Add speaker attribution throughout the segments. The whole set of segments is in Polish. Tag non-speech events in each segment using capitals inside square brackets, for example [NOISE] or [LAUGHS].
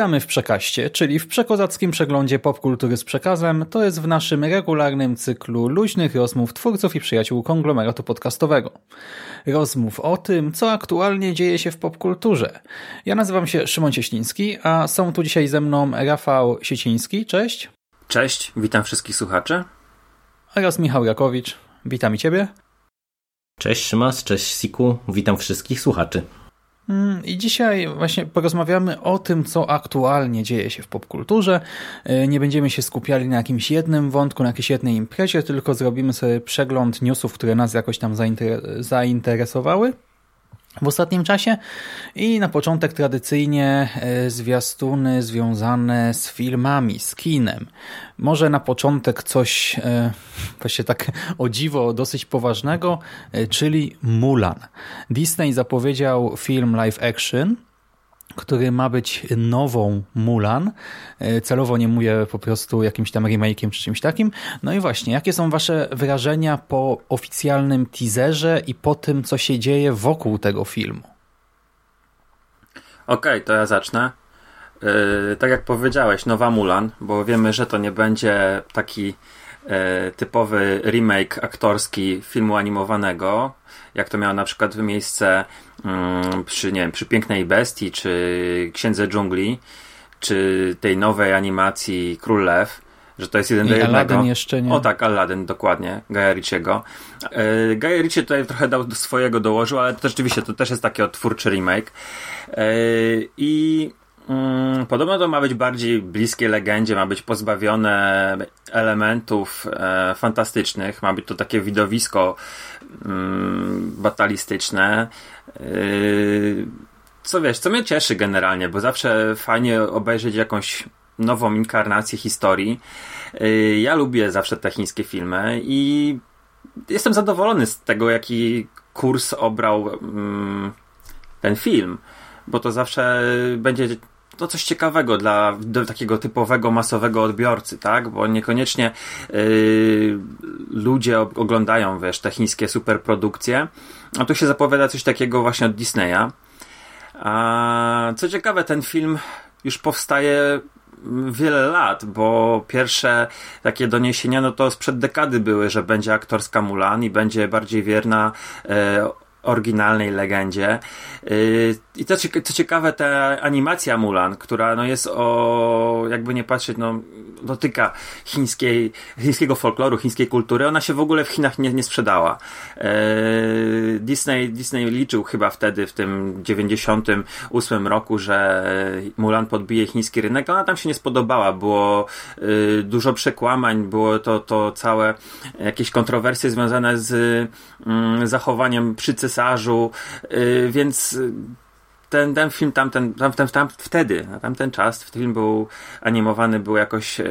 Speaker 1: Witamy w Przekaście, czyli w przekozackim przeglądzie popkultury z przekazem. To jest w naszym regularnym cyklu luźnych rozmów twórców i przyjaciół konglomeratu podcastowego. Rozmów o tym, co aktualnie dzieje się w popkulturze. Ja nazywam się Szymon Cieśliński, a są tu dzisiaj ze mną Rafał Sieciński. Cześć.
Speaker 2: Cześć, witam wszystkich słuchaczy.
Speaker 1: Oraz Michał Jakowicz. Witam i Ciebie.
Speaker 3: Cześć Szymas, cześć Siku, witam wszystkich słuchaczy.
Speaker 1: Mm, I dzisiaj właśnie porozmawiamy o tym, co aktualnie dzieje się w popkulturze. E, nie będziemy się skupiali na jakimś jednym wątku, na jakiejś jednej imprezie, tylko zrobimy sobie przegląd newsów, które nas jakoś tam zainteresowały w ostatnim czasie. I na początek tradycyjnie e, zwiastuny związane z filmami, z kinem. Może na początek coś właśnie tak o dziwo dosyć poważnego, e, czyli Mulan. Disney zapowiedział film live action, który ma być nową Mulan. E, celowo nie mówię po prostu jakimś tam remake'iem czy czymś takim. No i właśnie, jakie są wasze wrażenia po oficjalnym teaserze i po tym, co się dzieje wokół tego filmu?
Speaker 2: Okej, okay, to ja zacznę. Yy, tak jak powiedziałeś, nowa Mulan, bo wiemy, że to nie będzie taki yy, typowy remake aktorski filmu animowanego, jak to miało na przykład miejsce mm, przy, nie wiem, przy Pięknej Bestii, czy Księdze Dżungli, czy tej nowej animacji Król Lew, że to jest jeden
Speaker 1: I
Speaker 2: do jednego.
Speaker 1: Aladdin jeszcze nie.
Speaker 2: O tak, Aladdin, dokładnie, Gaja Ritchiego. E, Gaja tutaj trochę dał do swojego, dołożył, ale to rzeczywiście to też jest taki twórczy remake. E, I mm, podobno to ma być bardziej bliskie legendzie, ma być pozbawione elementów e, fantastycznych, ma być to takie widowisko batalistyczne. Yy, co wiesz, co mnie cieszy generalnie, bo zawsze fajnie obejrzeć jakąś nową inkarnację historii. Yy, ja lubię zawsze te chińskie filmy i jestem zadowolony z tego, jaki kurs obrał mm, ten film, bo to zawsze będzie to coś ciekawego dla takiego typowego, masowego odbiorcy, tak? Bo niekoniecznie yy, ludzie oglądają, wiesz, te chińskie superprodukcje, a tu się zapowiada coś takiego właśnie od Disneya. A co ciekawe, ten film już powstaje wiele lat, bo pierwsze takie doniesienia, no to sprzed dekady były, że będzie aktorska Mulan i będzie bardziej wierna e, oryginalnej legendzie. Y, I co ciekawe, ta animacja Mulan, która no jest o, jakby nie patrzeć, no, dotyka chińskiej, chińskiego folkloru, chińskiej kultury, ona się w ogóle w Chinach nie, nie sprzedała. Y, Disney, Disney liczył chyba wtedy, w tym 98 roku, że Mulan podbije chiński rynek, ona tam się nie spodobała, było y, dużo przekłamań, było to, to całe jakieś kontrowersje związane z mm, zachowaniem przy cesarzu, więc ten, ten film tamten, tamten, tam, wtedy, na tamten czas, film był animowany, był jakoś e,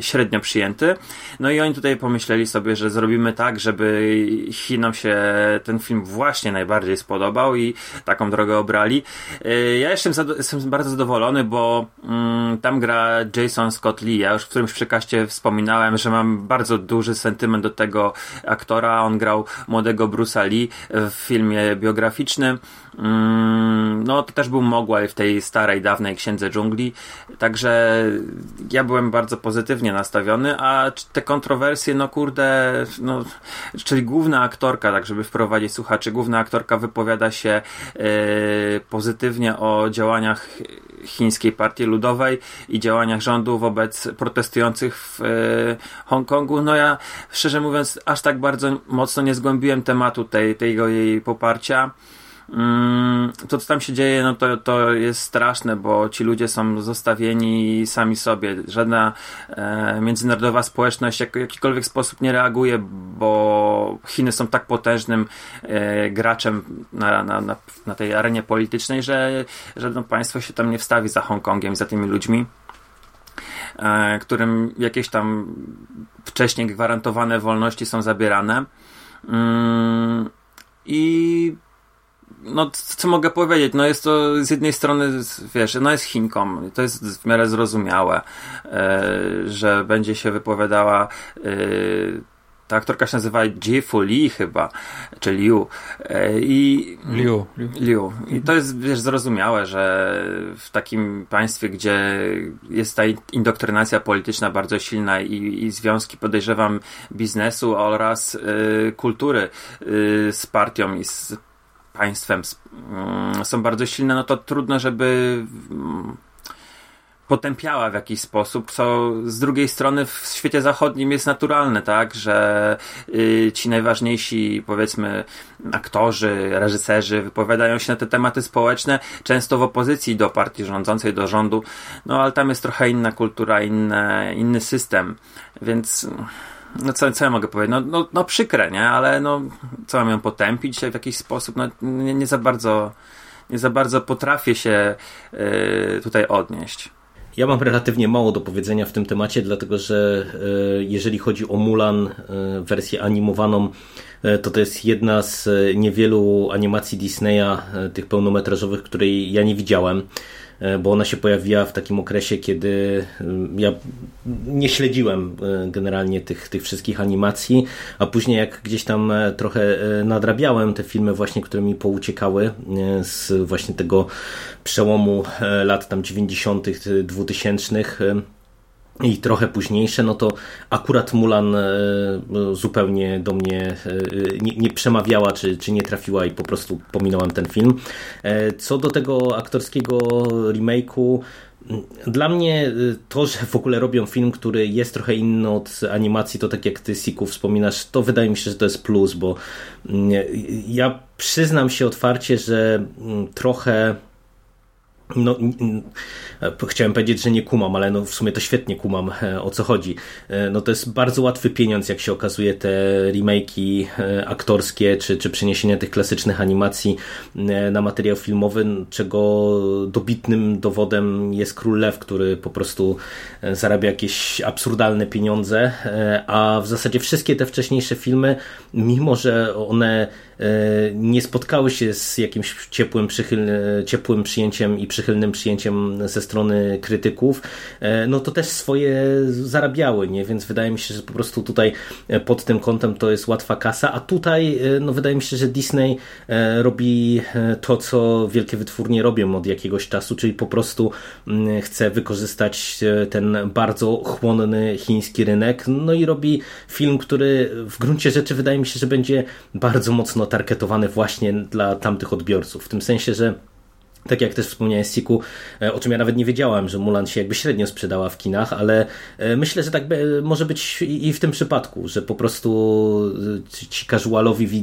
Speaker 2: średnio przyjęty. No i oni tutaj pomyśleli sobie, że zrobimy tak, żeby Chinom się ten film właśnie najbardziej spodobał i taką drogę obrali. E, ja jestem, jestem bardzo zadowolony, bo mm, tam gra Jason Scott Lee. Ja już w którymś przekaście wspominałem, że mam bardzo duży sentyment do tego aktora. On grał młodego Bruce'a Lee w filmie biograficznym. Mm, no, to też był Mogwai w tej starej, dawnej Księdze Dżungli, także ja byłem bardzo pozytywnie nastawiony, a te kontrowersje, no kurde, no, czyli główna aktorka, tak żeby wprowadzić słuchaczy, główna aktorka wypowiada się yy, pozytywnie o działaniach chińskiej partii ludowej i działaniach rządu wobec protestujących w yy, Hongkongu. No ja, szczerze mówiąc, aż tak bardzo mocno nie zgłębiłem tematu tej, tego jej poparcia. Mm, to, co tam się dzieje, no to, to jest straszne, bo ci ludzie są zostawieni sami sobie. Żadna e, międzynarodowa społeczność jak, w jakikolwiek sposób nie reaguje, bo Chiny są tak potężnym e, graczem na, na, na, na, tej arenie politycznej, że żadne państwo się tam nie wstawi za Hongkongiem, za tymi ludźmi e, którym jakieś tam wcześniej gwarantowane wolności są zabierane. Mm, I no, co mogę powiedzieć? No, jest to z jednej strony, wiesz, no jest Chinką, to jest w miarę zrozumiałe, e, że będzie się wypowiadała e, ta aktorka się nazywa Jifu Lee chyba, czy Liu. E, I,
Speaker 1: Liu,
Speaker 2: Liu. Liu. I to jest, wiesz, zrozumiałe, że w takim państwie, gdzie jest ta indoktrynacja polityczna bardzo silna i, i związki, podejrzewam, biznesu oraz y, kultury y, z partią i z państwem. Mm, są bardzo silne, no to trudno, żeby mm, potępiała w jakiś sposób, co z drugiej strony w świecie zachodnim jest naturalne, tak, że y, ci najważniejsi, powiedzmy, aktorzy, reżyserzy wypowiadają się na te tematy społeczne, często w opozycji do partii rządzącej, do rządu, no ale tam jest trochę inna kultura, inne, inny system, więc no co, co ja mogę powiedzieć? No, no, no przykre, nie? Ale no, co mam ją potępić w jakiś sposób? No, nie, nie za bardzo nie za bardzo potrafię się y, tutaj odnieść.
Speaker 3: Ja mam relatywnie mało do powiedzenia w tym temacie, dlatego że y, jeżeli chodzi o Mulan, y, wersję animowaną, to to jest jedna z niewielu animacji Disneya, tych pełnometrażowych, której ja nie widziałem. E, bo ona się pojawiła w takim okresie, kiedy mm, ja nie śledziłem e, generalnie tych, tych wszystkich animacji, a później jak gdzieś tam e, trochę nadrabiałem te filmy właśnie, które mi pouciekały z właśnie tego przełomu lat tam 90., 2000 i trochę późniejsze, no to akurat Mulan e, zupełnie do mnie e, nie, nie, przemawiała, czy, czy nie trafiła i po prostu pominąłem ten film. E, co do tego aktorskiego remake'u, dla mnie to, że w ogóle robią film, który jest trochę inny od animacji, to tak jak ty, Siku, wspominasz, to wydaje mi się, że to jest plus, bo ja przyznam się otwarcie, że trochę no, chciałem powiedzieć, że nie kumam, ale no w sumie to świetnie kumam e, o co chodzi. E, no to jest bardzo łatwy pieniądz, jak się okazuje, te remake'i e, aktorskie, czy, czy przeniesienie tych klasycznych animacji na materiał filmowy, czego dobitnym dowodem jest Król Lew, który po prostu zarabia jakieś absurdalne pieniądze, a w zasadzie wszystkie te wcześniejsze filmy, mimo że one nie spotkały się z jakimś ciepłym, ciepłym przyjęciem i przychylnym przyjęciem ze strony krytyków, e, no to też swoje zarabiały, nie? Więc wydaje mi się, że po prostu tutaj e, pod tym kątem to jest łatwa kasa, a tutaj e, no wydaje mi się, że Disney robi to, co wielkie wytwórnie robią od jakiegoś czasu, czyli po prostu chce wykorzystać ten bardzo chłonny chiński rynek, no i robi film, który w gruncie rzeczy wydaje mi się, że będzie bardzo mocno targetowany właśnie dla tamtych odbiorców, w tym sensie, że tak jak też wspomniałem Siku, e, o czym ja nawet nie wiedziałem, że Mulan się jakby średnio sprzedała w kinach, ale e, myślę, że tak może być i w tym przypadku, że po prostu e, ci casualowi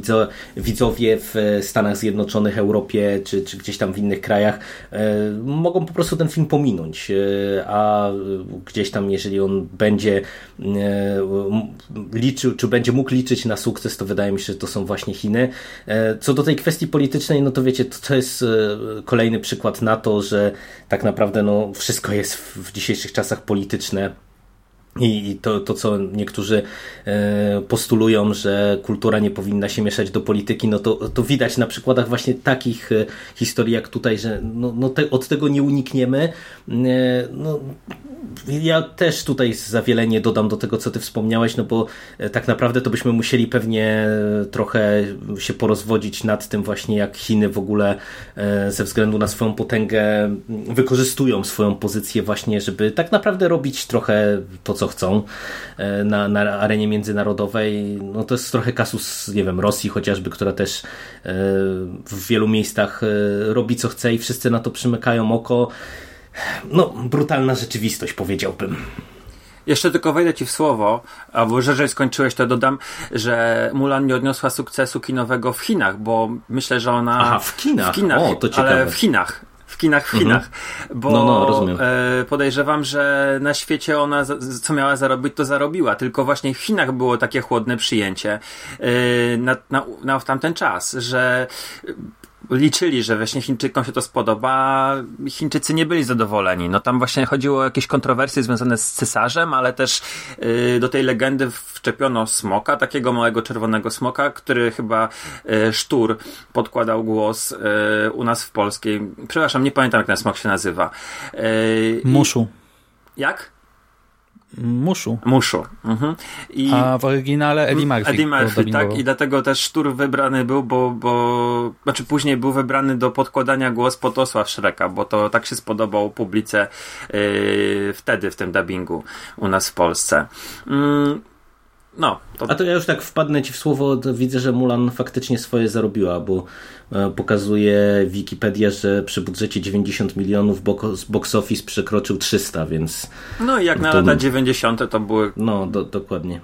Speaker 3: widzowie w Stanach Zjednoczonych, Europie czy, czy gdzieś tam w innych krajach mogą po prostu ten film pominąć, a gdzieś tam jeżeli on będzie liczył, czy będzie mógł liczyć na sukces, to wydaje mi się, że to są właśnie Chiny. Co do tej kwestii politycznej, no to wiecie, to, to jest kolejny kolejny przykład na to, że tak naprawdę no, wszystko jest w dzisiejszych czasach polityczne. I to, to, co niektórzy e, postulują, że kultura nie powinna się mieszać do polityki, no to, to widać na przykładach właśnie takich e, historii jak tutaj, że no, no te, od tego nie unikniemy. E, no, ja też tutaj za wiele nie dodam do tego, co ty wspomniałeś, no bo tak naprawdę to byśmy musieli pewnie trochę się porozwodzić nad tym właśnie, jak Chiny w ogóle ze względu na swoją potęgę wykorzystują swoją pozycję właśnie, żeby tak naprawdę robić trochę to, co chcą e, na, na arenie międzynarodowej. No to jest trochę kasus, nie wiem, Rosji chociażby, która też w wielu miejscach robi co chce i wszyscy na to przymykają oko no, brutalna rzeczywistość, powiedziałbym.
Speaker 2: Jeszcze tylko wejdę ci w słowo, albo że jeżeli skończyłeś, to dodam, że Mulan nie odniosła sukcesu kinowego w Chinach, bo myślę, że ona...
Speaker 3: Aha, w kinach.
Speaker 2: W kinach,
Speaker 3: O, to ciekawe.
Speaker 2: ale w Chinach. W kinach, w Chinach.
Speaker 3: Mhm.
Speaker 2: Bo
Speaker 3: No, no, rozumiem.
Speaker 2: e, podejrzewam, że na świecie ona co miała zarobić, to zarobiła. Tylko właśnie w Chinach było takie chłodne przyjęcie e, na, na, na w tamten czas, że liczyli, że właśnie Chińczykom się to spodoba, a Chińczycy nie byli zadowoleni. No tam właśnie chodziło o jakieś kontrowersje związane z cesarzem, ale też y, do tej legendy wczepiono smoka, takiego małego czerwonego smoka, który chyba y, Sztur podkładał głos y, u nas w polskiej. Przepraszam, nie pamiętam jak ten smok się nazywa. Y,
Speaker 1: Muszu.
Speaker 2: Jak?
Speaker 1: Muszu.
Speaker 2: Muszu. Mhm. I...
Speaker 1: A w oryginale Eddie Murphy.
Speaker 2: Eddie Murphy, tak, i dlatego też Sztur wybrany był, bo, bo znaczy później był wybrany do podkładania głos Potosław Szreka, bo to tak się spodobał publice yy, wtedy w tym dubbingu u nas w Polsce. Mm, no, to
Speaker 3: A to ja już tak wpadnę ci w słowo, widzę, że Mulan faktycznie swoje zarobiła, bo e, pokazuje Wikipedia, że przy budżecie 90 milionów box, box office przekroczył 300, więc
Speaker 2: no i jak na
Speaker 3: to-
Speaker 2: lata 90. to były
Speaker 3: no do, dokładnie.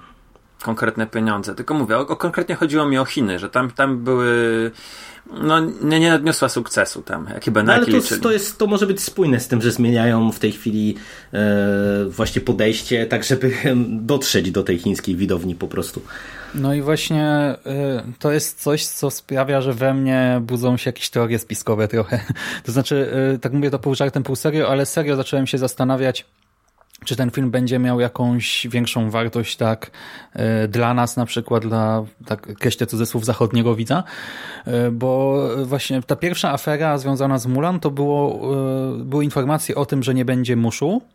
Speaker 2: konkretne pieniądze. Tylko mówię, o, o, konkretnie chodziło mi o Chiny, że tam, tam były no nie, nie odniosła sukcesu tam, jaki będą
Speaker 3: No, ale to, to, jest, to może być spójne z tym, że zmieniają w tej chwili e, właśnie podejście, tak żeby [LAUGHS] dotrzeć do tej chińskiej widowni po prostu.
Speaker 1: No i właśnie y, to jest coś, co sprawia, że we mnie budzą się jakieś teorie spiskowe trochę. [LAUGHS] To znaczy, y, tak mówię to pół żartem, pół serio, ale serio zacząłem się zastanawiać, czy ten film będzie miał jakąś większą wartość tak y, dla nas na przykład, dla tak kreślę cudzysłów zachodniego widza, y, bo właśnie ta pierwsza afera związana z Mulan to było, y, były informacje o tym, że nie będzie muszu, E,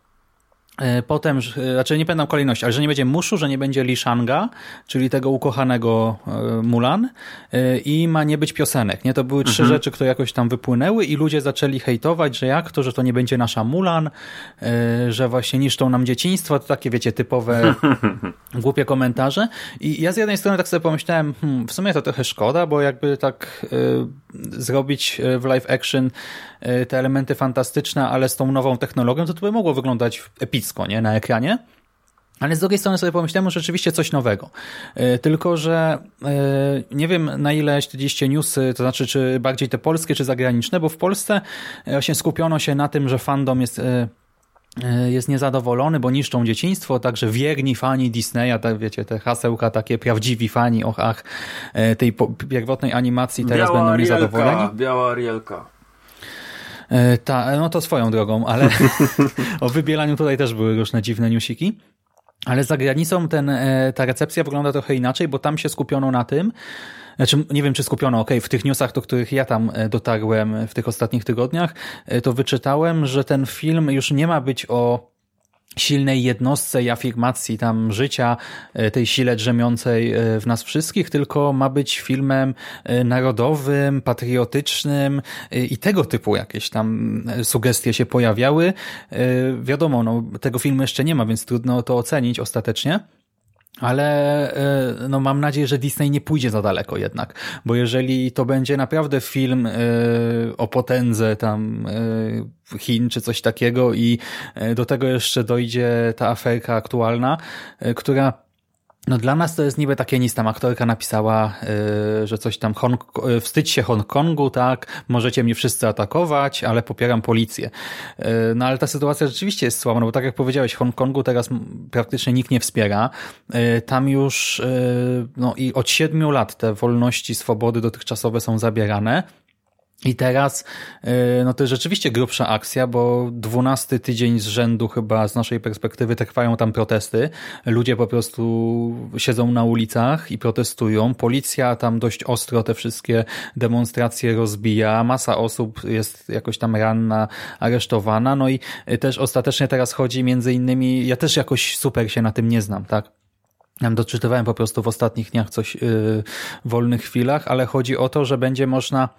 Speaker 1: Potem, że- znaczy nie pamiętam kolejności, ale że nie będzie Muszu, że nie będzie Li Shanga, czyli tego ukochanego e, Mulan e, i ma nie być piosenek. Nie? To były trzy rzeczy, które jakoś tam wypłynęły i ludzie zaczęli hejtować, że jak to, że to nie będzie nasza Mulan, e, że właśnie niszczą nam dzieciństwo, to takie wiecie, typowe [LAUGHS] głupie komentarze. I ja z jednej strony tak sobie pomyślałem, hmm, w sumie to trochę szkoda, bo jakby tak y, zrobić w live action te elementy fantastyczne, ale z tą nową technologią, to to by mogło wyglądać epicko, nie, na ekranie. Ale z drugiej strony sobie pomyślałem, że rzeczywiście coś nowego. Y, Tylko, że y, nie wiem na ile śledziliście newsy, to znaczy czy bardziej te polskie, czy zagraniczne, bo w Polsce y, właśnie skupiono się na tym, że fandom jest y, jest niezadowolony, bo niszczą dzieciństwo, także wierni fani Disneya, tak wiecie, te hasełka takie prawdziwi fani, och ach, tej pierwotnej animacji teraz będą niezadowoleni.
Speaker 2: biała Arielka.
Speaker 1: E, Ta, no to swoją drogą, ale [LAUGHS] o wybielaniu tutaj też były różne dziwne newsiki. Ale za granicą ten, e, ta recepcja wygląda trochę inaczej, bo tam się skupiono na tym, znaczy nie wiem czy skupiono, okej, w tych newsach, do których ja tam e, dotarłem w tych ostatnich tygodniach, to wyczytałem, że ten film już nie ma być o silnej jednostce i afirmacji tam życia, e, tej sile drzemiącej e, w nas wszystkich, tylko ma być filmem e, narodowym, patriotycznym i tego typu jakieś tam sugestie się pojawiały. Wiadomo, no, tego filmu jeszcze nie ma, więc trudno to ocenić ostatecznie. Ale e, no, mam nadzieję, że Disney nie pójdzie za daleko jednak, bo jeżeli to będzie naprawdę film e, o potędze tam e, Chin czy coś takiego i do tego jeszcze dojdzie ta aferka aktualna, e, która no dla nas to jest niby takie nic, tam aktorka napisała, yy, że coś tam, Hong, yy, wstydź się Hongkongu, tak, możecie mnie wszyscy atakować, ale popieram policję. Yy, no ale ta sytuacja rzeczywiście jest słaba, no bo tak jak powiedziałeś, Hongkongu teraz praktycznie nikt nie wspiera. Yy, tam już, yy, no i od siedmiu lat te wolności, swobody dotychczasowe są zabierane. I teraz, yy, no to jest rzeczywiście grubsza akcja, bo dwunasty tydzień z rzędu chyba z naszej perspektywy trwają tam protesty. Ludzie po prostu siedzą na ulicach i protestują. Policja tam dość ostro te wszystkie demonstracje rozbija. Masa osób jest jakoś tam ranna, aresztowana. No i też ostatecznie teraz chodzi między innymi, ja też jakoś super się na tym nie znam, tak? Doczytywałem po prostu w ostatnich dniach coś yy, w wolnych chwilach, ale chodzi o to, że będzie można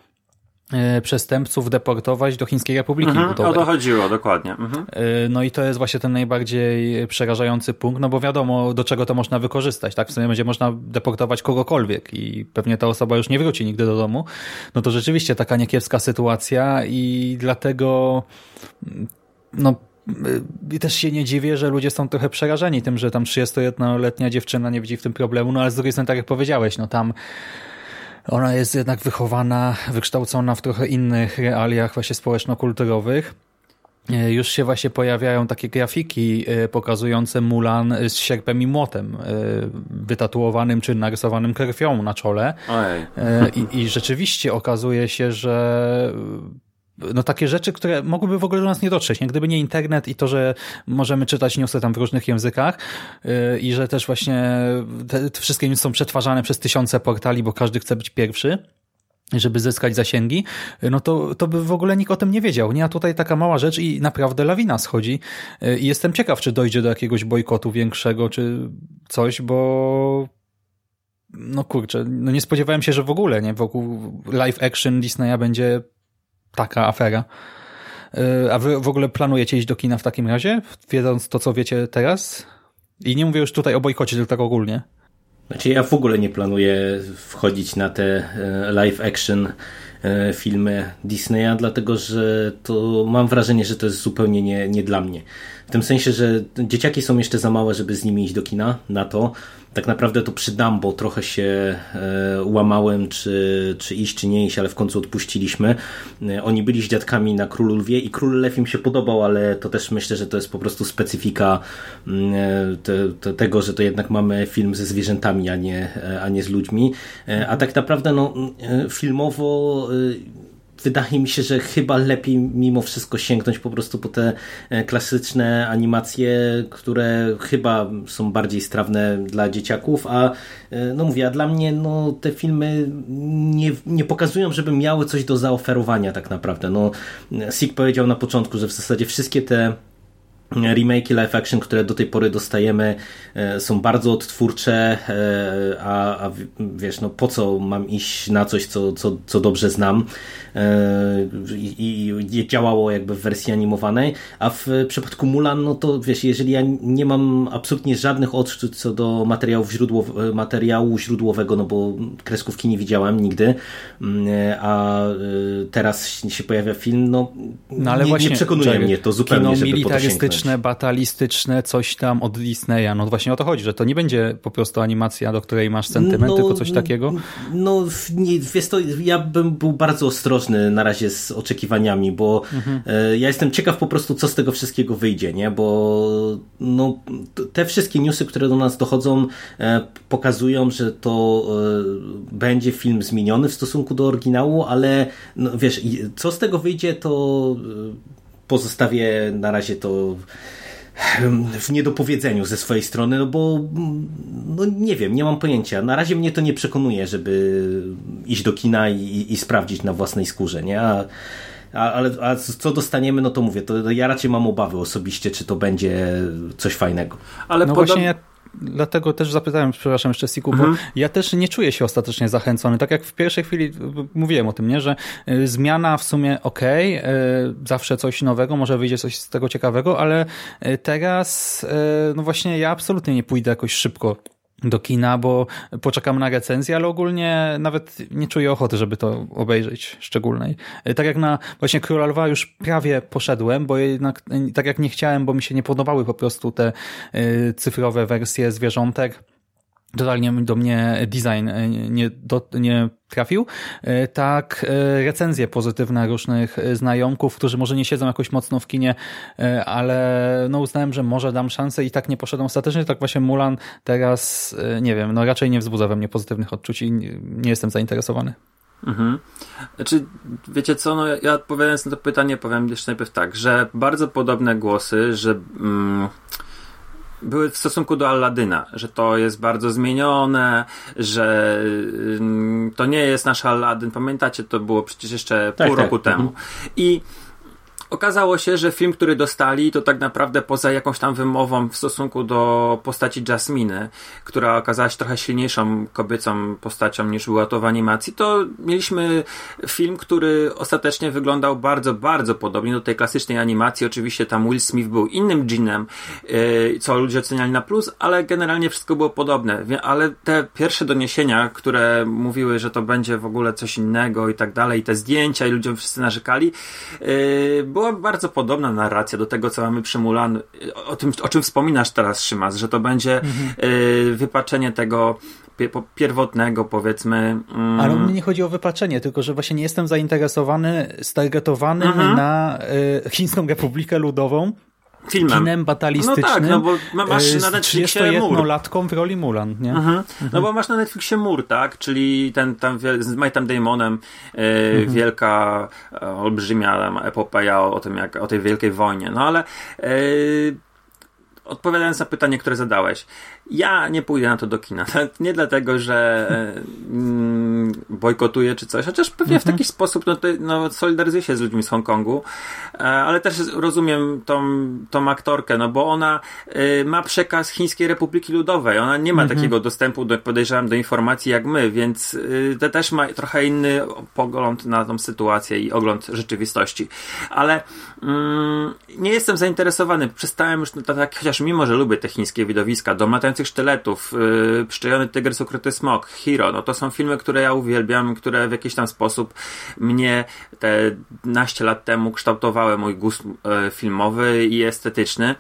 Speaker 1: przestępców deportować do Chińskiej Republiki
Speaker 2: Mhm, o
Speaker 1: Ludowej.
Speaker 2: to chodziło, dokładnie. Mhm.
Speaker 1: E, No i to jest właśnie ten najbardziej przerażający punkt, no bo wiadomo, do czego to można wykorzystać, tak? W sumie będzie można deportować kogokolwiek i pewnie ta osoba już nie wróci nigdy do domu. No to rzeczywiście taka niekiepska sytuacja i dlatego no i też się nie dziwię, że ludzie są trochę przerażeni tym, że tam 31-letnia dziewczyna nie widzi w tym problemu, no ale z drugiej strony, tak jak powiedziałeś, no tam ona jest jednak wychowana, wykształcona w trochę innych realiach właśnie społeczno-kulturowych. E, już się właśnie pojawiają takie grafiki e, pokazujące Mulan z sierpem i młotem, e, wytatuowanym czy narysowanym krwią na czole. I, I rzeczywiście okazuje się, że no takie rzeczy, które mogłyby w ogóle do nas nie dotrzeć. Nie? Gdyby nie internet i to, że możemy czytać newsy tam w różnych językach yy, i że też właśnie te, te wszystkie newsy są przetwarzane przez tysiące portali, bo każdy chce być pierwszy, żeby zyskać zasięgi, no to, to by w ogóle nikt o tym nie wiedział. Nie, a tutaj taka mała rzecz i naprawdę lawina schodzi. Yy, I jestem ciekaw, czy dojdzie do jakiegoś bojkotu większego, czy coś, bo no kurczę, no nie spodziewałem się, że w ogóle nie wokół live action Disneya będzie taka afera. Y, a wy w ogóle planujecie iść do kina w takim razie, wiedząc to, co wiecie teraz? I nie mówię już tutaj o bojkocie, tylko tak ogólnie.
Speaker 3: Znaczy ja w ogóle nie planuję wchodzić na te e, live action e, filmy Disneya, dlatego że to mam wrażenie, że to jest zupełnie nie, nie dla mnie. W tym sensie, że dzieciaki są jeszcze za małe, żeby z nimi iść do kina na to tak naprawdę to przy Dumbo trochę się e, łamałem, czy, czy iść, czy nie iść, ale w końcu odpuściliśmy. E, oni byli z dziadkami na Królu Lwie i Król Lew im się podobał, ale to też myślę, że to jest po prostu specyfika mm, e, te, te, tego, że to jednak mamy film ze zwierzętami, a nie, a nie z ludźmi. A tak naprawdę no, filmowo wydaje mi się, że chyba lepiej mimo wszystko sięgnąć po prostu po te e, klasyczne animacje, które chyba są bardziej strawne dla dzieciaków, a e, no mówię, a dla mnie no, te filmy nie, nie pokazują, żeby miały coś do zaoferowania tak naprawdę. No, Sik powiedział na początku, że w zasadzie wszystkie te remake live action, które do tej pory dostajemy e, są bardzo odtwórcze, a, a wiesz, no po co mam iść na coś, co, co, co dobrze znam i, i działało jakby w wersji animowanej, a w przypadku Mulan, no to wiesz, jeżeli ja nie mam absolutnie żadnych odczuć co do materiału, źródłow, materiału źródłowego, no bo kreskówki nie widziałem nigdy, mm, a teraz się pojawia film, no, no ale nie, właśnie, nie przekonuje mnie to zupełnie, żeby to sięgnąć
Speaker 1: klimatyczne, batalistyczne, coś tam od Disneya. No właśnie o to chodzi, że to nie będzie po prostu animacja, do której masz sentyment, no, tylko coś takiego?
Speaker 3: No, nie, wiesz to, ja bym był bardzo ostrożny na razie z oczekiwaniami, bo mhm. E, ja jestem ciekaw po prostu, co z tego wszystkiego wyjdzie, nie? Bo no, te wszystkie newsy, które do nas dochodzą, e, pokazują, że to e, będzie film zmieniony w stosunku do oryginału, ale no, wiesz, co z tego wyjdzie, to pozostawię na razie to w niedopowiedzeniu ze swojej strony, no bo no nie wiem, nie mam pojęcia. Na razie mnie to nie przekonuje, żeby iść do kina i, i sprawdzić na własnej skórze, nie? A, a, ale a co dostaniemy, no to mówię, to ja raczej mam obawy osobiście, czy to będzie coś fajnego.
Speaker 1: Ale no właśnie dlatego też zapytałem, przepraszam jeszcze Siku, mhm. bo ja też nie czuję się ostatecznie zachęcony. Tak jak w pierwszej chwili mówiłem o tym, nie, że y, zmiana w sumie ok, zawsze coś nowego, może wyjdzie coś z tego ciekawego, ale y, teraz y, no właśnie ja absolutnie nie pójdę jakoś szybko do kina, bo poczekam na recenzję, ale ogólnie nawet nie czuję ochoty, żeby to obejrzeć szczególnej. Tak jak na właśnie Króla Lwa już prawie poszedłem, bo jednak tak jak nie chciałem, bo mi się nie podobały po prostu te y, cyfrowe wersje zwierzątek, totalnie do mnie design e, nie, do, nie trafił, e, tak e, recenzje pozytywne różnych znajomków, którzy może nie siedzą jakoś mocno w kinie, ale no uznałem, że może dam szansę i tak nie poszedłem ostatecznie, tak właśnie Mulan teraz, nie wiem, no raczej nie wzbudza we mnie pozytywnych odczuć i nie jestem zainteresowany. Mhm.
Speaker 2: Znaczy, wiecie co, no ja odpowiadając na to pytanie powiem jeszcze najpierw tak, że bardzo podobne głosy, że... Mm, były w stosunku do Aladyna, że to jest bardzo zmienione, że to nie jest nasz Aladdin. Pamiętacie, to było przecież jeszcze tak, pół tak. roku temu. Mhm. I Okazało się, że film, który dostali, to tak naprawdę poza jakąś tam wymową w stosunku do postaci Jasminy, która okazała się trochę silniejszą kobiecą postacią niż była to w animacji, to mieliśmy film, który ostatecznie wyglądał bardzo, bardzo podobnie do tej klasycznej animacji. Oczywiście tam Will Smith był innym dżinem, yy, co ludzie oceniali na plus, ale generalnie wszystko było podobne. Ale te pierwsze doniesienia, które mówiły, że to będzie w ogóle coś innego i tak dalej, te zdjęcia i ludzie wszyscy narzekali, yy, było była bardzo podobna narracja do tego, co mamy przy Mulan, o tym, o czym wspominasz teraz, Szymas, że to będzie mhm. y, wypaczenie tego pierwotnego, powiedzmy.
Speaker 1: Mm. Ale mnie nie chodzi o wypaczenie, tylko że właśnie nie jestem zainteresowany, stargetowanym mhm. na y, Chińską Republikę Ludową, filmem. kinem batalistycznym. No tak, no bo masz na Netflixie mur. latką w roli Mulan, nie? Mhm.
Speaker 2: Mhm. No bo masz na Netflixie mur, tak? Czyli ten tam z Mightem Damonem e, mhm. wielka, e, olbrzymia epopeja o, o, tym, jak, o tej wielkiej wojnie. No ale e, odpowiadając na pytanie, które zadałeś, ja nie pójdę na to do kina. [LAUGHS] Nie dlatego, że mm, bojkotuję czy coś, chociaż pewnie w mhm. taki sposób no, no, solidaryzuję się z ludźmi z Hongkongu, e, ale też rozumiem tą, tą aktorkę, no bo ona y, ma przekaz Chińskiej Republiki Ludowej. Ona nie ma mhm. takiego dostępu, do, podejrzewam, do informacji jak my, więc y, to też ma trochę inny pogląd na tą sytuację i ogląd rzeczywistości. Ale mm, nie jestem zainteresowany. Przestałem już, no, tak, chociaż mimo, że lubię te chińskie widowiska, do latających sztyletów, yy, Przyczajony tygrys, ukryty smok, Hero, no to są filmy, które ja uwielbiam, które w jakiś tam sposób mnie te naście lat temu kształtowały mój gust yy, filmowy i estetyczny.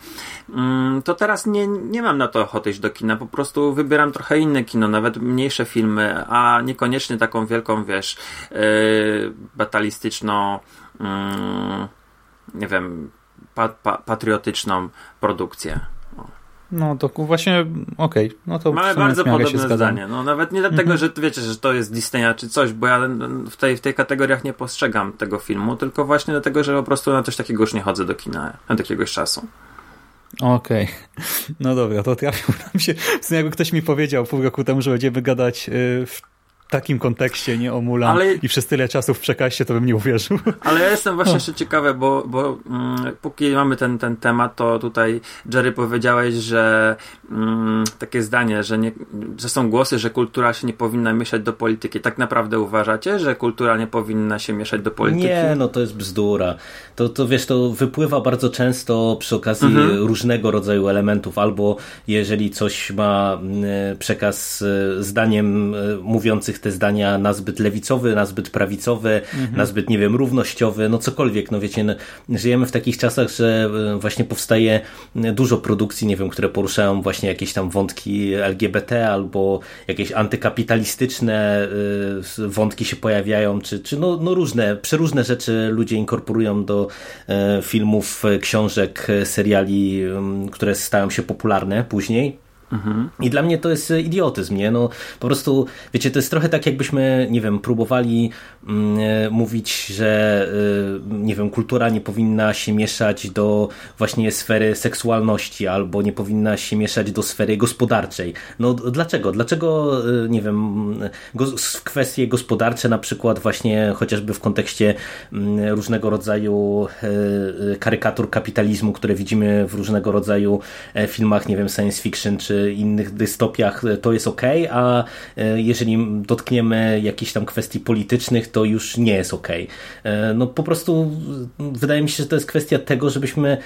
Speaker 2: Yy, to teraz nie, nie mam na to ochoty iść do kina, po prostu wybieram trochę inne kino, nawet mniejsze filmy, a niekoniecznie taką wielką, wiesz, yy, batalistyczną, yy, nie wiem, pa, pa, patriotyczną produkcję.
Speaker 1: No to właśnie, okej. Okay. No to
Speaker 2: Mamy bardzo podobne zdanie. No, nawet nie dlatego, mhm. że wiecie, że to jest Disneya czy coś, bo ja w tej, w tej kategoriach nie postrzegam tego filmu, tylko właśnie dlatego, że po prostu na coś takiego już nie chodzę do kina od jakiegoś czasu.
Speaker 1: Okej. Okay. No dobra, to trafił [LAUGHS] nam się. W sumie jakby ktoś mi powiedział pół roku temu, że będziemy gadać y, w takim kontekście, nie o Mulan ale... i przez tyle czasu w przekaście, to bym nie uwierzył. [LAUGHS]
Speaker 2: Ale ja jestem właśnie no. jeszcze ciekawy, bo, bo mm, póki mamy ten, ten temat, to tutaj Jerry powiedziałeś, że mm, takie zdanie, że, nie, że są głosy, że kultura się nie powinna mieszać do polityki. Tak naprawdę uważacie, że kultura nie powinna się mieszać do polityki?
Speaker 3: Nie, no to jest bzdura. To, to wiesz, to wypływa bardzo często przy okazji mhm. różnego rodzaju elementów, albo jeżeli coś ma mm, przekaz e, zdaniem e, mówiących te zdania nazbyt lewicowy, nazbyt prawicowy, mhm. nazbyt, nie wiem, równościowy, no cokolwiek, no wiecie, no, żyjemy w takich czasach, że e, właśnie powstaje dużo produkcji, nie wiem, które poruszają właśnie jakieś tam wątki LGBT albo jakieś antykapitalistyczne e, wątki się pojawiają, czy, czy no, no różne, przeróżne rzeczy ludzie inkorporują do e, filmów, książek, seriali, które stają się popularne później. I dla mnie to jest idiotyzm, nie? No, po prostu, wiecie, to jest trochę tak, jakbyśmy, nie wiem, próbowali mm, e, mówić, że, y, nie wiem, kultura nie powinna się mieszać do właśnie sfery seksualności, albo nie powinna się mieszać do sfery gospodarczej. No, dlaczego? Dlaczego, y, nie wiem, go, kwestie gospodarcze, na przykład właśnie chociażby w kontekście mm, różnego rodzaju y, karykatur kapitalizmu, które widzimy w różnego rodzaju e, filmach, nie wiem, science fiction, czy innych dystopiach to jest ok, a e, jeżeli dotkniemy jakichś tam kwestii politycznych, to już nie jest ok. E, no po prostu wydaje mi się, że to jest kwestia tego, żebyśmy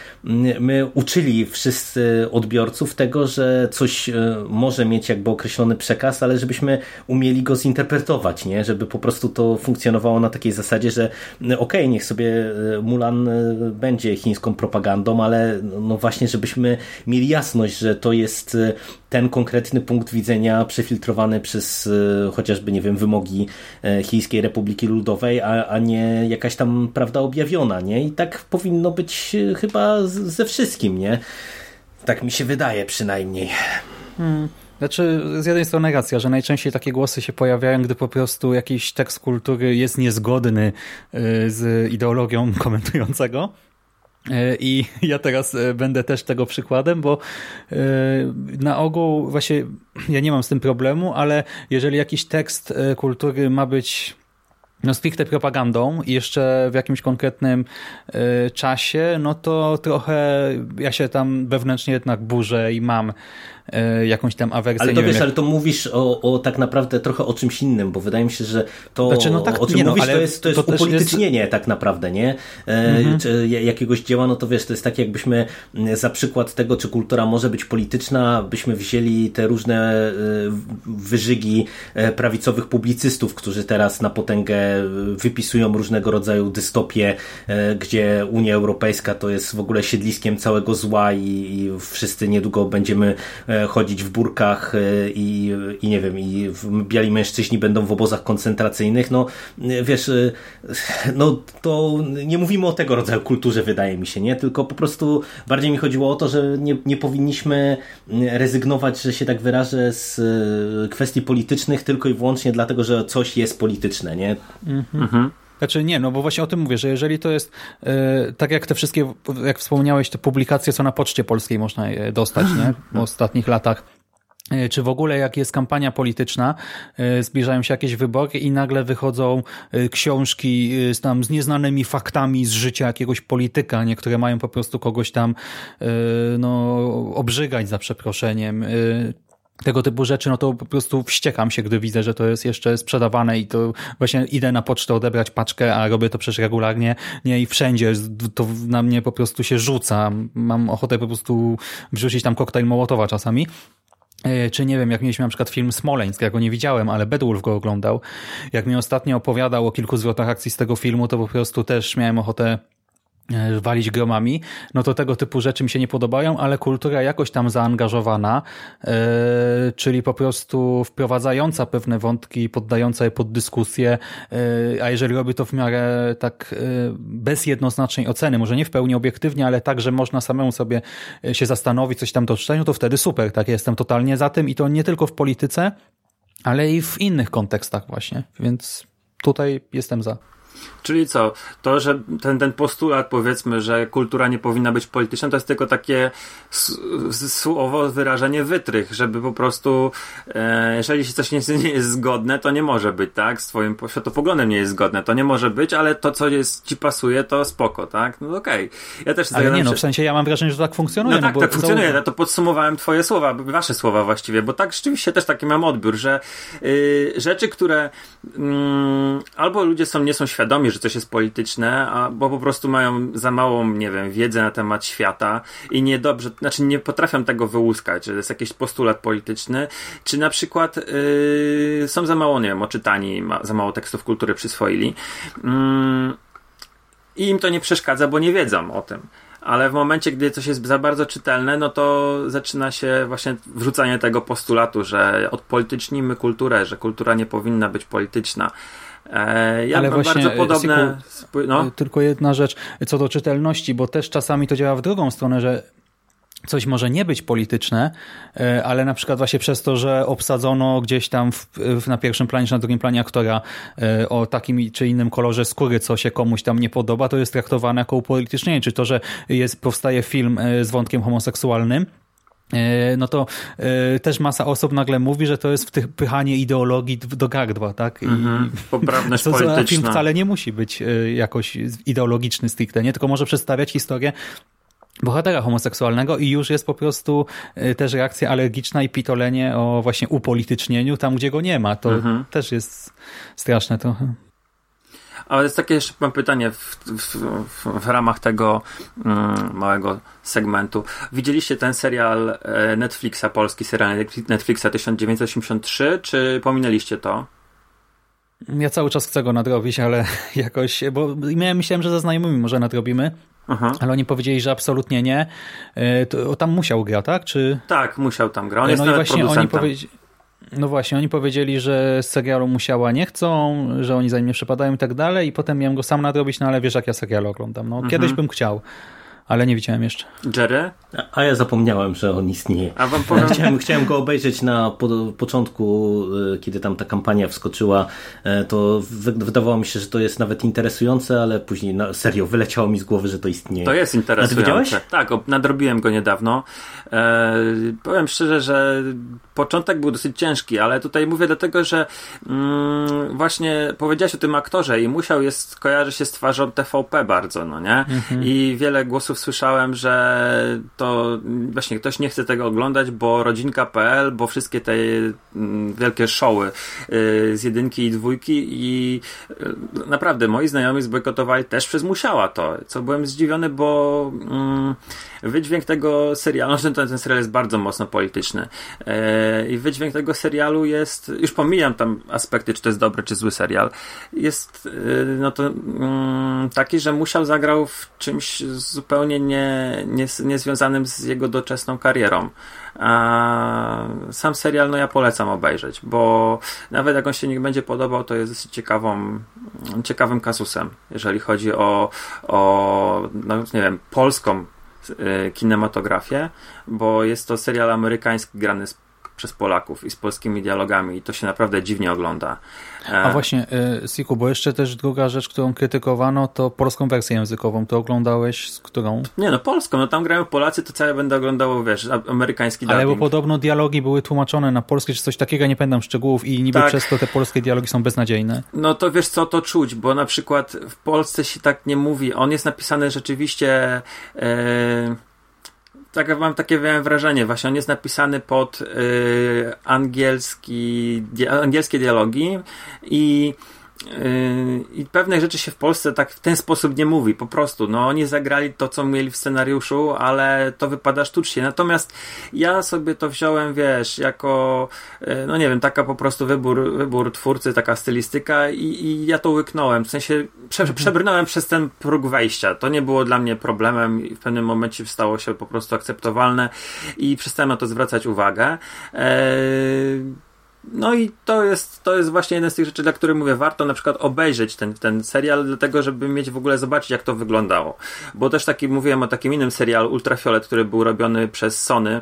Speaker 3: my uczyli wszyscy odbiorców tego, że coś e, może mieć jakby określony przekaz, ale żebyśmy umieli go zinterpretować, nie? Żeby po prostu to funkcjonowało na takiej zasadzie, że ok, niech sobie Mulan będzie chińską propagandą, ale no właśnie, żebyśmy mieli jasność, że to jest ten konkretny punkt widzenia przefiltrowany przez e, chociażby, nie wiem, wymogi e, Chińskiej Republiki Ludowej, a, a nie jakaś tam prawda objawiona, nie? I tak powinno być e, chyba ze wszystkim, nie? Tak mi się wydaje przynajmniej.
Speaker 1: Hmm. Znaczy, z jednej strony racja, że najczęściej takie głosy się pojawiają, gdy po prostu jakiś tekst kultury jest niezgodny z ideologią komentującego. E, I [LAUGHS] ja teraz e, będę też tego przykładem, bo e, na ogół właśnie ja nie mam z tym problemu, ale jeżeli jakiś tekst kultury ma być no stricte propagandą i jeszcze w jakimś konkretnym czasie, no to trochę ja się tam wewnętrznie jednak burzę i mam jakąś tam awersję.
Speaker 3: Ale to wiesz, jak... ale to mówisz o, o tak naprawdę trochę o czymś innym, bo wydaje mi się, że to znaczy, no tak, o czym nie, no, mówisz, no, to jest, to jest to upolitycznienie jest... tak naprawdę, nie? E, mhm. Czy jakiegoś dzieła, no to wiesz, to jest tak jakbyśmy za przykład tego, czy kultura może być polityczna, byśmy wzięli te różne e, wyżygi prawicowych publicystów, którzy teraz na potęgę wypisują różnego rodzaju dystopie, gdzie Unia Europejska to jest w ogóle siedliskiem całego zła i, i wszyscy niedługo będziemy chodzić w burkach i, i nie wiem, i biali mężczyźni będą w obozach koncentracyjnych, no wiesz, no to nie mówimy o tego rodzaju kulturze, wydaje mi się, nie? Tylko po prostu bardziej mi chodziło o to, że nie, nie powinniśmy rezygnować, że się tak wyrażę, z e, kwestii politycznych tylko i wyłącznie dlatego, że coś jest polityczne, nie?
Speaker 1: Mhm. Znaczy nie, no bo właśnie o tym mówię, że jeżeli to jest e, tak jak te wszystkie, jak wspomniałeś, te publikacje, co na Poczcie Polskiej można je dostać, nie? W ostatnich latach. E, czy w ogóle jak jest kampania polityczna, e, zbliżają się jakieś wybory i nagle wychodzą książki z, tam, z nieznanymi faktami z życia jakiegoś polityka, niektóre mają po prostu kogoś tam no, obrzygać za przeproszeniem, tego typu rzeczy, no to po prostu wściekam się, gdy widzę, że to jest jeszcze sprzedawane i to właśnie idę na pocztę odebrać paczkę, a robię to przecież regularnie, nie i wszędzie to na mnie po prostu się rzuca. Mam ochotę po prostu wrzucić tam koktajl Mołotowa czasami. E, czy nie wiem, jak mieliśmy na przykład film Smoleńsk, ja go nie widziałem, ale Bedwulf go oglądał. Jak mi ostatnio opowiadał o kilku zwrotach akcji z tego filmu, to po prostu też miałem ochotę walić gromami, no to tego typu rzeczy mi się nie podobają, ale kultura jakoś tam zaangażowana, yy, czyli po prostu wprowadzająca pewne wątki, poddająca je pod dyskusję, yy, a jeżeli robi to w miarę tak bez jednoznacznej oceny, może nie w pełni obiektywnie, ale tak, że można samemu sobie się zastanowić, coś tam doczytać, no to wtedy super, tak, jestem totalnie za tym i to nie tylko w polityce, ale i w innych kontekstach właśnie, więc tutaj jestem za.
Speaker 2: Czyli co? To, że ten, ten postulat, powiedzmy, że kultura nie powinna być polityczna, to jest tylko takie słowo, wyrażenie wytrych, żeby po prostu, e, jeżeli się coś nie, nie, jest zgodne, to nie może być, tak? Z twoim światopoglądem nie jest zgodne, to nie może być, ale to, co jest, ci pasuje, to spoko, tak? No okej. Okay. Ja też
Speaker 1: Ale nie, no, w sensie ja mam wrażenie, że tak funkcjonuje.
Speaker 2: No, no tak, tak funkcjonuje, ja to podsumowałem twoje słowa, wasze słowa właściwie, bo tak rzeczywiście też taki mam odbiór, że y, rzeczy, które y, albo ludzie są, nie są świadomi, że coś jest polityczne, a, bo po prostu mają za małą, nie wiem, wiedzę na temat świata i niedobrze, znaczy nie potrafią tego wyłuskać, że to jest jakiś postulat polityczny, czy na przykład yy, są za mało, nie wiem, oczytani, ma, za mało tekstów kultury przyswoili. Yy, I im to nie przeszkadza, bo nie wiedzą o tym ale w momencie, gdy coś jest za bardzo czytelne, no to zaczyna się właśnie wrzucanie tego postulatu, że odpolitycznimy kulturę, że kultura nie powinna być polityczna.
Speaker 1: E, ja Ale właśnie, bardzo podobne. No. Tylko jedna rzecz co do czytelności, bo też czasami to działa w drugą stronę, że coś może nie być polityczne, e, ale na przykład właśnie przez to, że obsadzono gdzieś tam w, w, na pierwszym planie czy na drugim planie aktora e, o takim czy innym kolorze skóry, co się komuś tam nie podoba, to jest traktowane jako upolitycznienie. Czy to, że jest, powstaje film z wątkiem homoseksualnym, E, no to e, też masa osób nagle mówi, że to jest wpychanie ideologii do gardła, tak? I mhm.
Speaker 2: Poprawność [LAUGHS] to, polityczna.
Speaker 1: Film wcale nie musi być e, jakoś ideologiczny stricte, nie? Tylko może przedstawiać historię bohatera homoseksualnego i już jest po prostu też reakcja alergiczna i pitolenie o właśnie upolitycznieniu tam, gdzie go nie ma. To mhm. też jest straszne trochę.
Speaker 2: Ale jest takie jeszcze mam pytanie w, w, w, ramach tego mm, małego segmentu. Widzieliście ten serial e, Netflixa, polski serial Netflixa 1983, czy pominęliście to?
Speaker 1: Ja cały czas chcę go nadrobić, ale [LAUGHS] jakoś, bo miałem, myślałem, że ze znajomymi może nadrobimy, Aha. ale oni powiedzieli, że absolutnie nie. E, to, tam musiał gra, tak? Czy...
Speaker 2: Tak, musiał tam grać. On jest no i właśnie oni powiedzieli
Speaker 1: no właśnie, oni powiedzieli, że z serialu musiała nie chcą, że oni za nim nie przepadają i tak dalej i potem miałem go sam nadrobić, no ale wiesz jak ja serial oglądam. No, mhm. Kiedyś bym chciał, ale nie widziałem jeszcze.
Speaker 2: Jerry?
Speaker 3: A, ja zapomniałem, że on istnieje. A wam powiem... chciałem, chciałem go obejrzeć na po, początku, y, kiedy tam ta kampania wskoczyła, e, to wydawało mi się, że to jest nawet interesujące, ale później na serio wyleciało mi z głowy, że to istnieje.
Speaker 2: To jest interesujące. Tak, nadrobiłem go niedawno. E, powiem szczerze, że początek był dosyć ciężki, ale tutaj mówię dlatego, że mm, właśnie powiedziałeś o tym aktorze i musiał jest, kojarzy się z twarzą TVP bardzo, no nie? Mhm. I wiele głosów słyszałem, że to właśnie ktoś nie chce tego oglądać, bo rodzinka.pl, bo wszystkie te mm, wielkie showy y, z jedynki i dwójki i y, naprawdę moi znajomi zbojkotowali też przez musiała to, co byłem zdziwiony, bo mm, wydźwięk tego serialu, [LAUGHS] że ten, ten serial jest bardzo mocno polityczny e, i wydźwięk tego serialu jest, już pomijam tam aspekty, czy to jest dobry, czy zły serial, jest no to mm, taki, że musiał zagrał w czymś zupełnie nie, nie, niezwiązanym z jego doczesną karierą. A sam serial, no ja polecam obejrzeć, bo nawet jak on się nie będzie podobał, to jest dosyć ciekawą, ciekawym kasusem, jeżeli chodzi o, o no, nie wiem, polską e, kinematografię, bo jest to serial amerykański grany z przez Polaków i z polskimi dialogami i to się naprawdę dziwnie ogląda.
Speaker 1: A właśnie, y, Siku, bo jeszcze też druga rzecz, którą krytykowano, to polską wersję językową. To oglądałeś z którą?
Speaker 2: Nie no, polską. No tam grają Polacy, to ja będę oglądał, wiesz, amerykański dubbing.
Speaker 1: Ale bo podobno dialogi były tłumaczone na polskie, czy coś takiego, nie pamiętam szczegółów i niby tak. przez to te polskie dialogi są beznadziejne.
Speaker 2: No to wiesz co, to czuć, bo na przykład w Polsce się tak nie mówi. On jest napisany rzeczywiście... Yy tak mam takie wrażenie, właśnie on jest napisany pod y, angielski, angielskie dialogi i i pewne rzeczy się w Polsce tak w ten sposób nie mówi, po prostu. No, oni zagrali to, co mieli w scenariuszu, ale to wypada sztucznie. Natomiast ja sobie to wziąłem, wiesz, jako, e, no nie wiem, taka po prostu wybór, wybór twórcy, taka stylistyka i, i ja to łyknąłem. W sensie prze, mhm. przebrnąłem przez ten próg wejścia. To nie było dla mnie problemem i w pewnym momencie stało się po prostu akceptowalne i przestałem na to zwracać uwagę. Eee, no i to jest, to jest właśnie jeden z tych rzeczy, dla których mówię, warto na przykład obejrzeć ten, ten serial, dlatego żeby mieć w ogóle zobaczyć, jak to wyglądało. Bo też taki mówiłem o takim innym serialu, Ultrafiolet, który był robiony przez Sony.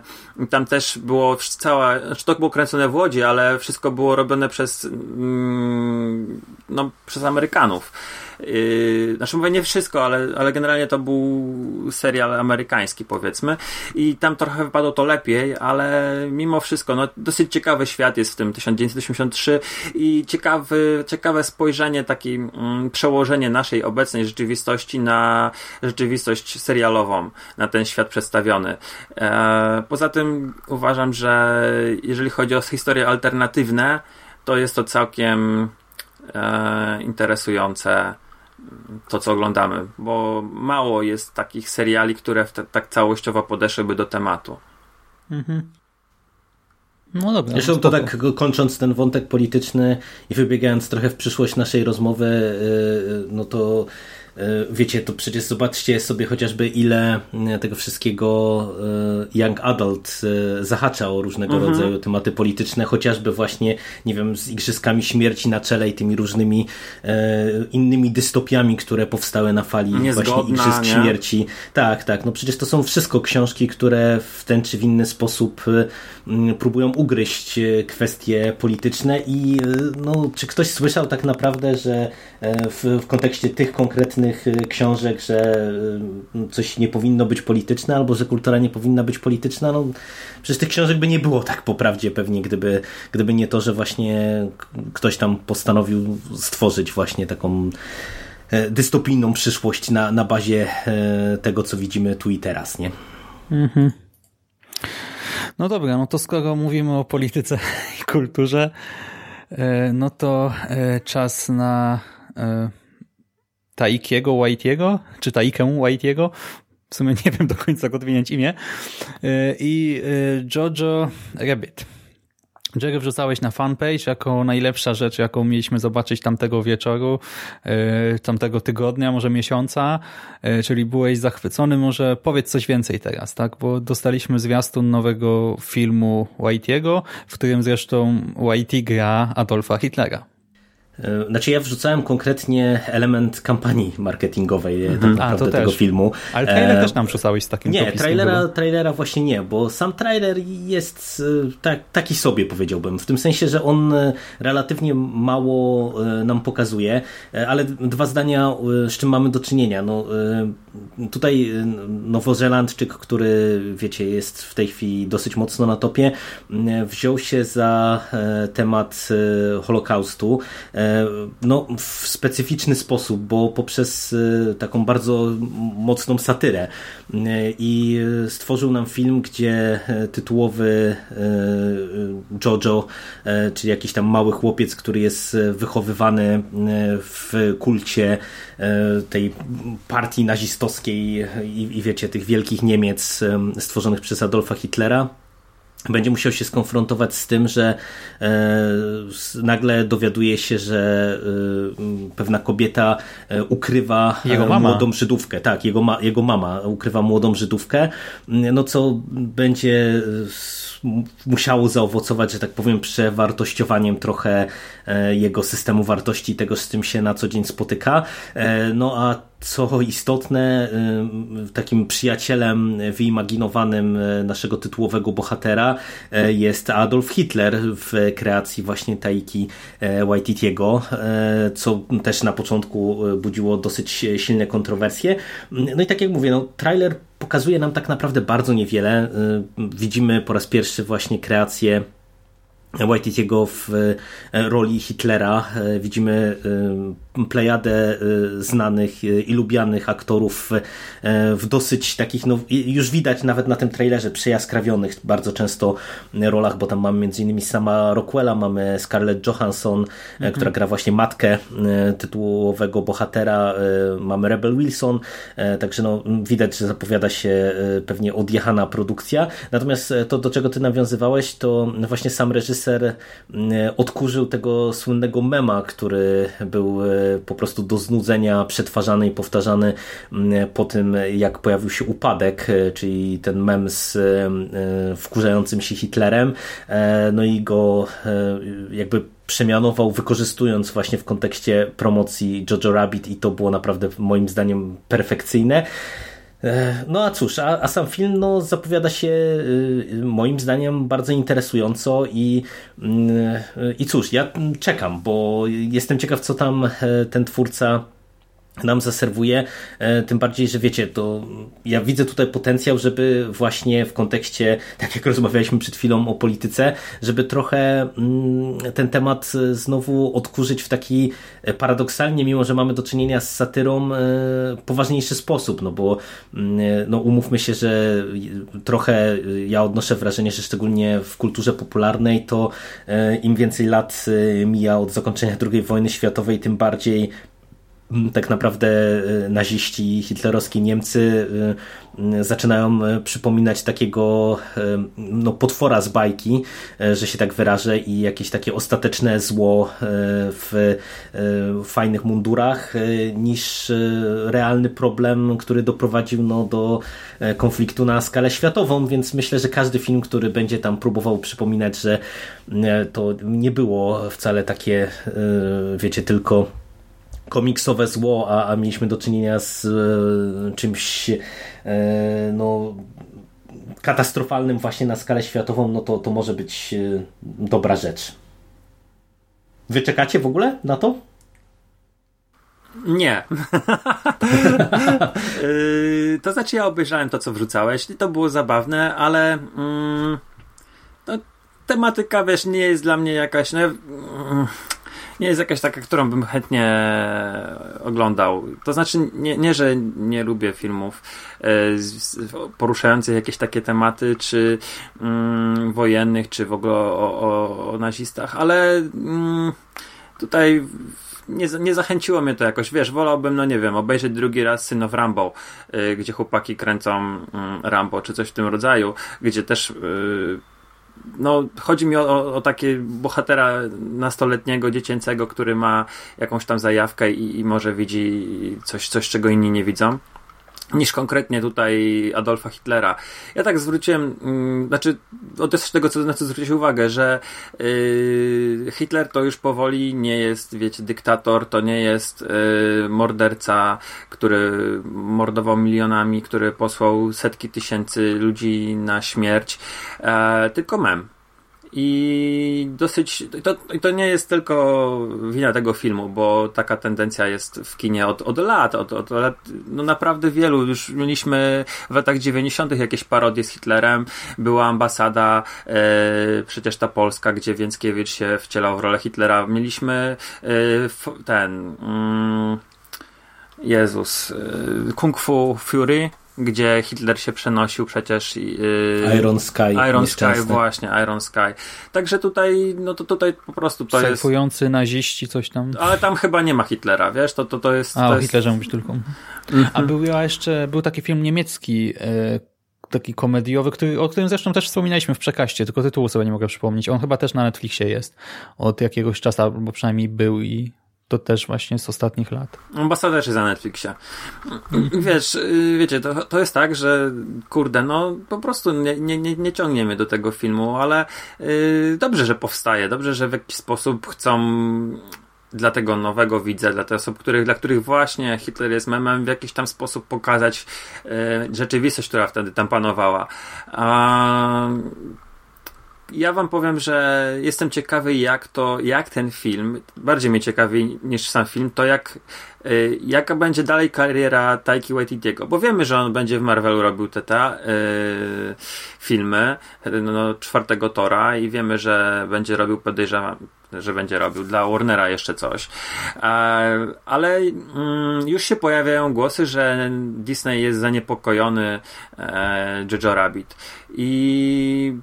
Speaker 2: Tam też było cała, znaczy to było kręcone w Łodzi, ale wszystko było robione przez, mm, no, przez Amerykanów. Yy, znaczy mówię nie wszystko, ale, ale generalnie to był serial amerykański powiedzmy i tam trochę wypadło to lepiej, ale mimo wszystko no, dosyć ciekawy świat jest w tym 1983 i ciekawy, ciekawe spojrzenie, takie mm, przełożenie naszej obecnej rzeczywistości na rzeczywistość serialową, na ten świat przedstawiony. E, poza tym uważam, że jeżeli chodzi o historie alternatywne, to jest to całkiem e, interesujące to, co oglądamy, bo mało jest takich seriali, które tak całościowo podeszłyby do tematu. Mhm.
Speaker 1: No dobra.
Speaker 3: Zresztą no to tak kończąc ten wątek polityczny i wybiegając trochę w przyszłość naszej rozmowy, y, y, no to wiecie, to przecież zobaczcie sobie chociażby ile e, tego wszystkiego e, Young Adult zahacza o różnego mhm. rodzaju tematy polityczne, chociażby właśnie, nie wiem, z Igrzyskami Śmierci na czele i tymi różnymi innymi dystopiami, które powstały na fali
Speaker 2: Niezgodna,
Speaker 3: właśnie Igrzysk nie? Śmierci. Tak, tak, no przecież to są wszystko książki, które w ten czy w inny sposób próbują ugryźć kwestie polityczne i no, czy ktoś słyszał tak naprawdę, że w, w kontekście tych konkretnych Y, książek, że y, coś nie powinno być polityczne, albo że kultura nie powinna być polityczna. No, przecież tych książek by nie było tak po prawdzie pewnie, gdyby, gdyby nie to, że właśnie ktoś tam postanowił stworzyć właśnie taką e, dystopijną przyszłość na, na bazie e, tego, co widzimy tu i teraz, nie? Mhm.
Speaker 1: No dobra, no to skoro mówimy o polityce [LAUGHS] i kulturze, e, no to czas na Taikiego Whitey'ego, czy Taikę Whitey'ego, w sumie nie wiem do końca jak odmieniać imię, y, i y, Jojo Rabbit. Jerry wrzucałeś na fanpage jako najlepsza rzecz, jaką mieliśmy zobaczyć tamtego wieczoru, y, tamtego tygodnia, może miesiąca, czyli byłeś zachwycony. Może powiedz coś więcej teraz, tak? Bo dostaliśmy zwiastun nowego filmu Whitey'ego, w którym zresztą Whitey gra Adolfa Hitlera.
Speaker 3: E, znaczy ja wrzucałem konkretnie element kampanii marketingowej mhm. tak naprawdę tego też. filmu.
Speaker 1: Ale trailer e... też nam wrzucałeś z takim
Speaker 3: Nie, trailera, trailera właśnie nie, bo sam trailer jest e, tak, taki sobie powiedziałbym, w tym sensie, że on e, relatywnie mało nam pokazuje, ale dwa zdania z czym mamy do czynienia. No, tutaj Nowozelandczyk, który wiecie, jest w tej chwili dosyć mocno na topie, wziął się za temat Holokaustu no, w specyficzny sposób, bo poprzez taką bardzo mocną satyrę i stworzył nam film, gdzie tytułowy Jojo, czyli jakiś tam mały chłopiec, który jest wychowywany w kulcie e, tej partii nazistowskiej i, i wiecie, tych wielkich Niemiec stworzonych przez Adolfa Hitlera będzie musiał się skonfrontować z tym, że e, nagle dowiaduje się, że e, pewna kobieta e, ukrywa
Speaker 1: jego mama.
Speaker 3: młodą Żydówkę. Tak, jego, ma, jego mama ukrywa młodą Żydówkę, no co będzie musiało zaowocować, że tak powiem, przewartościowaniem trochę e, jego systemu wartości, tego z czym się na co dzień spotyka. E, no a co istotne, e, takim przyjacielem wyimaginowanym naszego tytułowego bohatera jest Adolf Hitler w kreacji właśnie Taiki Waititiego, co też na początku budziło dosyć silne kontrowersje. No i tak jak mówię, no, trailer pokazuje nam tak naprawdę bardzo niewiele. Widzimy po raz pierwszy właśnie kreację Waititiego w e, roli Hitlera. E, widzimy e, plejadę znanych i lubianych aktorów w dosyć takich, no już widać nawet na tym trailerze, przejaskrawionych bardzo często rolach, bo tam mamy innymi sama Rockwella, mamy Scarlett Johansson, mhm. która gra właśnie matkę tytułowego bohatera, mamy Rebel Wilson, także no widać, że zapowiada się pewnie odjechana produkcja. Natomiast to, do czego ty nawiązywałeś, to właśnie sam reżyser mm, odkurzył tego słynnego mema, który był e, po prostu do znudzenia przetwarzany i powtarzany po tym, jak pojawił się upadek, e, czyli ten mem z e, wkurzającym się Hitlerem, no i go jakby przemianował, wykorzystując właśnie w kontekście promocji Jojo Rabbit i to było naprawdę moim zdaniem perfekcyjne. E, no a cóż, a, a, sam film no, zapowiada się y, moim zdaniem bardzo interesująco i, y, i cóż, ja czekam, bo jestem ciekaw, co tam e, ten twórca nam zaserwuje, e, tym bardziej, że wiecie, to ja widzę tutaj potencjał, żeby właśnie w kontekście, tak jak rozmawialiśmy przed chwilą o polityce, żeby trochę mm, ten temat znowu odkurzyć w taki e, paradoksalnie, mimo że mamy do czynienia z satyrą, e, poważniejszy sposób, no bo mm, no umówmy się, że trochę ja odnoszę wrażenie, że szczególnie w kulturze popularnej to im więcej lat mija od zakończenia II wojny światowej, tym bardziej tak naprawdę y, naziści, hitlerowskie Niemcy y, zaczynają przypominać takiego no, potwora z bajki, że się tak wyrażę, i jakieś takie ostateczne zło w fajnych mundurach, niż realny problem, który doprowadził no, do konfliktu na skalę światową, więc myślę, że każdy film, który będzie tam próbował przypominać, że to nie było wcale takie, wiecie, tylko komiksowe zło, a, a mieliśmy do czynienia z e, czymś e, no, katastrofalnym właśnie na skalę światową, no to, to może być e, dobra rzecz. Wy czekacie w ogóle na to?
Speaker 2: Nie. [LAUGHS] to znaczy, ja obejrzałem to, co wrzucałeś i to było zabawne, ale mm, no, tematyka, wiesz, nie jest dla mnie jakaś. No, mm, nie jest jakaś taka, którą bym chętnie oglądał. To znaczy, nie, nie że nie lubię filmów e, poruszających jakieś takie tematy, czy mm, wojennych, czy w ogóle o, o, o nazistach, ale mm, tutaj nie, nie zachęciło mnie to jakoś, wiesz, wolałbym, no nie wiem, obejrzeć drugi raz Synów Rambo, y, gdzie chłopaki kręcą y, Rambo, czy coś w tym rodzaju, gdzie też y, no, chodzi mi o, o, takie bohatera nastoletniego, dziecięcego, który ma jakąś tam zajawkę i, i może widzi coś, coś, czego inni nie widzą niż konkretnie tutaj Adolfa Hitlera. Ja tak zwróciłem, yy, znaczy, jest tego, co, na co zwrócić uwagę, że yy, Hitler to już powoli nie jest, wiecie, dyktator, to nie jest yy, morderca, który mordował milionami, który posłał setki tysięcy ludzi na śmierć, e, tylko mem. I dosyć. To, to nie jest tylko wina tego filmu, bo taka tendencja jest w kinie od, od lat. Od, od lat no naprawdę wielu. Już mieliśmy w latach 90. jakieś parodie z Hitlerem. Była ambasada, e, przecież ta polska, gdzie Więckiewicz się wcielał w rolę Hitlera. Mieliśmy e, ten. Mm, Jezus. E, Kung Fu Fury gdzie Hitler się przenosił przecież.
Speaker 3: Yy, Iron Sky.
Speaker 2: Iron Sky, właśnie, Iron Sky. Także tutaj, no to tutaj po prostu to
Speaker 1: Surfujący jest. naziści, coś tam.
Speaker 2: Ale tam chyba nie ma Hitlera, wiesz, to, to, to jest.
Speaker 1: A,
Speaker 2: to
Speaker 1: o
Speaker 2: jest...
Speaker 1: Hitlerze mówisz tylko. A był jeszcze, był taki film niemiecki, e, taki komediowy, który, o którym zresztą też wspominaliśmy w przekaście, tylko tytułu sobie nie mogę przypomnieć. On chyba też na Netflixie jest od jakiegoś czasu, albo przynajmniej był i to też właśnie z ostatnich lat.
Speaker 2: Ambasador jest na Netflixie. Wiesz, y, wiecie, to, to jest tak, że kurde, no po prostu nie, nie, nie ciągniemy do tego filmu, ale yy, dobrze, że powstaje, dobrze, że w jakiś sposób chcą dla tego nowego widza, dla tych osób, których, dla których właśnie Hitler jest memem, w jakiś tam sposób pokazać yy, rzeczywistość, która wtedy tam panowała. A ja wam powiem, że jestem ciekawy, jak to, jak ten film, bardziej mnie ciekawi niż sam film, to jak, y, jaka będzie dalej kariera Taiki Waititiego, bo wiemy, że on będzie w Marvelu robił te, te y, filmy, no, czwartego Tora i wiemy, że będzie robił, podejrzewam, że będzie robił dla Warnera jeszcze coś. Ale mm, już się pojawiają głosy, że Disney jest zaniepokojony e, Jojo Rabbit. I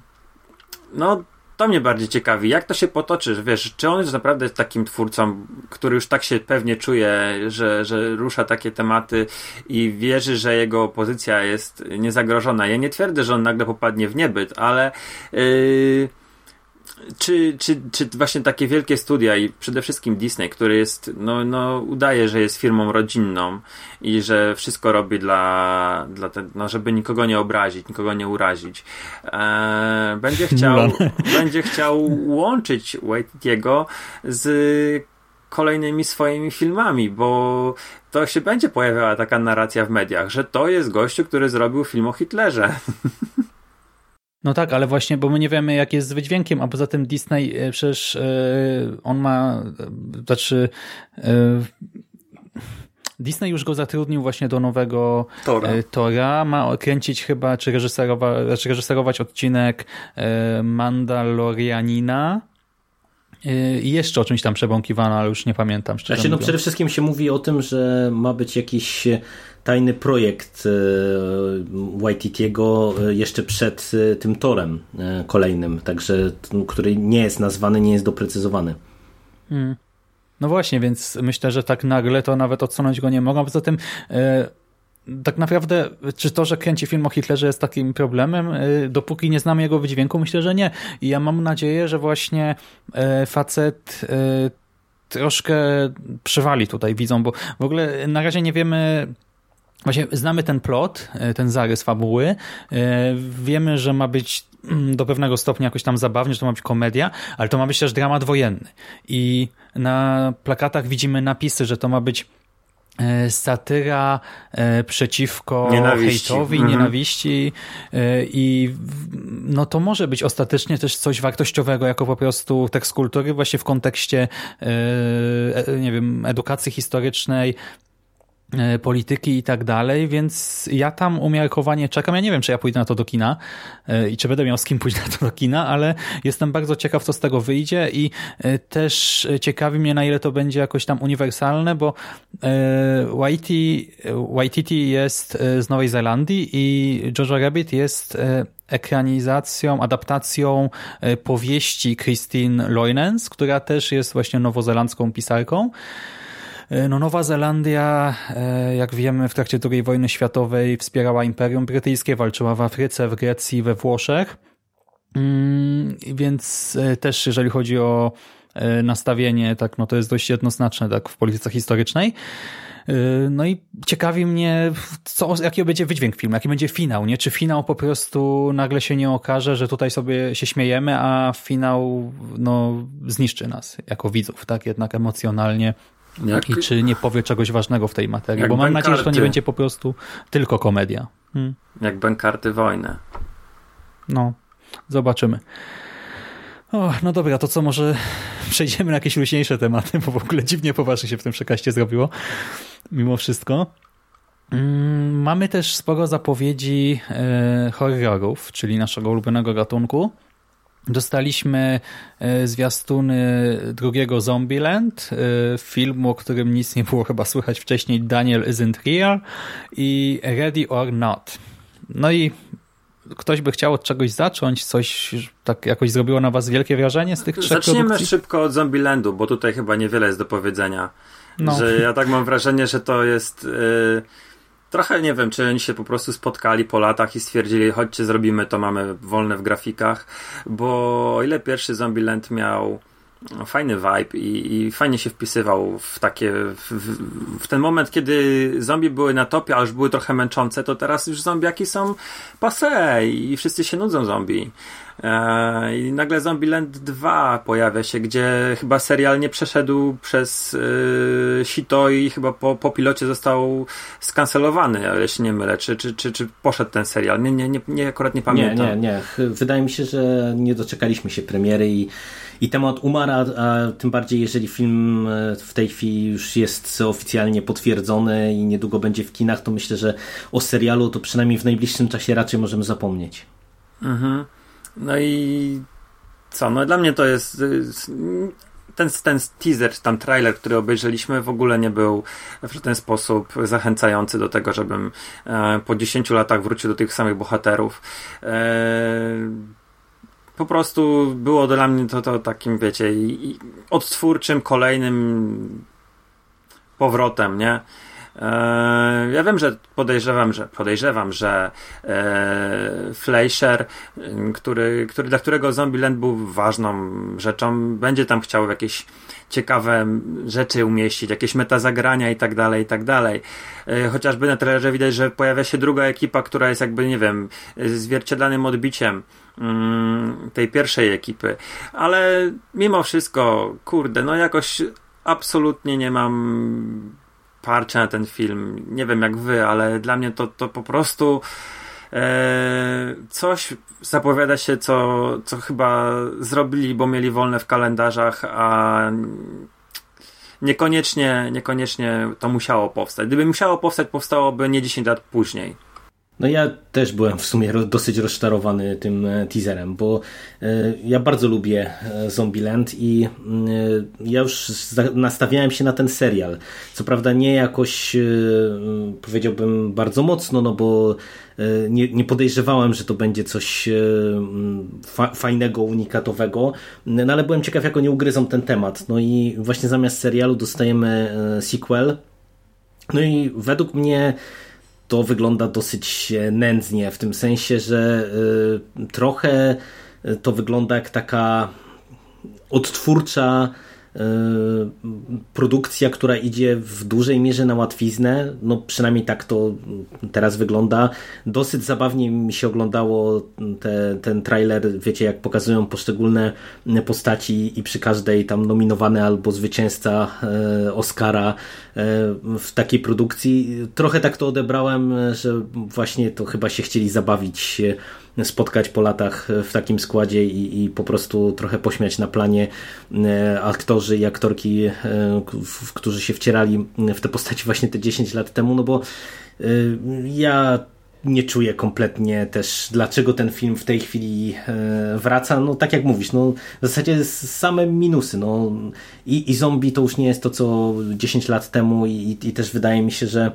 Speaker 2: no, to mnie bardziej ciekawi, jak to się potoczy, wiesz, czy on jest naprawdę takim twórcą, który już tak się pewnie czuje, że, że rusza takie tematy i wierzy, że jego pozycja jest niezagrożona. Ja nie twierdzę, że on nagle popadnie w niebyt, ale yy, czy, czy, czy właśnie takie wielkie studia i przede wszystkim Disney, który jest, no, no udaje, że jest firmą rodzinną i że wszystko robi dla, dla te, no, żeby nikogo nie obrazić, nikogo nie urazić, e, będzie [LAUGHS] chciał, będzie chciał łączyć Waititiego z kolejnymi swoimi filmami, bo to się będzie pojawiała taka narracja w mediach, że to jest gościu, który zrobił film o Hitlerze. [LAUGHS]
Speaker 1: No tak, ale właśnie, bo my nie wiemy, jak jest z wydźwiękiem, a poza tym Disney e, przecież e, on ma, e, znaczy Disney już go zatrudnił właśnie do nowego Tora. Tora. Ma kręcić chyba, czy reżyserować, znaczy reżyserować odcinek Mandalorianina. I jeszcze o czymś tam przebąkiwano, ale już nie pamiętam.
Speaker 3: Szczerze znaczy, no przede wszystkim się mówi o tym, że ma być jakiś tajny projekt e, Waititiego e, jeszcze przed e, tym torem kolejnym, także który nie jest nazwany, nie jest doprecyzowany. Hmm.
Speaker 1: No właśnie, więc myślę, że tak nagle to nawet odsunąć go nie mogą. Poza tym tak naprawdę, czy to, że kręci film o Hitlerze jest takim problemem, dopóki nie znamy jego wydźwięku, myślę, że nie. I ja mam nadzieję, że właśnie facet troszkę przywali tutaj widzą, bo w ogóle na razie nie wiemy Właśnie znamy ten plot, e, ten zarys fabuły. E, wiemy, że ma być mm, do pewnego stopnia jakoś tam zabawnie, że to ma być komedia, ale to ma być też dramat wojenny. I na plakatach widzimy napisy, że to ma być e, satyra przeciwko nienawiści. hejtowi, mhm. nienawiści i no to może być ostatecznie też coś wartościowego jako po prostu tekst kultury właśnie w kontekście nie wiem, edukacji historycznej, E, polityki i tak dalej, więc ja tam umiarkowanie czekam. Ja nie wiem, czy ja pójdę na to do kina e, i czy będę miał z kim pójść na to do kina, ale jestem bardzo ciekaw, co z tego wyjdzie i e, też ciekawi mnie, na ile to będzie jakoś tam uniwersalne, bo Waititi jest z Nowej Zelandii i Jojo Rabbit jest ekranizacją, adaptacją powieści Christine Loinens, która też jest właśnie nowozelandzką pisarką. E, no, Nowa Zelandia, e, jak wiemy, w trakcie II wojny światowej wspierała Imperium Brytyjskie, walczyła w Afryce, w Grecji, we Włoszech. Mm, więc e, też jeżeli chodzi o nastawienie, tak, no to jest dość jednoznaczne tak, w polityce historycznej. No i ciekawi mnie, co, jaki będzie wydźwięk filmu, jaki będzie finał, nie? Czy finał po prostu nagle się nie okaże, że tutaj sobie się śmiejemy, a finał no, zniszczy nas jako widzów, tak? Jednak emocjonalnie jak... I czy nie powie czegoś ważnego w tej materii, bo mam nadzieję, że to nie będzie po prostu tylko komedia.
Speaker 2: Hmm. Jak bankarty wojny.
Speaker 1: No, zobaczymy. O, no dobra, to co, może [LAUGHS] przejdziemy na jakieś luźniejsze tematy, bo w ogóle dziwnie poważnie się w tym przekaście zrobiło, mimo wszystko. Mm, mamy też sporo zapowiedzi e, horrorów, czyli naszego ulubionego gatunku. Dostaliśmy e, zwiastuny drugiego Zombieland, e, filmu, o którym nic nie było chyba słychać wcześniej, Daniel Isn't Real i Ready or Not. No i ktoś by chciał od czegoś zacząć, coś tak jakoś zrobiło na was wielkie wrażenie z tych trzech
Speaker 2: Zaczniemy
Speaker 1: produkcji?
Speaker 2: szybko od Zombielandu, bo tutaj chyba niewiele jest do powiedzenia. No. Że ja tak mam wrażenie, że to jest... Yy Trochę nie wiem, czy oni się po prostu spotkali po latach i stwierdzili, chodźcie, zrobimy to, mamy wolne w grafikach, bo o ile pierwszy Zombieland miał fajny vibe i, i, fajnie się wpisywał w takie w, w, ten moment, kiedy zombie były na topie, a już były trochę męczące, to teraz już zombiaki są passe i wszyscy się nudzą zombie. E, I nagle Zombieland 2 pojawia się, gdzie chyba serial nie przeszedł przez yy, sito i chyba po, po pilocie został skancelowany, ale się nie mylę. Czy, czy, czy, czy poszedł ten serial? Nie, nie, nie, nie akurat nie pamiętam.
Speaker 3: Nie, nie, nie. Wydaje mi się, że nie doczekaliśmy się premiery i, i temat umarł, a, tym bardziej jeżeli film e, w tej chwili już jest oficjalnie potwierdzony i niedługo będzie w kinach, to myślę, że o serialu to przynajmniej w najbliższym czasie raczej możemy zapomnieć.
Speaker 2: Mhm. No i co? No dla mnie to jest ten, ten teaser, tam trailer, który obejrzeliśmy, w ogóle nie był w ten sposób zachęcający do tego, żebym e, po 10 latach wrócił do tych samych bohaterów. E, po prostu było dla mnie to, to takim, wiecie, odtwórczym, kolejnym powrotem, nie? E, ja wiem, że podejrzewam, że podejrzewam, że e, Fleischer, który, który, dla którego Zombieland był ważną rzeczą, będzie tam chciał jakieś ciekawe rzeczy umieścić, jakieś metazagrania i tak dalej, i tak dalej. E, chociażby na trailerze widać, że pojawia się druga ekipa, która jest jakby, nie wiem, zwierciadlanym odbiciem mm, tej pierwszej ekipy. Ale mimo wszystko, kurde, no jakoś absolutnie nie mam parcie na ten film. Nie wiem jak wy, ale dla mnie to, to po prostu e, coś zapowiada się, co, co chyba zrobili, bo mieli wolne w kalendarzach, a niekoniecznie, niekoniecznie to musiało powstać. Gdyby musiało powstać, powstałoby nie 10 lat później.
Speaker 3: No ja też byłem w sumie dosyć rozczarowany tym e, teaserem, bo e, ja bardzo lubię e, Zombieland i ja już nastawiałem się na ten serial. Co prawda nie jakoś powiedziałbym bardzo mocno, no bo nie, nie podejrzewałem, że to będzie coś fa fajnego, unikatowego, no ale byłem ciekaw jak oni ugryzą ten temat. No i właśnie zamiast serialu dostajemy sequel. No i według mnie to wygląda dosyć nędznie, w tym sensie, że y, trochę to wygląda jak taka odtwórcza produkcja, która idzie w dużej mierze na łatwiznę, no przynajmniej tak to teraz wygląda. Dosyć zabawnie mi się oglądało te, ten trailer, wiecie, jak pokazują poszczególne postaci i przy każdej tam nominowany albo zwycięzca y, Oscara E, w takiej produkcji. Trochę tak to odebrałem, że właśnie to chyba się chcieli zabawić, spotkać po latach w takim składzie i, i po prostu trochę pośmiać na planie e, aktorzy i aktorki, e, którzy się wcierali w te postaci właśnie te 10 lat temu, no bo ja nie czuję kompletnie też, dlaczego ten film w tej chwili e, wraca. No tak jak mówisz, no w zasadzie same minusy. No, i, I zombie to już nie jest to, co 10 lat temu i, i też wydaje mi się, że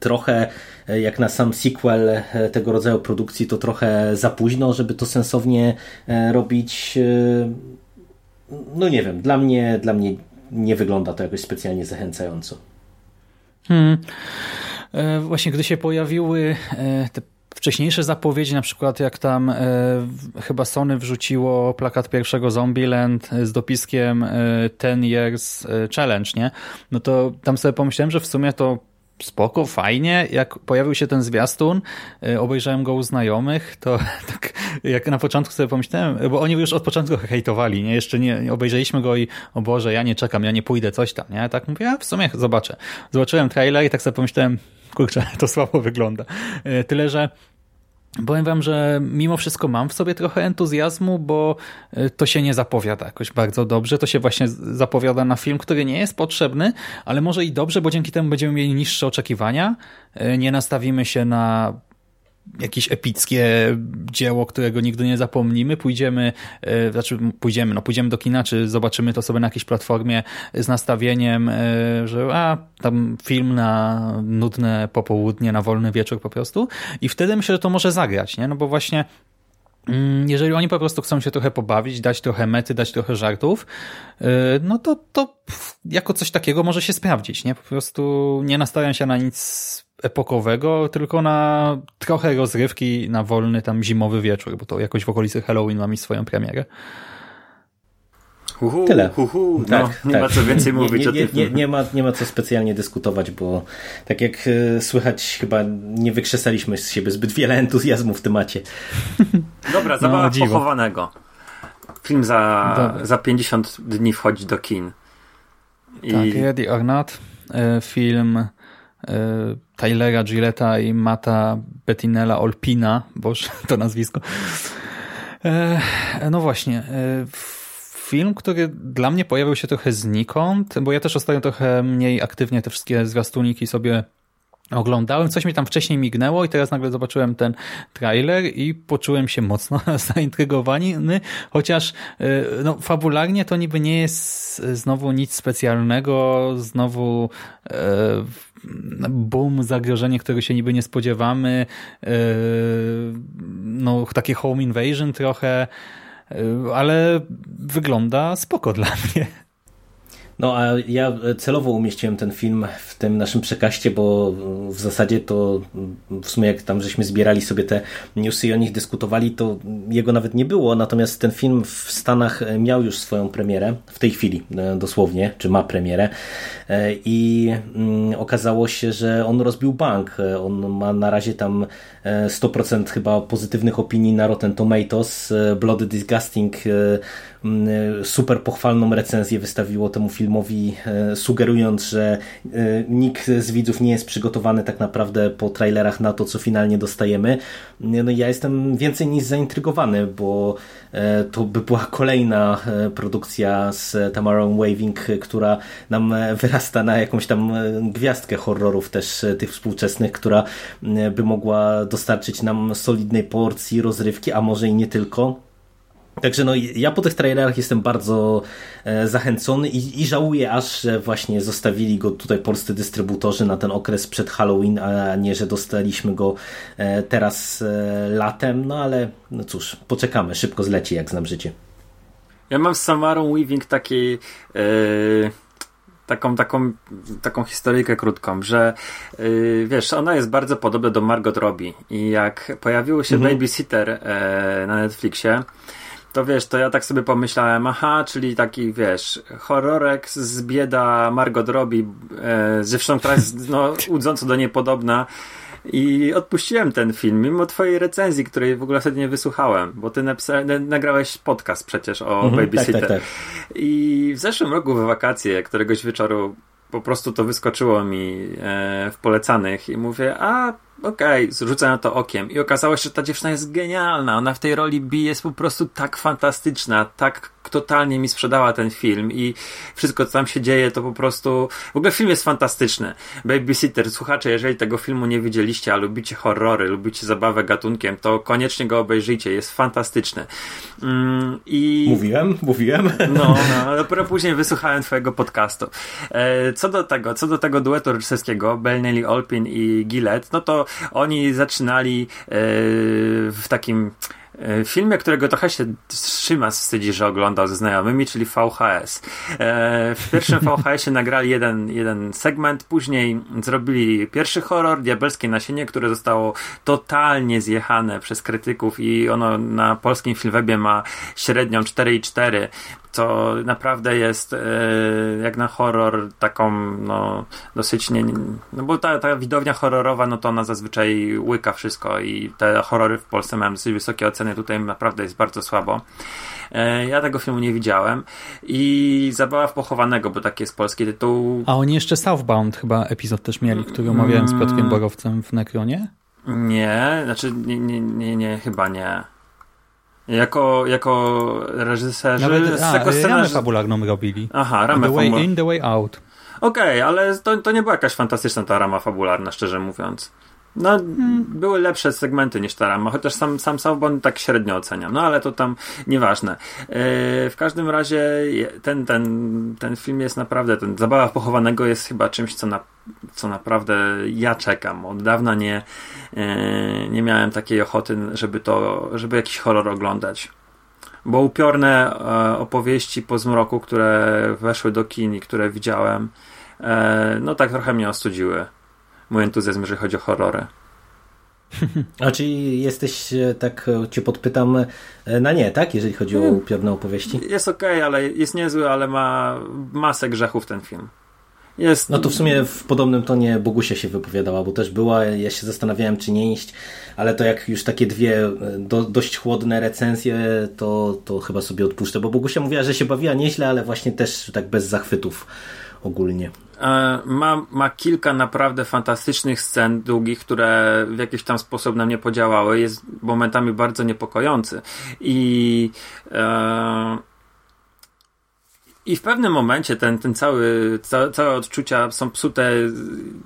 Speaker 3: trochę e, jak na sam sequel e, tego rodzaju produkcji to trochę za późno, żeby to sensownie robić. No nie wiem, dla mnie, dla mnie nie wygląda to jakoś specjalnie zachęcająco.
Speaker 1: Hmm. E, właśnie gdy się pojawiły e, te wcześniejsze zapowiedzi, na przykład jak tam e, chyba Sony wrzuciło plakat pierwszego Zombieland z dopiskiem 10 Years Challenge, nie? No to tam sobie pomyślałem, że w sumie to spoko, fajnie. Jak pojawił się ten zwiastun, obejrzałem go u znajomych, to [LAUGHS] tak jak na początku sobie pomyślałem, bo oni już od początku hejtowali, nie? Jeszcze nie, obejrzeliśmy go i o Boże, ja nie czekam, ja nie pójdę, coś tam, nie? Tak mówię, ja w sumie zobaczę. Zobaczyłem trailer i tak sobie pomyślałem, kurczę, [LAUGHS] to słabo wygląda. E, tyle, że Powiem wam, że mimo wszystko mam w sobie trochę entuzjazmu, bo y, to się nie zapowiada jakoś bardzo dobrze. To się właśnie zapowiada na film, który nie jest potrzebny, ale może i dobrze, bo dzięki temu będziemy mieli niższe oczekiwania. Y, nie nastawimy się na jakieś epickie dzieło, którego nigdy nie zapomnimy, pójdziemy, e, znaczy pójdziemy, no pójdziemy do kina, czy zobaczymy to sobie na jakiejś platformie z nastawieniem, e, że a, tam film na nudne popołudnie, na wolny wieczór po prostu i wtedy myślę, że to może zagrać, nie? No bo właśnie jeżeli oni po prostu chcą się trochę pobawić, dać trochę mety, dać trochę żartów, e, no to, to jako coś takiego może się sprawdzić, nie? Po prostu nie nastawiam się na nic epokowego, tylko na trochę rozrywki na wolny tam zimowy wieczór, bo to jakoś w okolicy Halloween ma mieć swoją premierę.
Speaker 2: Uhu,
Speaker 3: Tyle.
Speaker 2: Uhu, no, tak, nie tak. ma co więcej mówić
Speaker 3: nie,
Speaker 2: nie,
Speaker 3: o tym. Nie, nie, ma, nie ma co specjalnie dyskutować, bo tak jak e, słychać, chyba nie wykrzesaliśmy z siebie zbyt wiele entuzjazmu w temacie. [LAUGHS]
Speaker 2: Dobra, zabawa no, pochowanego. Film za, za 50 dni wchodzi do kin.
Speaker 1: I... Tak, Ready or Not. E, film E, Tylera Gilletta i Mata Bettinella Olpina, [LAUGHS] boż to nazwisko. E, no właśnie, film, który dla mnie pojawił się trochę znikąd, bo ja też ostatnio trochę mniej aktywnie te wszystkie zwiastuniki sobie oglądałem, coś mi tam wcześniej mignęło i teraz nagle zobaczyłem ten trailer i poczułem się mocno [LAUGHS] zaintrygowany, chociaż no, fabularnie to niby nie jest znowu nic specjalnego, znowu boom, zagrożenie, którego się niby nie spodziewamy, e, no takie home invasion trochę, e, ale wygląda spoko dla mnie.
Speaker 3: No a ja celowo umieściłem ten film w tym naszym przekaście, bo w zasadzie to w sumie jak tam żeśmy zbierali sobie te newsy i o nich dyskutowali, to jego nawet nie było, natomiast ten film w Stanach miał już swoją premierę, w tej chwili e, dosłownie, czy ma premierę e, i mm, okazało się, że on rozbił bank. E, on ma na razie tam 100% chyba pozytywnych opinii na Rotten Tomatoes. Bloody Disgusting super pochwalną recenzję wystawiło temu filmowi, e, sugerując, że e, nikt z widzów nie jest przygotowany tak naprawdę po trailerach na to, co finalnie dostajemy. No ja jestem więcej niż zaintrygowany, bo e, to by była kolejna produkcja z Tamarą Waving, która nam wyrasta na jakąś tam gwiazdkę horrorów też tych współczesnych, która by mogła dostarczyć nam solidnej porcji rozrywki, a może i nie tylko. Także no, ja po tych trailerach jestem bardzo e, zachęcony i, i żałuję aż, że właśnie zostawili go tutaj polscy dystrybutorzy na ten okres przed Halloween, a nie, że dostaliśmy go e, teraz e, latem, no ale no cóż, poczekamy, szybko zleci jak znam życie.
Speaker 2: Ja mam z Samarą Weaving taki yy, taką, taką, taką historyjkę krótką, że yy, wiesz, ona jest bardzo podobna do Margot Robbie i jak pojawił się mhm. Babysitter yy, na Netflixie, to wiesz, to ja tak sobie pomyślałem, aha, czyli taki, wiesz, horrorek z bieda Margot Robbie, e, zresztą która jest no, łudząco do niej podobna. I odpuściłem ten film, mimo twojej recenzji, której w ogóle wtedy nie wysłuchałem, bo ty nagrałeś podcast przecież o mhm, Babysitter. Tak, tak, tak. I w zeszłym roku w wakacje, któregoś wieczoru po prostu to wyskoczyło mi e, w polecanych i mówię, a okej, okay, rzucę na to okiem. I okazało się, że ta dziewczyna jest genialna. Ona w tej roli B jest po prostu tak fantastyczna, tak totalnie mi sprzedała ten film i wszystko, co tam się dzieje, to po prostu... W ogóle film jest fantastyczny. Babysitter, słuchacze, jeżeli tego filmu nie widzieliście, a lubicie horrory, lubicie zabawę gatunkiem, to koniecznie go obejrzyjcie. Jest fantastyczny. Mm, I...
Speaker 3: Mówiłem, mówiłem.
Speaker 2: No, no, [LAUGHS] dopiero później wysłuchałem twojego podcastu. E, co do tego, co do tego duetu reżyserskiego, Belnelli Olpin i Gillette, no to oni zaczynali e, w takim filmie, którego trochę się Szymas wstydzi, że oglądał ze znajomymi, czyli VHS. E, w pierwszym [LAUGHS] VHS-ie nagrali jeden, jeden segment, później zrobili pierwszy horror, Diabelskie Nasienie, które zostało totalnie zjechane przez krytyków i ono na polskim Filmwebie ma średnią 4,4 co naprawdę jest e, jak na horror taką no, dosyć nie, no bo ta, ta widownia horrorowa no to ona zazwyczaj łyka wszystko i te horrory w Polsce mają dosyć wysokie oceny, tutaj naprawdę jest bardzo słabo. E, ja tego filmu nie widziałem i Zabawa w pochowanego, bo taki jest polski tytuł.
Speaker 1: A oni jeszcze Southbound chyba epizod też mieli, który omawiałem z Piotrkiem Borowcem w Nekronie?
Speaker 2: Nie, znaczy nie, nie, nie, nie chyba nie. Jako, jako reżyserzy...
Speaker 1: Nawet, a,
Speaker 2: jako
Speaker 1: ramę fabularną robili.
Speaker 2: Aha, ramę
Speaker 1: The way in, the way out.
Speaker 2: Okej, okay, ale to, to nie była jakaś fantastyczna ta rama fabularna, szczerze mówiąc. No, hmm. były lepsze segmenty niż ta rama, chociaż sam, sam Southbound tak średnio oceniam. No, ale to tam nieważne. Yy, w każdym razie ten, ten, ten film jest naprawdę, ten Zabawa Pochowanego jest chyba czymś, co, na, co naprawdę ja czekam. Od dawna nie, yy, nie miałem takiej ochoty, żeby to, żeby jakiś horror oglądać. Bo upiorne e, opowieści po zmroku, które weszły do kin i które widziałem, e, no tak trochę mnie ostudziły mój entuzjazm, jeżeli chodzi o horrory. [LAUGHS]
Speaker 3: A czyli jesteś, e, tak e, cię podpytam, e, na nie, tak? Jeżeli chodzi o hmm. upiorne opowieści?
Speaker 2: Jest okej, okay, ale jest niezły, ale ma masę grzechów ten film. Jest...
Speaker 3: No to w sumie w podobnym tonie Bogusia się wypowiadała, bo też była, ja się zastanawiałem czy nie iść, ale to jak już takie dwie do, dość chłodne recenzje, to, to chyba sobie odpuszczę, bo Bogusia mówiła, że się bawiła nieźle, ale właśnie też tak bez zachwytów ogólnie.
Speaker 2: E, ma, ma kilka naprawdę fantastycznych scen długich, które w jakiś tam sposób na mnie podziałały. Jest momentami bardzo niepokojący. I e, i w pewnym momencie ten, ten cały, ca, całe odczucia są psute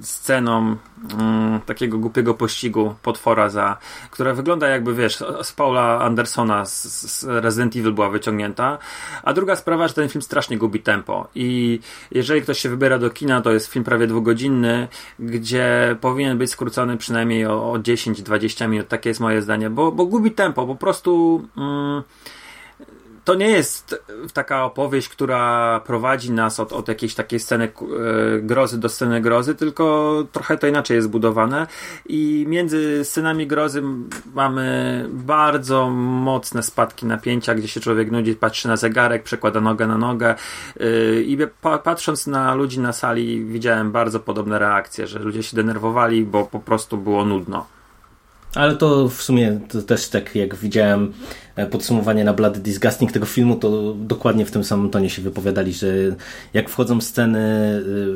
Speaker 2: sceną mm, takiego głupiego pościgu potwora, za, która wygląda jakby, wiesz, z Paula Andersona z, z Resident Evil była wyciągnięta. A druga sprawa, że ten film strasznie gubi tempo. I jeżeli ktoś się wybiera do kina, to jest film prawie dwugodzinny, gdzie powinien być skrócony przynajmniej o, o 10-20 minut. Takie jest moje zdanie, bo, bo gubi tempo. Po prostu... Mm, to nie jest taka opowieść, która prowadzi nas od, od jakiejś takiej sceny e, grozy do sceny grozy, tylko trochę to inaczej jest zbudowane i między scenami grozy mamy bardzo mocne spadki napięcia, gdzie się człowiek nudzi, patrzy na zegarek, przekłada nogę na nogę e, i patrząc na ludzi na sali widziałem bardzo podobne reakcje, że ludzie się denerwowali, bo po prostu było nudno.
Speaker 3: Ale to w sumie to też tak jak widziałem e, podsumowanie na Bloody Disgusting tego filmu, to dokładnie w tym samym tonie się wypowiadali, że jak wchodzą sceny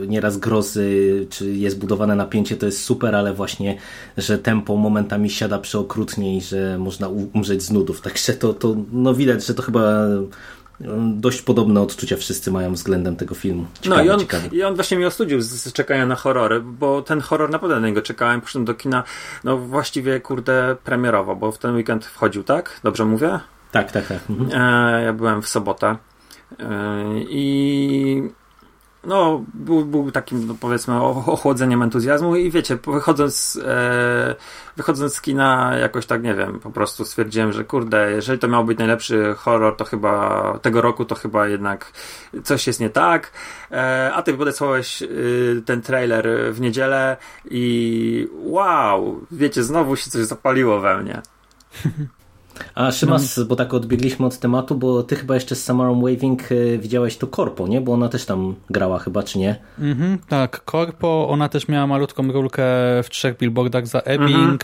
Speaker 3: e, nieraz grozy, czy jest budowane napięcie, to jest super, ale właśnie, że tempo momentami siada przeokrutnie i że można umrzeć z nudów. Także to, to no widać, że to chyba dość podobne odczucia wszyscy mają względem tego filmu. Ciekawe,
Speaker 2: no i on, i on właśnie mnie ostudził z, z czekania na horrory, bo ten horror naprawdę na niego czekałem. Poszedłem do kina, no właściwie kurde premierowo, bo w ten weekend wchodził, tak? Dobrze mówię?
Speaker 3: Tak, tak, tak. Mhm.
Speaker 2: E, ja byłem w sobotę e, i no, był, był takim, no, powiedzmy, ochłodzeniem entuzjazmu i wiecie, wychodząc, e, wychodząc z kina jakoś tak, nie wiem, po prostu stwierdziłem, że kurde, jeżeli to miał być najlepszy horror, to chyba tego roku, to chyba jednak coś jest nie tak, e, a ty podesłałeś y, ten trailer w niedzielę i wow, wiecie, znowu się coś zapaliło we mnie. [LAUGHS]
Speaker 3: A Szymas, no. bo tak odbiegliśmy od tematu, bo ty chyba jeszcze z Samarą Waving e, widziałeś to Korpo, nie? Bo ona też tam grała chyba, czy nie?
Speaker 1: Mhm, tak, Korpo, ona też miała malutką rulkę w trzech billboardach za Ebbing. Mhm.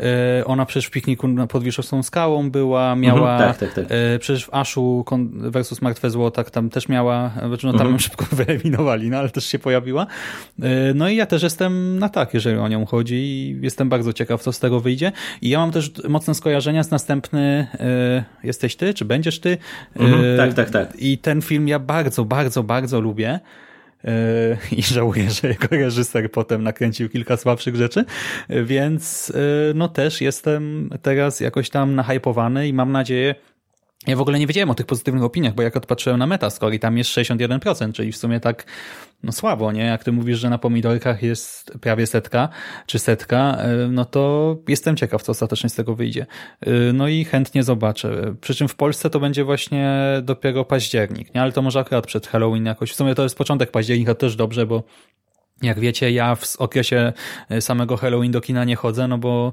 Speaker 1: E, ona przecież w pikniku pod Wierzchowską skałą była, miała mhm, tak, tak, tak. E, przecież w Aszu versus Martwe Złoto tam też miała, znaczy no tam mhm. szybko [LAUGHS] wyeliminowali, no ale też się pojawiła. E, no i ja też jestem na tak, jeżeli o nią chodzi i jestem bardzo ciekaw, co z tego wyjdzie. I ja mam też mocne skojarzenia z następny Jesteś Ty, czy Będziesz Ty?
Speaker 3: Mhm, tak, tak, tak.
Speaker 1: I ten film ja bardzo, bardzo, bardzo lubię. E, [LAUGHS] i żałuję, że jego reżyser potem nakręcił kilka słabszych rzeczy, więc e, no też jestem teraz jakoś tam nahypowany i mam nadzieję, ja w ogóle nie wiedziałem o tych pozytywnych opiniach, bo jak odpatrzyłem na Metascore i tam jest 61%, czyli w sumie tak no słabo, nie? Jak ty mówisz, że na pomidorkach jest prawie setka, czy setka, e, no to jestem ciekaw, co ostatecznie z tego wyjdzie. E, no i chętnie zobaczę. Przy czym w Polsce to będzie właśnie dopiero październik, nie? Ale to może akurat przed Halloween jakoś. W sumie to jest początek października też dobrze, bo jak wiecie, ja w okresie e, samego Halloween do kina nie chodzę, no bo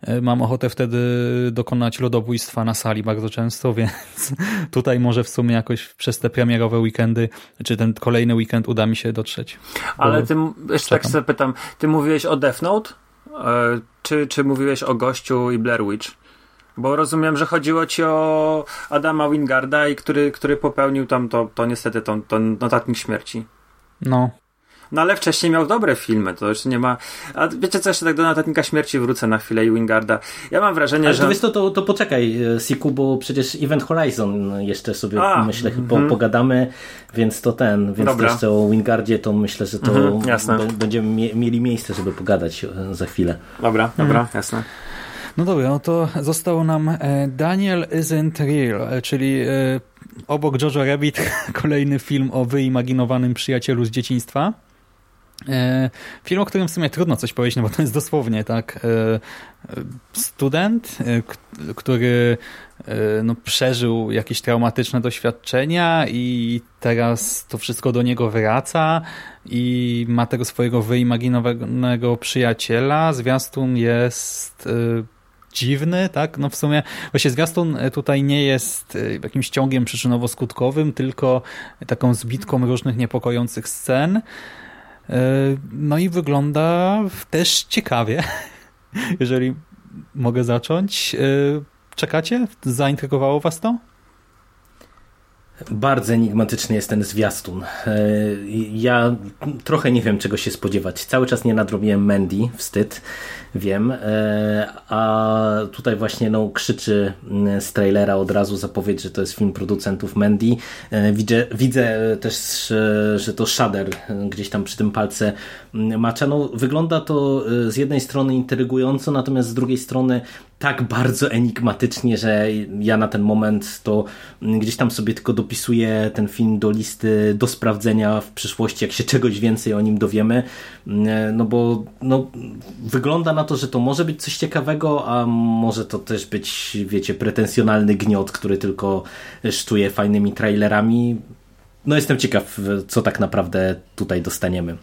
Speaker 1: e, mam ochotę wtedy dokonać ludobójstwa na sali bardzo często, [LAUGHS] więc tutaj może w sumie jakoś przez te premierowe weekendy, czy ten kolejny weekend uda mi się dotrzeć.
Speaker 2: Ale ty, jeszcze tak sobie pytam, ty mówiłeś o Death Note? E, czy, czy mówiłeś o Gościu i Blair Witch? Bo rozumiem, że chodziło ci o Adama Wingarda, i który, który popełnił tam to, to niestety to, to notatnik śmierci.
Speaker 1: No.
Speaker 2: No ale wcześniej miał dobre filmy, to już nie ma... A wiecie co, jeszcze tak do Notatnika Śmierci wrócę na chwilę i Wingarda. Ja mam wrażenie,
Speaker 3: ale
Speaker 2: że...
Speaker 3: Ale to, to, to poczekaj, e, Siku, bo przecież Event Horizon jeszcze sobie A, myślę mm -hmm. pogadamy, więc to ten, więc Dobra. jeszcze o Wingardzie to myślę, że to -hmm, będziemy mieli miejsce, żeby pogadać e, za chwilę.
Speaker 2: Dobra, dobra, mhm. jasne.
Speaker 1: No dobra, no to został nam e, Daniel Isn't Real, czyli obok Jojo Rabbit [LAUGHS] kolejny film o wyimaginowanym przyjacielu z dzieciństwa. E, film, o którym w sumie trudno coś powiedzieć, no bo to jest dosłownie tak e, student, e, który no, przeżył jakieś traumatyczne doświadczenia i teraz to wszystko do niego wraca i ma tego swojego wyimaginowanego przyjaciela. Zwiastun jest dziwny, tak? No w sumie właśnie zwiastun tutaj nie jest jakimś ciągiem przyczynowo-skutkowym, tylko taką zbitką różnych niepokojących scen. E, no i wygląda też ciekawie, [LAUGHS] jeżeli mogę zacząć. E, czekacie? Zaintrygowało was to?
Speaker 3: Bardzo enigmatyczny jest ten zwiastun. E, ja trochę nie wiem, czego się spodziewać. Cały czas nie nadrobiłem Mandy, wstyd, wiem. A tutaj właśnie no, krzyczy mm, z trailera od razu zapowiedź, że to jest film producentów Mandy. Widzę, widzę też, że to Shader gdzieś tam przy tym palce mm, macza. No, wygląda to z jednej strony intrygująco, natomiast z drugiej strony tak bardzo enigmatycznie, że ja na ten moment to gdzieś tam sobie tylko dopisuję ten film do listy do sprawdzenia w przyszłości, jak się czegoś więcej o nim dowiemy. No bo no, wygląda na to, że to może być coś ciekawego, a może to też być, wiecie, pretensjonalny gniot, który tylko sztuje fajnymi trailerami. No jestem ciekaw, co tak naprawdę tutaj dostaniemy.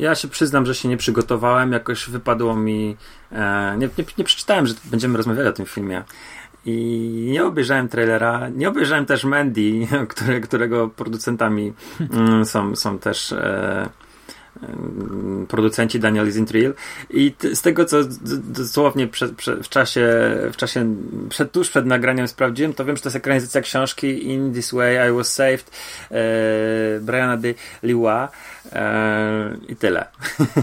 Speaker 2: Ja się przyznam, że się nie przygotowałem, jakoś wypadło mi. E, nie, nie, nie przeczytałem, że będziemy rozmawiali o tym filmie. I nie obejrzałem trailera, nie obejrzałem też Mandy, [LAUGHS] które, którego producentami mm, są, są też e, producenci Daniel Isintrill i z tego co dosłownie w czasie, w czasie przed, tuż przed nagraniem sprawdziłem, to wiem, że to jest ekranizacja książki In This Way I Was Saved e, Briana de Liwa e, i tyle.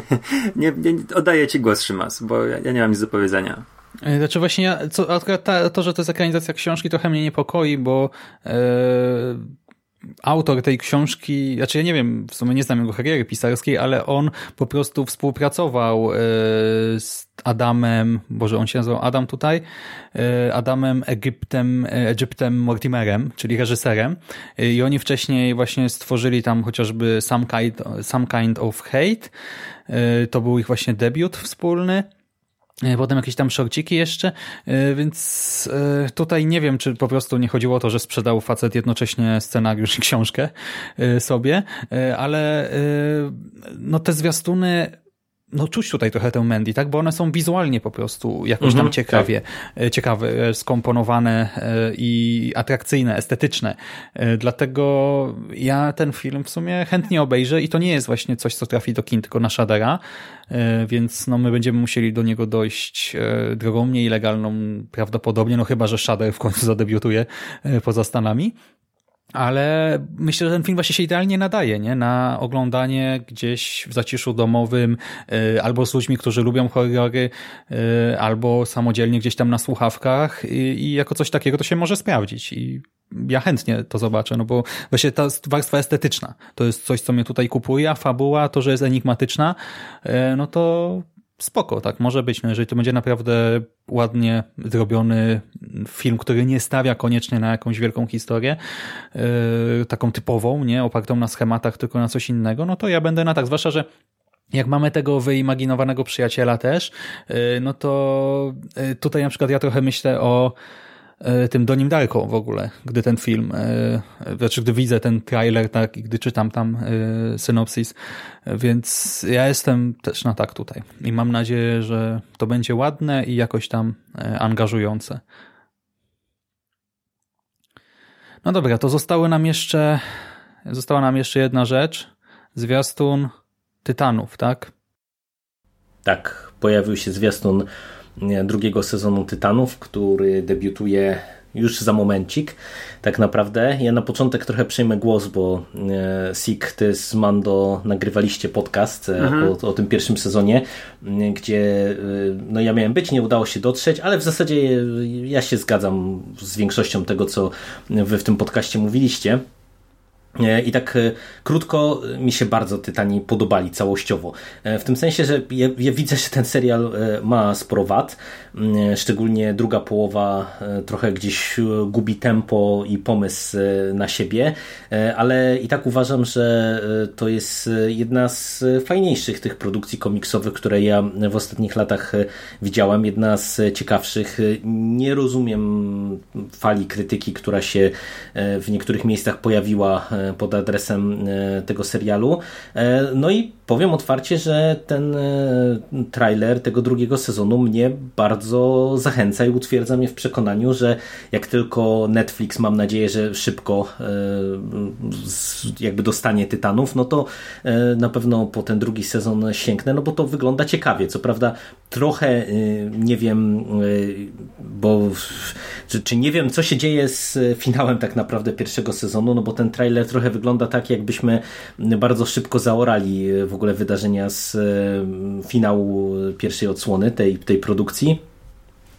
Speaker 2: [LAUGHS] nie, nie, oddaję ci głos Szymas, bo ja, ja nie mam nic do powiedzenia.
Speaker 1: E, znaczy właśnie ja, co, akurat ta, to, że to jest ekranizacja książki trochę mnie niepokoi, bo e, autor tej książki, znaczy ja nie wiem, w sumie nie znam jego kariery pisarskiej, ale on po prostu współpracował e, z Adamem, Boże, on się nazywał Adam tutaj, e, Adamem Egiptem, e, Egyptem Mortimerem, czyli reżyserem. I oni wcześniej właśnie stworzyli tam chociażby Some Kind, Some kind of Hate, to był ich właśnie debiut wspólny, potem jakieś tam szorciki jeszcze, e, więc e, tutaj nie wiem, czy po prostu nie chodziło o to, że sprzedał facet jednocześnie scenariusz i książkę sobie, ale no te zwiastuny no czuć tutaj trochę tę Mandy, tak? Bo one są wizualnie po prostu jakoś tam mhm, ciekawie, tak. ciekawe, skomponowane i atrakcyjne, estetyczne. Dlatego ja ten film w sumie chętnie obejrzę i to nie jest właśnie coś, co trafi do kin, tylko na Shadera, więc no my będziemy musieli do niego dojść drogą mniej legalną prawdopodobnie, no chyba, że Shader w końcu zadebiutuje poza Stanami ale myślę, że ten film właśnie się idealnie nadaje nie? na oglądanie gdzieś w zaciszu domowym y, albo z ludźmi, którzy lubią horrory, y, albo samodzielnie gdzieś tam na słuchawkach i, i jako coś takiego to się może sprawdzić i ja chętnie to zobaczę, no bo właśnie ta warstwa estetyczna to jest coś, co mnie tutaj kupuje, a fabuła, to, że jest enigmatyczna, y, no to spoko, tak może być, no jeżeli to będzie naprawdę ładnie zrobiony film, który nie stawia koniecznie na jakąś wielką historię, yy, taką typową, nie opartą na schematach, tylko na coś innego, no to ja będę na tak, zwłaszcza, że jak mamy tego wyimaginowanego przyjaciela też, yy, no to yy, tutaj na przykład ja trochę myślę o E, tym Donim Darko w ogóle, gdy ten film, e, znaczy gdy widzę ten trailer, tak, i gdy czytam tam e, synopsis, więc ja jestem też na tak tutaj i mam nadzieję, że to będzie ładne i jakoś tam angażujące. No dobra, to zostały nam jeszcze, została nam jeszcze jedna rzecz, zwiastun Tytanów, tak?
Speaker 3: Tak, pojawił się zwiastun drugiego sezonu Tytanów, który debiutuje już za momencik, tak naprawdę. Ja na początek trochę przejmę głos, bo e, Sik, ty z Mando nagrywaliście podcast e, mhm. o, o, tym pierwszym sezonie, gdzie no ja miałem być, nie udało się dotrzeć, ale w zasadzie ja się zgadzam z większością tego, co wy w tym podcaście mówiliście. I tak e, krótko e, mi się bardzo Tytani podobali całościowo. E, w tym sensie, że ja, widzę, że ten serial ma sporo wad. Szczególnie druga połowa trochę gdzieś gubi tempo i pomysł na siebie, ale i tak uważam, że to jest jedna z fajniejszych tych produkcji komiksowych, które ja w ostatnich latach widziałem. Jedna z ciekawszych. Nie rozumiem fali krytyki, która się w niektórych miejscach pojawiła pod adresem e, tego serialu. E, no i powiem otwarcie, że ten e, trailer tego drugiego sezonu mnie bardzo zachęca i utwierdza mnie w przekonaniu, że jak tylko Netflix, mam nadzieję, że szybko jakby dostanie Tytanów, no to na pewno po ten drugi sezon sięgnę, no bo to wygląda ciekawie. Co prawda trochę nie wiem, bo czy, czy nie wiem, co się dzieje z finałem tak naprawdę pierwszego sezonu, no bo ten trailer trochę wygląda tak, jakbyśmy bardzo szybko zaorali w ogóle wydarzenia z finału pierwszej odsłony tej, tej produkcji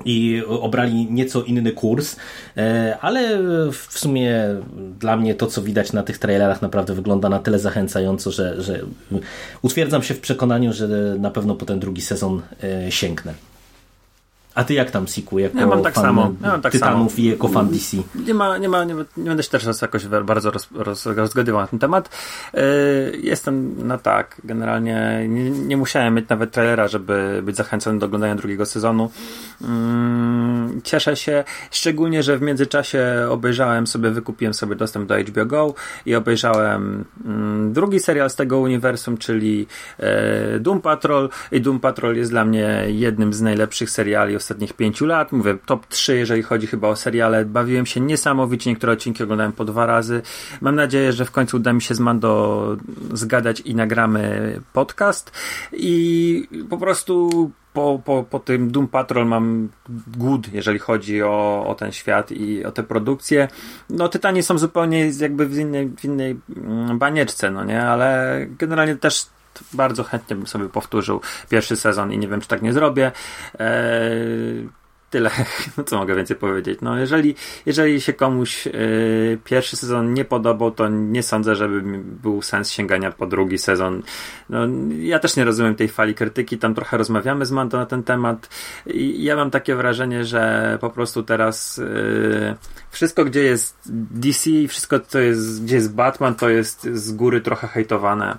Speaker 3: i obrali nieco inny kurs, e, ale w sumie dla mnie to, co widać na tych trailerach naprawdę wygląda na tyle zachęcająco, że, że utwierdzam się w przekonaniu, że na pewno po ten drugi sezon e, sięgnę. A ty jak tam, Siku, jako
Speaker 2: ja mam tak
Speaker 3: fan
Speaker 2: samo. Ja mam
Speaker 3: tak Tytanów
Speaker 2: samo.
Speaker 3: i jako fan DC?
Speaker 2: Nie ma, nie ma, nie, nie będę się teraz jakoś bardzo roz, roz, rozgadywał na ten temat. Yy, jestem na tak. Generalnie nie, nie, musiałem mieć nawet trailera, żeby być zachęcony do oglądania drugiego sezonu. Yy, cieszę się, szczególnie, że w międzyczasie obejrzałem sobie, wykupiłem sobie dostęp do HBO Go i obejrzałem yy, drugi serial z tego uniwersum, czyli yy, Doom Patrol i Doom Patrol jest dla mnie jednym z najlepszych seriali ostatnich pięciu lat. Mówię, top 3, jeżeli chodzi chyba o seriale. Bawiłem się niesamowicie, niektóre odcinki oglądałem po dwa razy. Mam nadzieję, że w końcu uda mi się z Mando zgadać i nagramy podcast. I po prostu po, po, po tym Doom Patrol mam głód, jeżeli chodzi o, o ten świat i o te produkcje. No, Tytani są zupełnie jakby w innej, w innej mm, banieczce, no nie? Ale generalnie też bardzo chętnie bym sobie powtórzył pierwszy sezon i nie wiem, czy tak nie zrobię. Eee, tyle, [LAUGHS] no co mogę więcej powiedzieć. No, jeżeli, jeżeli się komuś yy, pierwszy sezon nie podobał, to nie sądzę, żeby był sens sięgania po drugi sezon. No, ja też nie rozumiem tej fali krytyki, tam trochę rozmawiamy z Mando na ten temat i ja mam takie wrażenie, że po prostu teraz yy, wszystko, gdzie jest DC, wszystko, co jest, gdzie jest Batman, to jest z góry trochę hejtowane.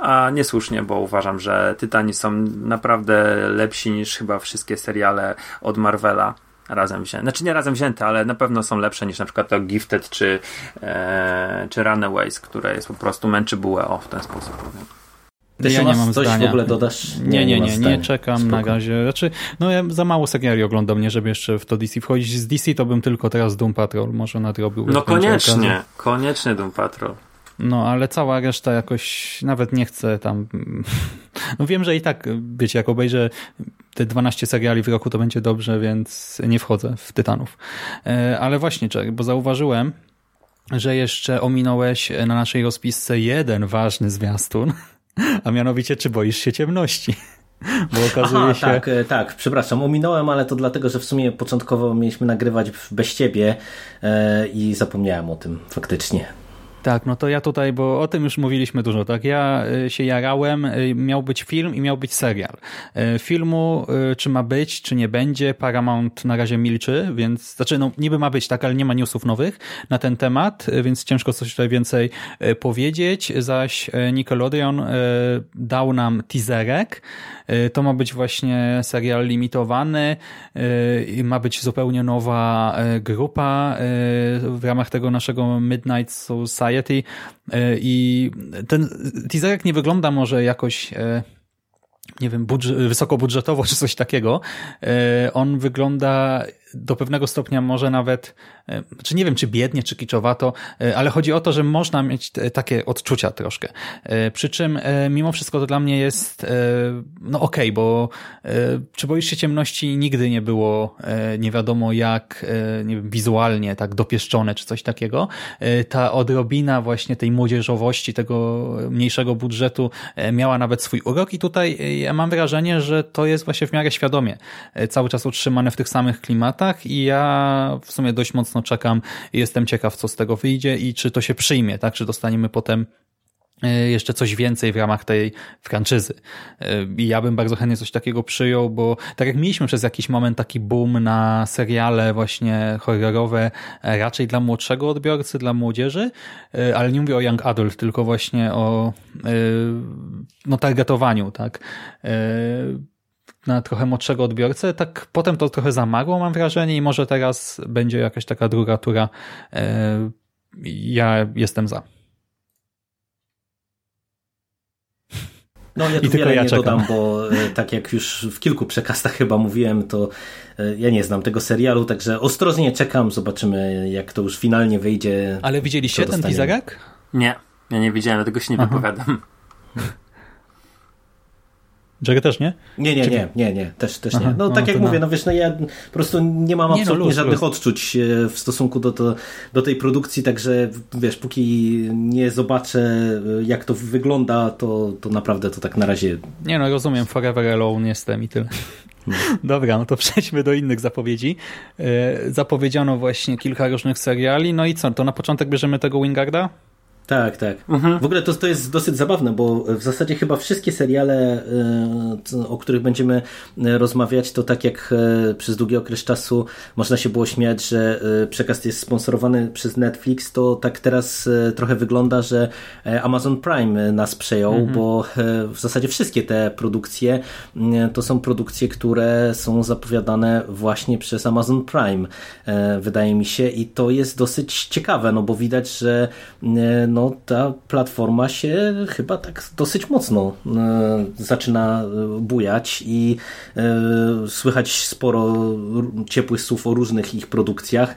Speaker 2: A niesłusznie, bo uważam, że Tytani są naprawdę lepsi niż chyba wszystkie seriale od Marvela razem wzięte. Znaczy nie razem wzięte, ale na pewno są lepsze niż na przykład to Gifted czy, e, czy Runaways, które jest po prostu męczy bułę, o w ten sposób powiem.
Speaker 1: Ty ja nie mam
Speaker 3: coś
Speaker 1: zdania.
Speaker 3: w ogóle dodasz?
Speaker 1: Nie, nie, nie, nie, nie czekam Spoko. na razie. Znaczy, no ja za mało seriali oglądam mnie, żeby jeszcze w to DC wchodzić. Z DC to bym tylko teraz Doom Patrol może nadrobił.
Speaker 2: No koniecznie, koniecznie Doom Patrol.
Speaker 1: No, ale cała reszta jakoś nawet nie chce tam... [LAUGHS] No wiem, że i tak, wiecie, jak obejrzę te 12 seriali w roku, to będzie dobrze, więc nie wchodzę w Tytanów. E, ale właśnie, Czek, bo zauważyłem, że jeszcze ominąłeś na naszej rozpisce jeden ważny zwiastun, [LAUGHS] a mianowicie, czy boisz się ciemności? [LAUGHS] Bo okazuje
Speaker 3: Aha,
Speaker 1: się...
Speaker 3: tak, e, tak, przepraszam, ominąłem, ale to dlatego, że w sumie początkowo mieliśmy nagrywać bez ciebie e, i zapomniałem o tym faktycznie.
Speaker 1: Tak, no to ja tutaj, bo o tym już mówiliśmy dużo, tak? Ja y, się jarałem, y, miał być film i miał być serial. Y, filmu, czy ma być, czy nie będzie, Paramount na razie milczy, więc, znaczy, no niby ma być, tak, ale nie ma newsów nowych na ten temat, więc ciężko coś tutaj więcej powiedzieć, zaś Nickelodeon dał nam teaserek, to ma być właśnie serial limitowany, ma być zupełnie nowa grupa w ramach tego naszego Midnight Society, Society e, i ten teaserek nie wygląda może jakoś e, nie wiem, budż wysokobudżetowo czy coś takiego. E, on wygląda do pewnego stopnia może nawet, e, czy nie wiem, czy biednie, czy kiczowato, e, ale chodzi o to, że można mieć takie odczucia troszkę. E, przy czym mimo wszystko to dla mnie jest no okej, okay, bo czy boisz się ciemności nigdy nie było nie wiadomo jak nie wiem, wizualnie tak dopieszczone, czy coś takiego. Ta odrobina właśnie tej młodzieżowości, tego mniejszego budżetu miała nawet swój urok i tutaj ja mam wrażenie, że to jest właśnie w miarę świadomie cały czas utrzymane w tych samych klimatach, i ja w sumie dość mocno czekam jestem ciekaw, co z tego wyjdzie i czy to się przyjmie, tak? Czy dostaniemy potem e, jeszcze coś więcej w ramach tej franczyzy. E, I ja bym bardzo chętnie coś takiego przyjął, bo tak jak mieliśmy przez jakiś moment taki boom na seriale właśnie horrorowe, e, raczej dla młodszego odbiorcy, dla młodzieży, ale nie mówię o young adult, tylko właśnie o no targetowaniu, tak? Na trochę młodszego odbiorcę. Tak potem to trochę zamarło, mam wrażenie, i może teraz będzie jakaś taka druga tura. E, ja jestem za.
Speaker 3: No ja tu
Speaker 1: I
Speaker 3: wiele
Speaker 1: ja
Speaker 3: nie
Speaker 1: czekam.
Speaker 3: dodam, bo e, tak jak już w kilku przekastach chyba mówiłem, to e, ja nie znam tego serialu, także ostrożnie czekam, zobaczymy jak to już finalnie wyjdzie.
Speaker 1: Ale widzieliście ten teaserek?
Speaker 2: Nie, ja nie widziałem, dlatego się nie Aha. wypowiadam.
Speaker 1: Jerry też nie?
Speaker 3: Nie, nie, nie, nie, nie, też, też Aha, nie. No, no tak jak mówię, no wiesz, no ja po prostu nie mam absolutnie nie, no, luz, żadnych luz. odczuć e, w stosunku do, do, do tej produkcji, także wiesz, póki nie zobaczę e, jak to wygląda, to, to naprawdę to tak na razie...
Speaker 1: Nie no, rozumiem, Forever Alone jestem i tyle. No. [LAUGHS] Dobra, no to przejdźmy do innych zapowiedzi. E, zapowiedziano właśnie kilka różnych seriali, no i co, to na początek bierzemy tego Wingarda?
Speaker 3: Tak, tak. Mhm. W ogóle to, to jest dosyć zabawne, bo w zasadzie chyba wszystkie seriale, e, o których będziemy e, rozmawiać, to tak jak e, przez długi okres czasu można się było śmiać, że przekaz jest sponsorowany przez Netflix, to tak teraz trochę wygląda, że Amazon Prime nas przejął, mhm. bo w zasadzie wszystkie te produkcje to są produkcje, które są zapowiadane właśnie przez Amazon Prime, wydaje mi się, i to jest dosyć ciekawe, no bo widać, że no, ta platforma się chyba tak dosyć mocno e, zaczyna e, bujać i e, słychać sporo ciepłych słów o różnych ich produkcjach.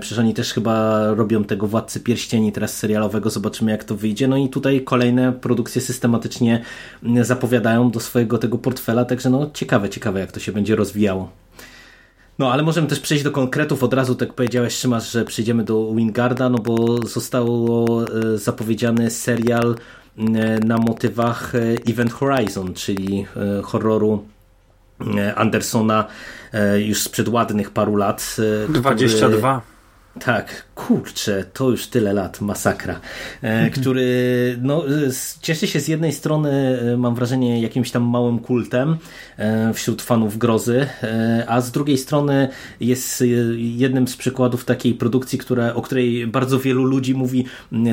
Speaker 3: Przecież oni też chyba robią tego Władcy Pierścieni teraz serialowego, zobaczymy jak to wyjdzie. No i tutaj kolejne produkcje systematycznie zapowiadają do swojego tego portfela, także no ciekawe, ciekawe jak to się będzie rozwijało. No, ale możemy też przejść do konkretów. Od razu, tak powiedziałeś, Szymasz, że przejdziemy do Wingarda, no bo zostało e, zapowiedziany serial e, na motywach e, Event Horizon, czyli horroru Andersona już sprzed ładnych paru lat.
Speaker 2: 22.
Speaker 3: Który... Tak, kurczę, to już tyle lat, masakra, e, który no, cieszy się z jednej strony, e, mam wrażenie, jakimś tam małym kultem e, wśród fanów grozy, a z drugiej strony jest jednym z przykładów takiej produkcji, która, o której bardzo wielu ludzi mówi,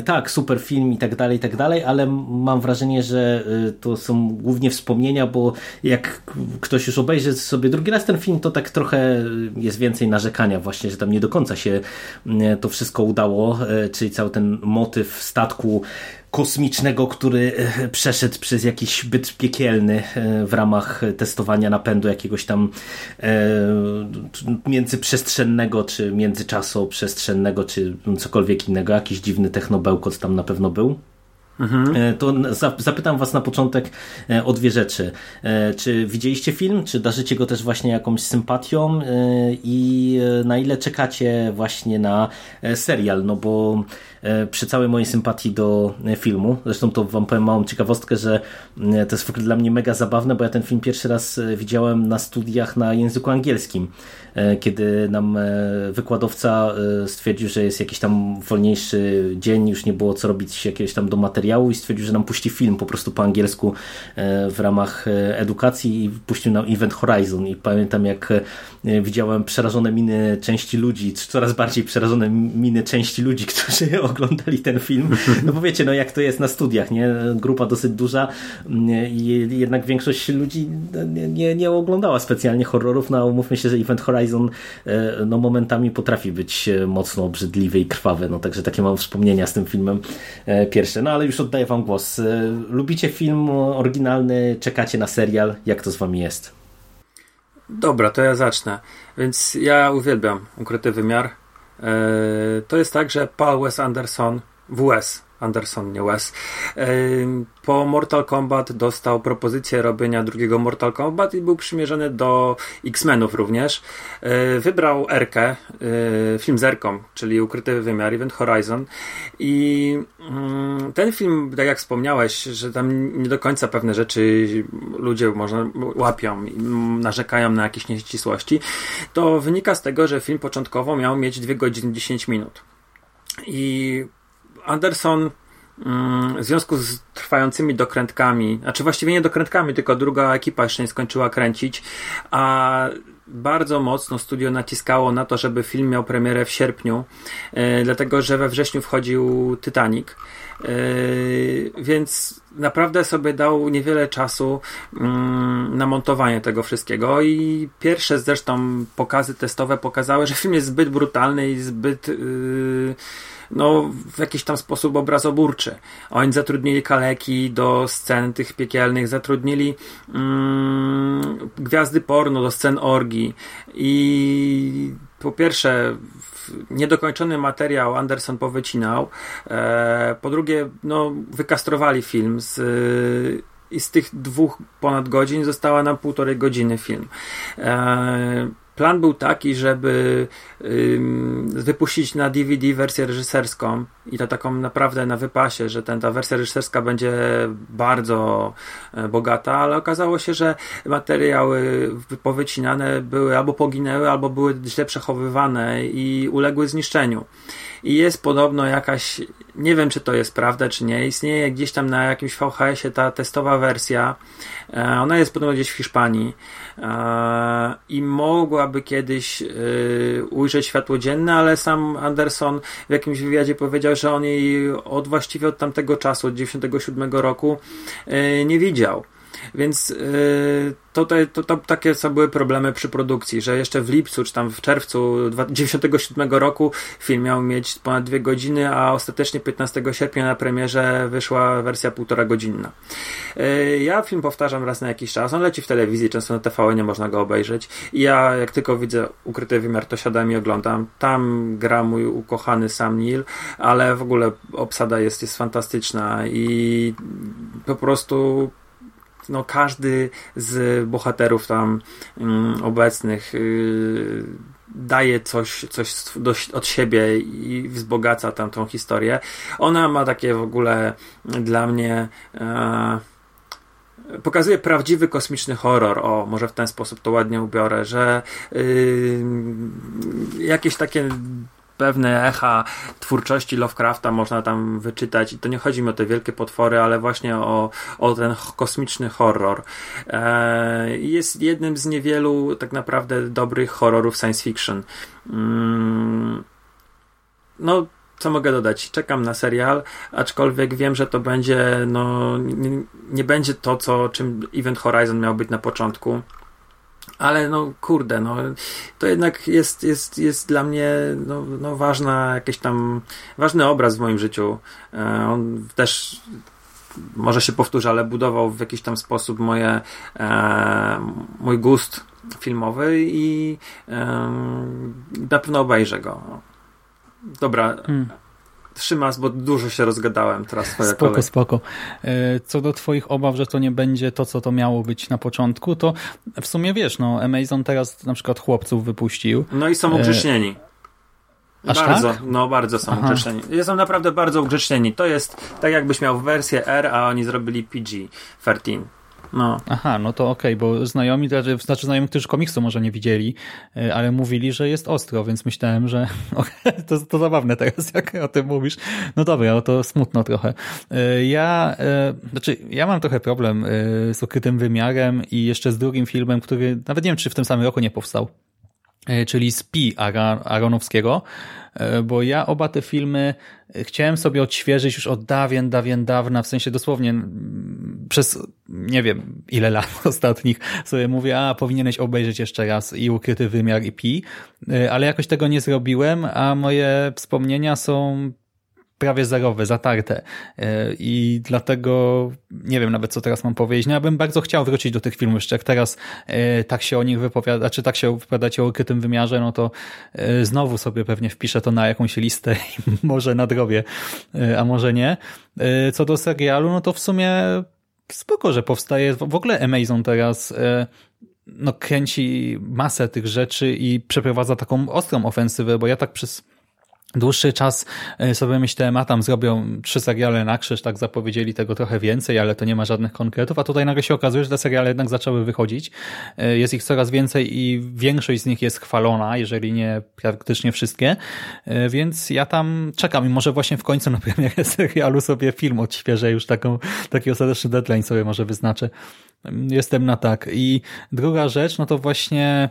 Speaker 3: tak, super film i tak dalej, i tak dalej, ale mam wrażenie, że to są głównie wspomnienia, bo jak ktoś już obejrzy sobie drugi raz ten film, to tak trochę jest więcej narzekania właśnie, że tam nie do końca się to wszystko udało, e, czyli cały ten motyw statku kosmicznego, który e, przeszedł przez jakiś byt piekielny e, w ramach testowania napędu jakiegoś tam międzyprzestrzennego, czy międzyczasoprzestrzennego, czy cokolwiek innego. Jakiś dziwny technobełkot tam na pewno był. Mhm. To zapytam Was na początek o dwie rzeczy. Czy widzieliście film? Czy darzycie go też właśnie jakąś sympatią? I na ile czekacie właśnie na serial? No bo przy całej mojej sympatii do filmu, zresztą to Wam powiem małą ciekawostkę, że to jest dla mnie mega zabawne, bo ja ten film pierwszy raz widziałem na studiach na języku angielskim. E, kiedy nam e, wykładowca e, stwierdził, że jest jakiś tam wolniejszy dzień, już nie było co robić jakiegoś tam do materiału i stwierdził, że nam puści film po prostu po angielsku w ramach edukacji i puścił nam Event Horizon i pamiętam jak widziałem przerażone miny części ludzi, coraz bardziej przerażone miny części ludzi, [LAUGHS] którzy oglądali ten film. No bo wiecie, no jak to jest na studiach, nie? Grupa dosyć duża i jednak większość ludzi nie, nie, nie oglądała specjalnie horrorów, no umówmy się, że Event Horizon Horizon e, no, momentami potrafi być e, mocno obrzydliwy i krwawy, no także takie mam wspomnienia z tym filmem e, pierwsze. No ale już oddaję wam głos. Lubicie film oryginalny, czekacie na serial, jak to z wami jest?
Speaker 2: Dobra, to ja zacznę. Więc ja uwielbiam ukryty wymiar. E, to jest tak, że Paul Wes Anderson, WS Anderson, nie Wes, po Mortal Kombat dostał propozycję robienia drugiego Mortal Kombat i był przymierzony do X-Menów również. E, wybrał Erkę, e, film z Erką, czyli Ukryty Wymiar, Event Horizon i mm, ten film, tak jak wspomniałeś, że tam nie do końca pewne rzeczy ludzie można łapią i narzekają na jakieś nieścisłości, to wynika z tego, że film początkowo miał mieć 2 godziny 10 minut. I Anderson mm, w związku z trwającymi dokrętkami, znaczy właściwie nie dokrętkami, tylko druga ekipa jeszcze nie skończyła kręcić, a bardzo mocno studio naciskało na to, żeby film miał premierę w sierpniu, yy, dlatego że we wrześniu wchodził Titanic. Yy, więc naprawdę sobie dał niewiele czasu yy, na montowanie tego wszystkiego i pierwsze zresztą pokazy testowe pokazały, że film jest zbyt brutalny i zbyt yy, no, w jakiś tam sposób obrazoburczy. Oni zatrudnili kaleki do scen tych piekielnych, zatrudnili mm, gwiazdy porno do scen orgi i po pierwsze niedokończony materiał Anderson powycinał, e, po drugie no, wykastrowali film z i z tych dwóch ponad godzin została nam półtorej godziny film. E, Plan był taki, żeby wypuścić na DVD wersję reżyserską i to taką naprawdę na wypasie, że ten, ta wersja reżyserska będzie bardzo e, bogata, ale okazało się, że materiały powycinane były albo poginęły, albo były źle przechowywane i uległy zniszczeniu. I jest podobno jakaś, nie wiem czy to jest prawda czy nie, istnieje gdzieś tam na jakimś VHS-ie ta testowa wersja, e, ona jest podobno gdzieś w Hiszpanii i mogłaby kiedyś e, ujrzeć światło dzienne, ale sam Anderson w jakimś wywiadzie powiedział, że on jej od właściwie od tamtego czasu, od 97 roku nie widział. Więc yy, to, to, to, takie co były problemy przy produkcji, że jeszcze w lipcu czy tam w czerwcu 1997 roku film miał mieć ponad dwie godziny, a ostatecznie 15 sierpnia na premierze wyszła wersja półtora godzinna. Yy, ja film powtarzam raz na jakiś czas, on leci w telewizji, często na TV nie można go obejrzeć i ja jak tylko widzę ukryty wymiar, to siadam i oglądam. Tam gra mój ukochany Sam Neill, ale w ogóle obsada jest, jest fantastyczna i po prostu no, każdy z bohaterów tam mm, obecnych y, daje coś, coś do, od siebie i wzbogaca tam tą historię. Ona ma takie w ogóle dla mnie e, pokazuje prawdziwy kosmiczny horror. O, może w ten sposób to ładnie ubiorę, że y, jakieś takie pewne echa twórczości Lovecrafta można tam wyczytać i to nie chodzi mi o te wielkie potwory, ale właśnie o, o ten kosmiczny horror. E, jest jednym z niewielu tak naprawdę dobrych horrorów science fiction. Mm, no, co mogę dodać? Czekam na serial, aczkolwiek wiem, że to będzie, no, nie, nie będzie to, co, czym Event Horizon miał być na początku ale no kurde, no to jednak jest, jest, jest dla mnie no, no ważna jakiś tam ważny obraz w moim życiu. E, on też może się powtórzę, ale budował w jakiś tam sposób moje e, mój gust filmowy i e, na pewno obejrzę go. Dobra. Hmm. Szymas, bo dużo się rozgadałem teraz
Speaker 1: Spoko,
Speaker 2: kolej.
Speaker 1: spoko. E, co do twoich obaw, że to nie będzie to, co to miało być na początku, to w sumie wiesz, no Amazon teraz na przykład chłopców wypuścił.
Speaker 2: No i są e, ugrzecznieni.
Speaker 1: Aż
Speaker 2: bardzo,
Speaker 1: tak?
Speaker 2: no bardzo są Aha. ugrzecznieni. Są naprawdę bardzo ugrzecznieni. To jest tak jakbyś miał wersję R, a oni zrobili PG-13. No.
Speaker 1: Aha, no to okej, okay, bo znajomi, znaczy, znaczy znajomi, którzy komiksu może nie widzieli, e, ale mówili, że jest ostro, więc myślałem, że [LAUGHS] to, to zabawne teraz, [LAUGHS] jak o tym mówisz. No dobra, no to smutno trochę. E, ja, e, znaczy, ja mam trochę problem z ukrytym wymiarem i jeszcze z drugim filmem, który nawet nie wiem, czy w tym samym roku nie powstał, czyli Spi Aronowskiego, E, bo ja oba te filmy e, chciałem sobie odświeżyć już od dawien, dawien dawna, w sensie dosłownie przez nie wiem ile lat [LAUGHS] ostatnich sobie mówię, a powinieneś obejrzeć jeszcze raz i Ukryty Wymiar i Pi, e, ale jakoś tego nie zrobiłem, a moje wspomnienia są prawie zerowe, zatarte e, i dlatego nie wiem nawet co teraz mam powiedzieć. No ja bym bardzo chciał wrócić do tych filmów, jeszcze jak teraz e, tak się o nich wypowiada, czy tak się wypowiadacie o ukrytym wymiarze, no to e, znowu sobie pewnie wpiszę to na jakąś listę [LAUGHS] i może nadrobię, a może nie. Co do serialu, no to w sumie spoko, że powstaje w ogóle Amazon teraz no, kręci masę tych rzeczy i przeprowadza taką ostrą ofensywę, bo ja tak przez dłuższy czas e, sobie myślałem, a tam zrobią trzy seriale na krzyż, tak zapowiedzieli tego trochę więcej, ale to nie ma żadnych konkretów, a tutaj nagle się okazuje, że te seriale jednak zaczęły wychodzić. E, jest ich coraz więcej i większość z nich jest chwalona, jeżeli nie praktycznie wszystkie, e, więc ja tam czekam i może właśnie w końcu na premierę [LAUGHS] serialu sobie film odświeżę, już taką, taki ostateczny deadline sobie może wyznaczę. Jestem na tak. I druga rzecz, no to właśnie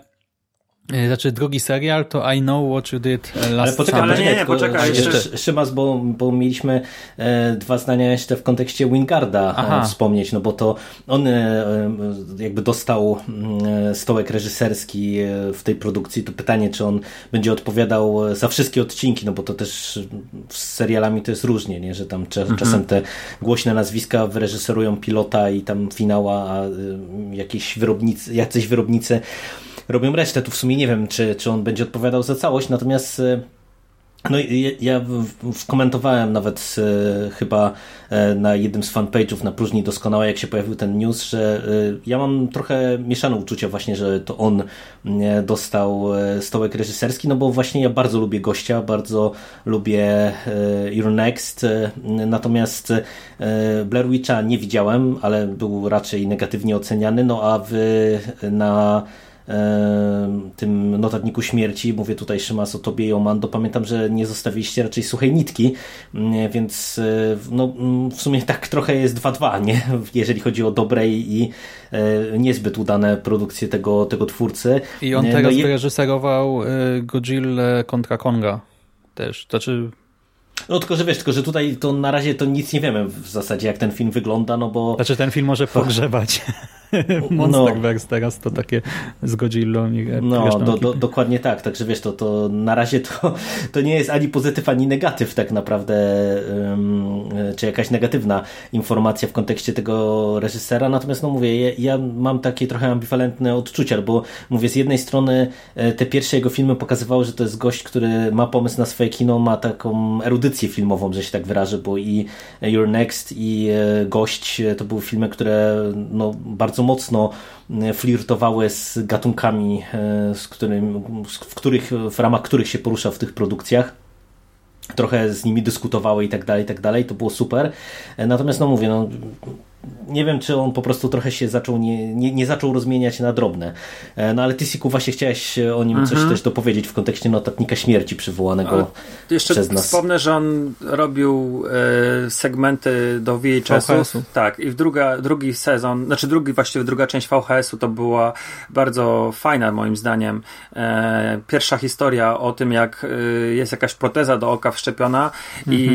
Speaker 1: znaczy drugi serial to I Know What You Did e, Last
Speaker 3: Ale poczekaj,
Speaker 2: ale nie, nie, poczekaj
Speaker 3: jeszcze. jeszcze. Szymas, bo, bo mieliśmy e, dwa zdania jeszcze w kontekście Wingarda e, wspomnieć, no bo to on e, jakby dostał e, stołek reżyserski w tej produkcji, to pytanie, czy on będzie odpowiadał za wszystkie odcinki, no bo to też z serialami to jest różnie, nie? że tam mhm. czasem te głośne nazwiska wyreżyserują pilota i tam finała, a jakieś wyrobnicy, jacyś wyrobnicy robią resztę. Tu w sumie nie wiem, czy, czy on będzie odpowiadał za całość, natomiast e, no ja komentowałem nawet e, chyba e, na jednym z fanpage'ów na Próżni Doskonałe, jak się pojawił ten news, że ja mam trochę mieszane uczucia właśnie, że to on dostał stołek reżyserski, no bo właśnie ja bardzo lubię gościa, bardzo lubię Your Next, natomiast Blair Witcha nie widziałem, ale był raczej negatywnie oceniany, no a wy na tym notatniku śmierci, mówię tutaj Szymas o Tobie i o Mando, pamiętam, że nie zostawiliście raczej suchej nitki, mm, więc e, no, mm, w sumie tak trochę jest 2-2, nie? [LAUGHS] jeżeli chodzi o dobre i e, niezbyt udane produkcje tego, tego twórcy.
Speaker 1: I on e, teraz no, wyreżyserował Godzilla kontra Konga też, znaczy
Speaker 3: no tylko, że wiesz, tylko, że tutaj to na razie to nic nie wiemy w zasadzie, jak ten film wygląda, no bo...
Speaker 1: Znaczy ten film może [LAUGHS] pogrzebać. Monsterverse [LAUGHS] no. teraz to takie z Godzillą i
Speaker 3: No, do, do, dokładnie tak, także wiesz, to, to na razie to, [LAUGHS] to nie jest ani pozytyw, ani negatyw tak naprawdę, um, czy jakaś negatywna informacja w kontekście tego reżysera, natomiast no mówię, ja, ja mam takie trochę ambiwalentne odczucia, bo mówię, z jednej strony e, te pierwsze jego filmy pokazywały, że to jest gość, który ma pomysł na swoje kino, ma taką erudycję filmową, że się tak wyrażę, bo i Your Next i e, Gość to były filmy, które no, bardzo bardzo mocno e, flirtowały z gatunkami, e, z którym, w, których, w ramach których się porusza w tych produkcjach trochę z nimi dyskutowały i tak dalej, i tak dalej, to było super. E, natomiast no mówię, no, nie wiem, czy on po prostu trochę się zaczął, nie, nie, nie zaczął rozmieniać na drobne. E, no ale ty, Siku, właśnie chciałeś o nim coś mhm. też dopowiedzieć w kontekście notatnika śmierci przywołanego ale
Speaker 2: jeszcze
Speaker 3: przez nas.
Speaker 2: wspomnę, że on robił e, segmenty do VHS-u. Tak, i w druga, drugi sezon, znaczy drugi, właściwie druga część VHS-u to była bardzo fajna moim zdaniem. E, pierwsza historia o tym, jak e, jest jakaś proteza do oka wszczepiona i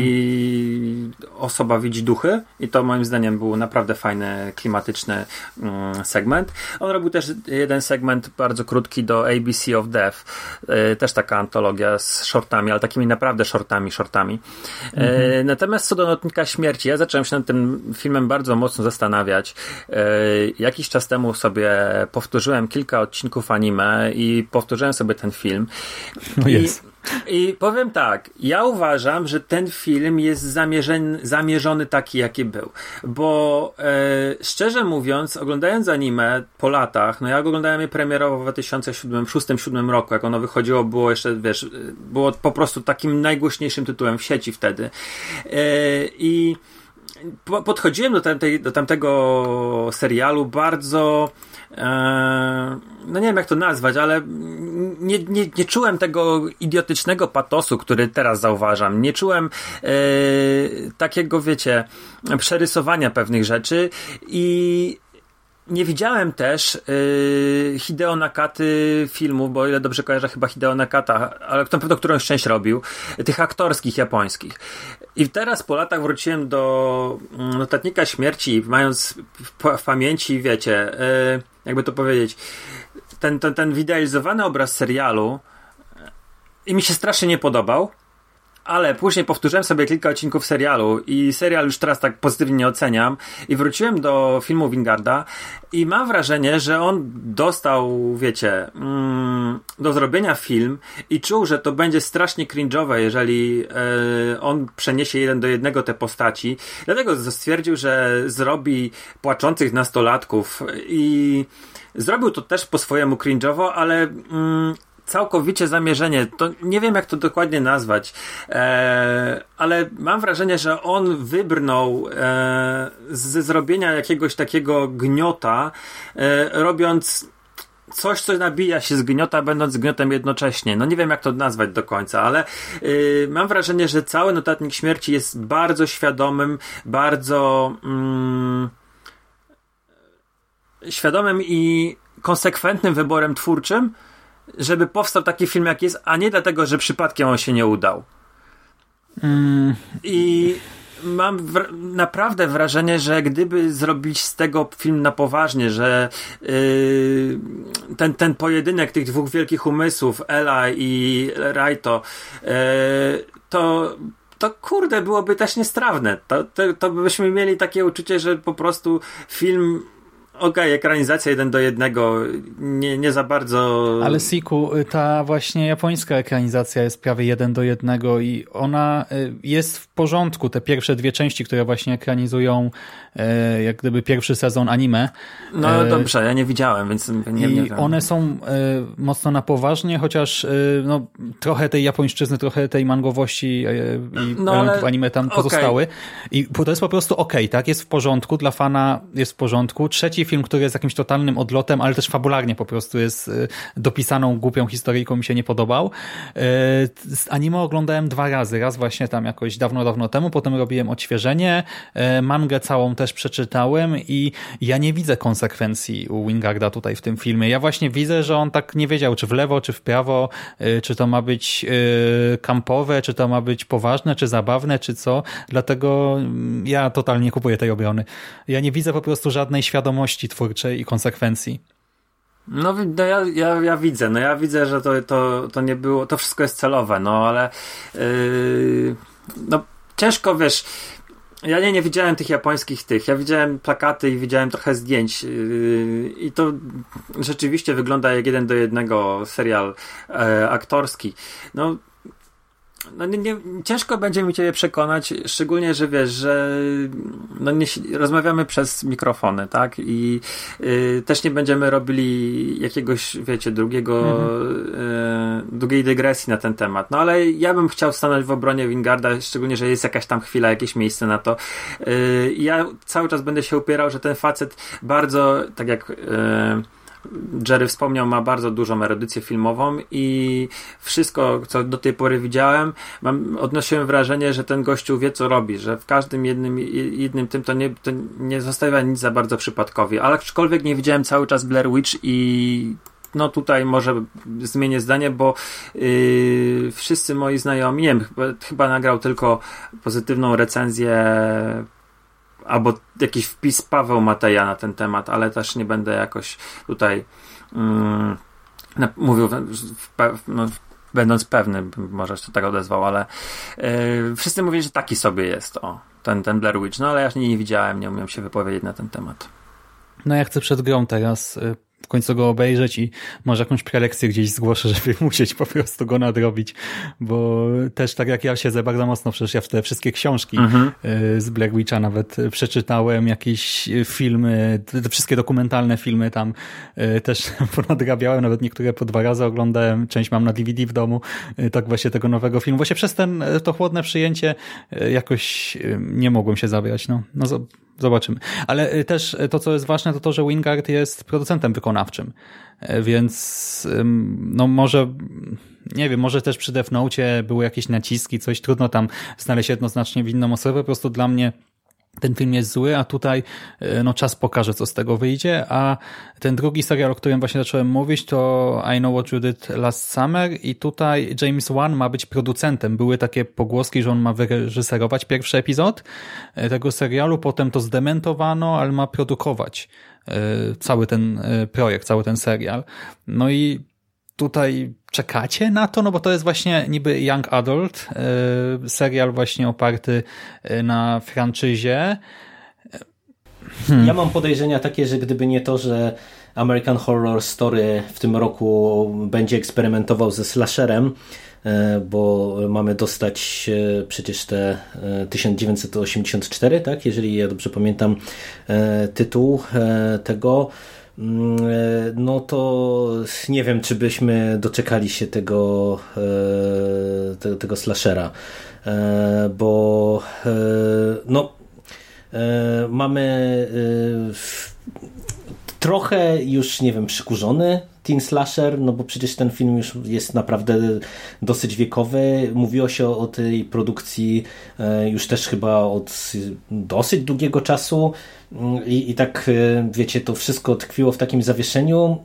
Speaker 2: mhm. osoba widzi duchy i to moim zdaniem był naprawdę naprawdę fajny, klimatyczny mm, segment. On robił też jeden segment bardzo krótki do ABC of Death, e, też taka antologia z shortami, ale takimi naprawdę shortami, shortami. E, mhm. Natomiast co do Notnika Śmierci, ja zacząłem się nad tym filmem bardzo mocno zastanawiać. E, jakiś czas temu sobie powtórzyłem kilka odcinków anime i powtórzyłem sobie ten film.
Speaker 1: No jest.
Speaker 2: I powiem tak, ja uważam, że ten film jest zamierzony, zamierzony taki, jaki był. Bo e, szczerze mówiąc, oglądając anime po latach, no ja oglądałem je premierowo w 2006-2007 roku, jak ono wychodziło, było jeszcze, wiesz, było po prostu takim najgłośniejszym tytułem w sieci wtedy. E, I podchodziłem do, tamtej, do tamtego serialu bardzo no nie wiem jak to nazwać, ale nie, nie, nie czułem tego idiotycznego patosu, który teraz zauważam. Nie czułem e, takiego, wiecie, przerysowania pewnych rzeczy i nie widziałem też yy, Hideo Nakaty filmów, bo ile dobrze kojarzę chyba Hideo Nakata, ale na pewno którąś część robił, tych aktorskich japońskich. I teraz po latach wróciłem do mm, notatnika śmierci, mając w, w pamięci, wiecie, yy, jakby to powiedzieć, ten, ten, ten widealizowany obraz serialu i mi się strasznie nie podobał, ale później powtórzyłem sobie kilka odcinków serialu i serial już teraz tak pozytywnie nie oceniam i wróciłem do filmu Wingarda i mam wrażenie, że on dostał, wiecie, mm, do zrobienia film i czuł, że to będzie strasznie cringe'owe, jeżeli e, on przeniesie jeden do jednego te postaci. Dlatego stwierdził, że zrobi płaczących nastolatków i zrobił to też po swojemu cringe'owo, ale mm, całkowicie zamierzenie. To nie wiem, jak to dokładnie nazwać, e, ale mam wrażenie, że on wybrnął e, ze zrobienia jakiegoś takiego gniota, e, robiąc coś, co nabija się z gniota, będąc gniotem jednocześnie. No nie wiem, jak to nazwać do końca, ale yy, mam wrażenie, że cały notatnik śmierci jest bardzo świadomym, bardzo mm, świadomym i konsekwentnym wyborem twórczym, żeby powstał taki film, jak jest, a nie dlatego, że przypadkiem on się nie udał. Mm. I mam wra naprawdę wrażenie, że gdyby zrobić z tego film na poważnie, że yy, ten, ten pojedynek tych dwóch wielkich umysłów, Ela i Raito, yy, to to kurde, byłoby też niestrawne. To, to, to byśmy mieli takie uczucie, że po prostu film Okej, okay, ekranizacja jeden do jednego, nie, nie za bardzo.
Speaker 1: Ale Siku, ta właśnie japońska ekranizacja jest prawie jeden do jednego i ona y, jest w porządku. Te pierwsze dwie części, które właśnie ekranizują y, jak gdyby pierwszy sezon anime.
Speaker 2: No y, dobrze, ja nie widziałem, więc nie,
Speaker 1: I
Speaker 2: nie
Speaker 1: one są mocno na poważnie, chociaż no, trochę tej japońszczyzny, trochę tej mangowości i no, ale... anime tam okay. pozostały. I to jest po prostu okej, okay, tak? Jest w porządku, dla fana jest w porządku. Trzeci film, który jest jakimś totalnym odlotem, ale też fabularnie po prostu jest y, dopisaną głupią historyjką, mi się nie podobał. Y, anime oglądałem dwa razy. Raz właśnie tam jakoś dawno, dawno temu, potem robiłem odświeżenie. Y, mangę całą też przeczytałem i ja nie widzę konsekwencji u Wingarda tutaj w tym filmie. Ja właśnie widzę, że on tak nie wiedział, czy w lewo, czy w prawo, czy to ma być kampowe, czy to ma być poważne, czy zabawne, czy co. Dlatego mm, ja totalnie kupuję tej obrony. Ja nie widzę po prostu żadnej świadomości wolności twórczej i konsekwencji.
Speaker 2: No, no ja, ja, ja widzę, no ja widzę, że to, to, to nie było, to wszystko jest celowe, no ale yy, no ciężko, wiesz, ja nie, nie widziałem tych japońskich tych, ja widziałem plakaty i widziałem trochę zdjęć yy, i to rzeczywiście wygląda jak jeden do jednego serial yy, aktorski. No no nie, nie, ciężko będzie mi ciebie przekonać, szczególnie, że wiesz, że no nie, rozmawiamy przez mikrofony, tak? I y, też nie będziemy robili jakiegoś, wiecie, drugiego, mhm. y, długiej dygresji na ten temat. No ale ja bym chciał stanąć w obronie Wingarda, szczególnie, że jest jakaś tam chwila, jakieś miejsce na to. Y, ja cały czas będę się upierał, że ten facet bardzo, tak jak y, Jerry wspomniał, ma bardzo dużą erudycję filmową i wszystko, co do tej pory widziałem, mam, odnosiłem wrażenie, że ten gościu wie, co robi, że w każdym jednym, jednym tym to nie, to nie zostawia nic za bardzo przypadkowi. Ale aczkolwiek nie widziałem cały czas Blair Witch i no tutaj może zmienię zdanie, bo yy, wszyscy moi znajomi, nie wiem, chyba, chyba nagrał tylko pozytywną recenzję albo jakiś wpis Paweł Mateja na ten temat, ale też nie będę jakoś tutaj mm, mówił no, będąc pewny, może się tak odezwał, ale yy, wszyscy mówili, że taki sobie jest o, ten, ten Blair Witch, no ale ja nie, nie widziałem, nie umiem się wypowiedzieć na ten temat.
Speaker 1: No ja chcę przed grą teraz y, w końcu go obejrzeć i może jakąś prelekcję gdzieś zgłoszę, [LAUGHS] żeby musieć po prostu go nadrobić, bo też tak jak ja siedzę bardzo mocno, przecież ja w te wszystkie książki mhm. Y, z Black Witcha nawet przeczytałem, jakieś filmy, te wszystkie dokumentalne filmy tam y, też [LAUGHS] ponadrabiałem, nawet niektóre po dwa razy oglądałem, część mam na DVD w domu, tak właśnie tego nowego filmu. Właśnie przez ten, to chłodne przyjęcie jakoś nie mogłem się zabrać. No, no Zobaczymy. Ale y, też y, to, co jest ważne, to to, że Wingard jest producentem wykonawczym. Y, więc no może, nie wiem, może też przy Note były jakieś naciski, coś trudno tam znaleźć jednoznacznie winną osobę. Po prostu dla mnie ten film jest zły, a tutaj e, no, czas pokaże, co z tego wyjdzie, a ten drugi serial, o którym właśnie zacząłem mówić, to I Know What You Did Last Summer i tutaj James Wan ma być producentem. Były takie pogłoski, że on ma wyreżyserować pierwszy epizod e, tego serialu, potem to zdementowano, ale ma produkować e, cały ten projekt, cały ten serial. No i tutaj czekacie na to? No bo to jest właśnie niby Young Adult, serial właśnie oparty na franczyzie.
Speaker 3: Hmm. Ja mam podejrzenia takie, że gdyby nie to, że American Horror Story w tym roku będzie eksperymentował ze slasherem, e, bo mamy dostać e, przecież te 1984, e, tak? Jeżeli ja dobrze pamiętam tytuł tego no to nie wiem, czy byśmy doczekali się tego, tego, tego slashera, bo no mamy trochę już, nie wiem, przykurzony teen slasher, no bo przecież ten film już jest naprawdę dosyć wiekowy. Mówiło się o tej produkcji e, już też chyba od dosyć długiego czasu mm, i, i tak, e, wiecie, to wszystko tkwiło w takim zawieszeniu.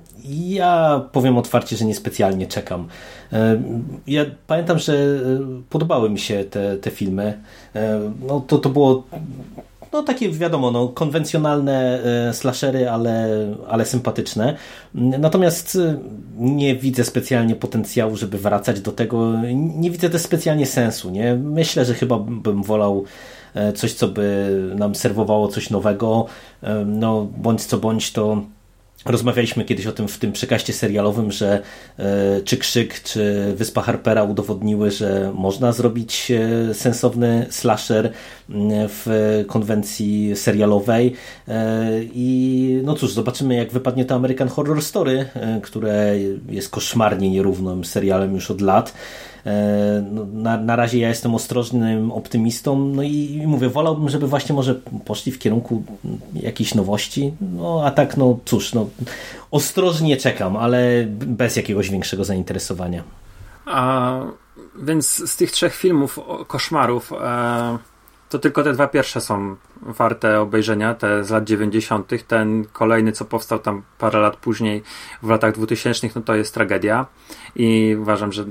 Speaker 3: Ja powiem otwarcie, że niespecjalnie czekam. E, ja pamiętam, że podobały mi się te, te filmy. No to, to było no takie wiadomo, no, konwencjonalne e, slashery, ale, ale sympatyczne. Natomiast e, nie widzę specjalnie potencjału, żeby wracać do tego. Nie widzę też specjalnie sensu. Nie? Myślę, że chyba bym wolał e, coś, co by nam serwowało coś nowego. No, bądź co bądź to Rozmawialiśmy kiedyś o tym w tym przekaście serialowym, że e, czy Krzyk, czy Wyspa Harpera udowodniły, że można zrobić e, sensowny slasher w konwencji serialowej. E, I no cóż, zobaczymy jak wypadnie to American Horror Story, które jest koszmarnie nierównym serialem już od lat. E, no, na, na razie ja jestem ostrożnym optymistą, no i, i mówię, wolałbym, żeby właśnie może poszli w kierunku jakiejś nowości, no a tak, no cóż, no ostrożnie czekam, ale bez jakiegoś większego zainteresowania.
Speaker 2: A, więc z tych trzech filmów, koszmarów, e, to tylko te dwa pierwsze są warte obejrzenia, te z lat 90. Ten kolejny, co powstał tam parę lat później, w latach 2000, no to jest tragedia. I uważam, że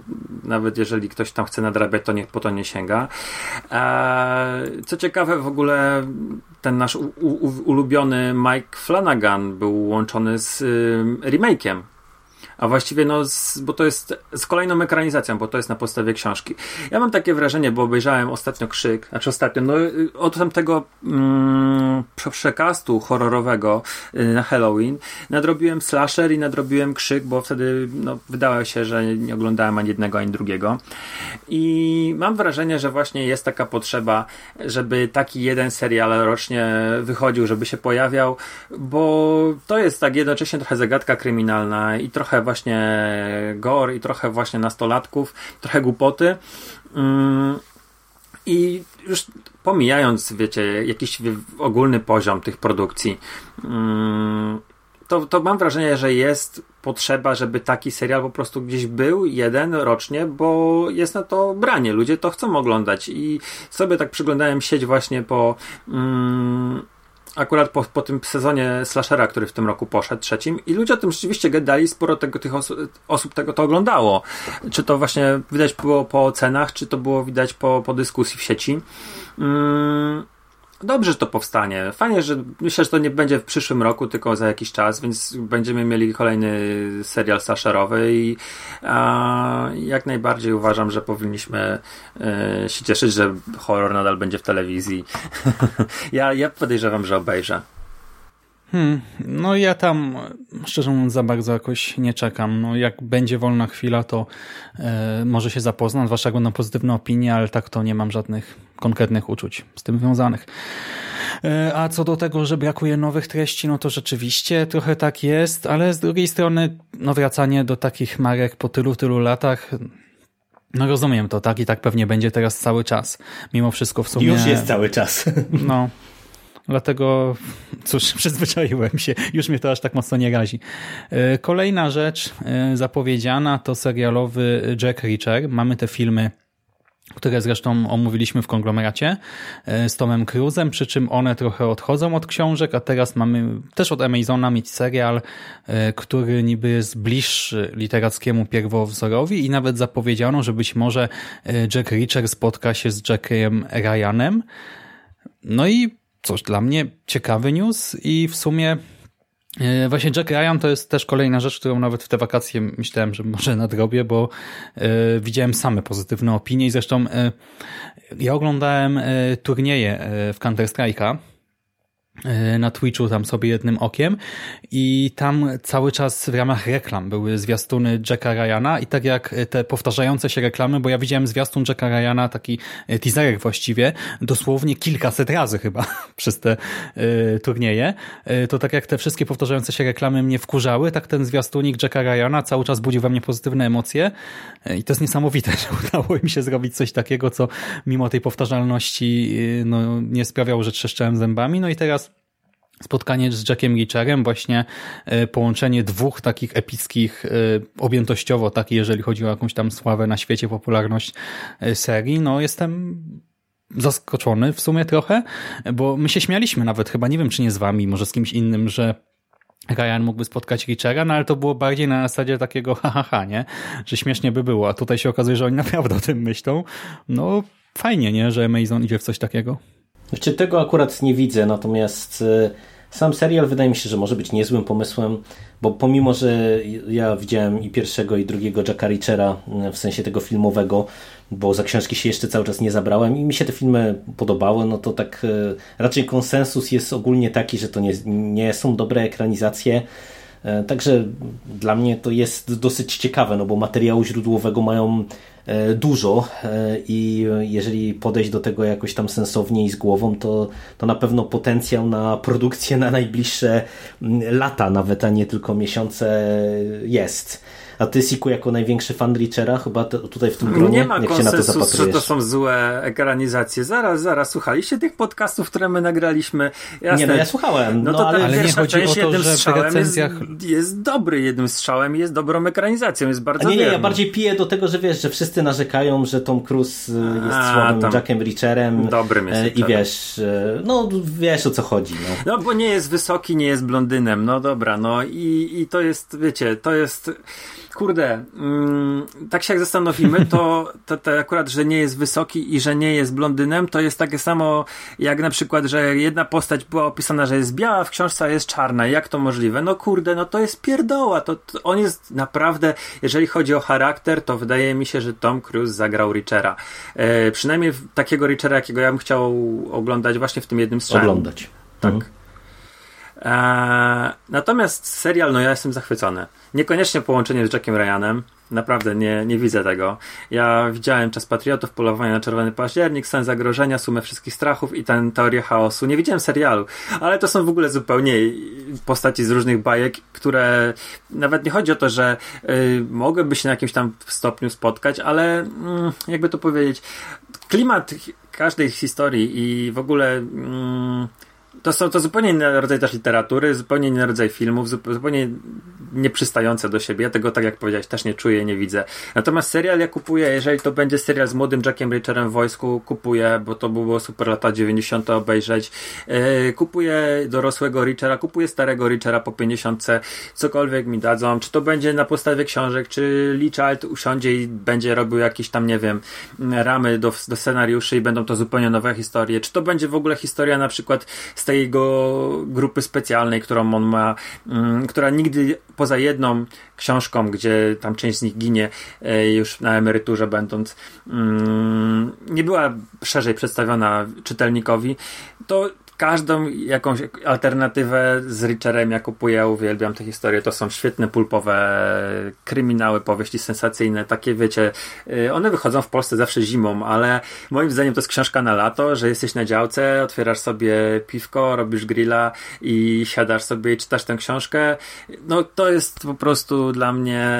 Speaker 2: nawet jeżeli ktoś tam chce nadrabiać, to niech po to nie sięga. Eee, co ciekawe, w ogóle ten nasz u, u, ulubiony Mike Flanagan był łączony z y, a właściwie no, z, bo to jest z kolejną ekranizacją, bo to jest na podstawie książki. Ja mam takie wrażenie, bo obejrzałem ostatnio Krzyk, znaczy ostatnio, no od tamtego mm, przekastu horrorowego y, na Halloween nadrobiłem slasher i nadrobiłem Krzyk, bo wtedy no, wydawało się, że nie oglądałem ani jednego, ani drugiego. I mam wrażenie, że właśnie jest taka potrzeba, żeby taki jeden serial rocznie wychodził, żeby się pojawiał, bo to jest tak jednocześnie trochę zagadka kryminalna i trochę właśnie gore i trochę właśnie nastolatków, trochę głupoty. Mm, I już pomijając, wiecie, jakiś ogólny poziom tych produkcji, mm, to, to mam wrażenie, że jest potrzeba, żeby taki serial po prostu gdzieś był, jeden rocznie, bo jest na to branie. Ludzie to chcą oglądać i sobie tak przyglądałem sieć właśnie po. Mm, akurat po, po tym sezonie slashera, który w tym roku poszedł, trzecim, i ludzie o tym rzeczywiście gadali, sporo tego, tych osób tego to oglądało. Czy to właśnie widać było po ocenach, czy to było widać po, po dyskusji w sieci. Mm Dobrze, że to powstanie. Fajnie, że myślę, że to nie będzie w przyszłym roku, tylko za jakiś czas, więc będziemy mieli kolejny serial slasherowy i a, jak najbardziej uważam, że powinniśmy e, się cieszyć, że horror nadal będzie w telewizji. [LAUGHS] ja, ja podejrzewam, że obejrzę.
Speaker 1: Hmm, no ja tam szczerze mówiąc za bardzo jakoś nie czekam. No jak będzie wolna chwila, to e, może się zapoznam, zwłaszcza jak będą pozytywne opinie, ale tak to nie mam żadnych konkretnych uczuć z tym związanych. E, a co do tego, że brakuje nowych treści, no to rzeczywiście trochę tak jest, ale z drugiej strony no wracanie do takich marek po tylu, tylu latach no rozumiem to, tak? I tak pewnie będzie teraz cały czas. Mimo wszystko w sumie...
Speaker 3: Już jest cały czas.
Speaker 1: No, Dlatego, cóż, [LAUGHS] przyzwyczaiłem się. Już mnie to aż tak mocno nie razi. E, kolejna rzecz e, zapowiedziana to serialowy Jack Reacher. Mamy te filmy które zresztą omówiliśmy w konglomeracie e, z Tomem Cruzem, przy czym one trochę odchodzą od książek, a teraz mamy też od Amazona mieć serial, który niby jest bliższy literackiemu pierwowzorowi i nawet zapowiedziano, że być może Jack Reacher spotka się z Jackiem Ryanem. No i Coś dla mnie. Ciekawy news i w sumie E, właśnie Jack Ryan to jest też kolejna rzecz, którą nawet w te wakacje myślałem, że może nadrobię, bo y, widziałem same pozytywne opinie i zresztą y, ja oglądałem turnieje w Counter-Strike'a. E, na Twitchu tam sobie jednym okiem i tam cały czas w ramach reklam były zwiastuny Jacka Ryana i tak jak te powtarzające się reklamy, bo ja widziałem zwiastun Jacka Ryana, taki e, teaserek właściwie, dosłownie kilkaset razy chyba [LAUGHS] przez te y, turnieje, y, to tak jak te wszystkie powtarzające się reklamy mnie wkurzały, tak ten zwiastunik Jacka Ryana cały czas budził we mnie pozytywne emocje y, i to jest niesamowite, [LAUGHS] że udało mi się zrobić coś takiego, co mimo tej powtarzalności no, nie sprawiało, że trzeszczałem zębami, no i teraz spotkanie z Jackiem Reacherem, właśnie e, połączenie dwóch takich epickich, e, objętościowo tak, jeżeli chodzi o jakąś tam sławę na świecie, popularność e, serii, no jestem zaskoczony w sumie trochę, bo my się śmialiśmy nawet, chyba nie wiem czy nie z wami, może z kimś innym, że Ryan mógłby spotkać Richera, no ale to było bardziej na zasadzie takiego ha, ha, ha, nie? Że śmiesznie by było, a tutaj się okazuje, że oni [LAUGHS] naprawdę o tym myślą. No fajnie, nie? Że Amazon idzie w coś takiego.
Speaker 3: Znaczy tego akurat nie widzę, natomiast y, sam serial wydaje mi się, że może być niezłym pomysłem, bo pomimo, że ja widziałem i pierwszego i drugiego Jacka Richera y, w sensie tego filmowego, bo za książki się jeszcze cały czas nie zabrałem i mi się te filmy podobały, no to tak y, raczej konsensus jest ogólnie taki, że to nie, nie są dobre ekranizacje, Także dla mnie to jest dosyć ciekawe, no bo materiału źródłowego mają dużo e, i jeżeli podejść do tego jakoś tam sensownie i z głową, to, to na pewno potencjał na produkcję na najbliższe lata nawet, a nie tylko miesiące jest. A ty, Siku, jako największy fan Richera, chyba tutaj w tym gronie,
Speaker 2: Nie ma jak się na to zapatrujesz? że to są złe ekranizacje. Zaraz, zaraz, słuchaliście tych podcastów, które my nagraliśmy?
Speaker 3: Jasne. Nie, no ja słuchałem.
Speaker 2: No,
Speaker 3: no
Speaker 2: to
Speaker 3: ale,
Speaker 2: ale nie chodzi o
Speaker 1: to, że
Speaker 2: w recenzjach... Jest, jest, dobry jednym strzałem i jest dobrą ekranizacją, jest bardzo
Speaker 3: a Nie, nie,
Speaker 2: ja
Speaker 3: bardziej piję do tego, że wiesz, że wszyscy narzekają, że Tom Cruise y, jest a, słabym Jackiem Richerem.
Speaker 2: Dobrym jest.
Speaker 3: Y, I wiesz, y, no wiesz o co chodzi.
Speaker 2: No. no bo nie jest wysoki, nie jest blondynem, no dobra, no i, i to jest, wiecie, to jest kurde, mm, tak się jak zastanowimy, to, to, to akurat, że nie jest wysoki i że nie jest blondynem, to jest takie samo jak na przykład, że jedna postać była opisana, że jest biała, w książce jest czarna. Jak to możliwe? No kurde, no to jest pierdoła. To, to on jest naprawdę, jeżeli chodzi o charakter, to wydaje mi się, że Tom Cruise zagrał Richera. E, przynajmniej takiego Richera, jakiego ja bym chciał oglądać właśnie w tym jednym strzale.
Speaker 3: Oglądać.
Speaker 2: Tak. Mhm. Eee, natomiast serial, no ja jestem zachwycony. Niekoniecznie połączenie z Jackiem Ryanem. Naprawdę nie, nie widzę tego. Ja widziałem Czas Patriotów, Polowanie na Czerwony Październik, Stan Zagrożenia, Sumę Wszystkich Strachów i ten Teorię Chaosu. Nie widziałem serialu, ale to są w ogóle zupełnie postaci z różnych bajek, które nawet nie chodzi o to, że y, mogłyby się na jakimś tam stopniu spotkać, ale y, jakby to powiedzieć, klimat każdej historii i w ogóle y, to są to zupełnie inny rodzaj też literatury, zupełnie inny rodzaj filmów, zupełnie nieprzystające do siebie. Ja tego, tak jak powiedziałeś, też nie czuję, nie widzę. Natomiast serial ja kupuję, jeżeli to będzie serial z młodym Jackiem Richerem w wojsku, kupuję, bo to było super lata 90. obejrzeć. Yy, kupuję dorosłego Richera, kupuję starego Richera po 50. Cokolwiek mi dadzą. Czy to będzie na podstawie książek, czy Lee Child usiądzie i będzie robił jakieś tam, nie wiem, ramy do, do scenariuszy i będą to zupełnie nowe historie. Czy to będzie w ogóle historia na przykład z tej jego grupy specjalnej, którą on ma, mm, która nigdy poza jedną książką, gdzie tam część z nich ginie e, już na emeryturze będąc, mm, nie była szerzej przedstawiona czytelnikowi, to każdą jakąś alternatywę z Richerem ja kupuję, uwielbiam te historie, to są świetne pulpowe kryminały, powieści sensacyjne, takie wiecie, y, one wychodzą w Polsce zawsze zimą, ale moim zdaniem to jest książka na lato, że jesteś na działce, otwierasz sobie piwko, robisz grilla i siadasz sobie i czytasz tę książkę, no to jest po prostu dla mnie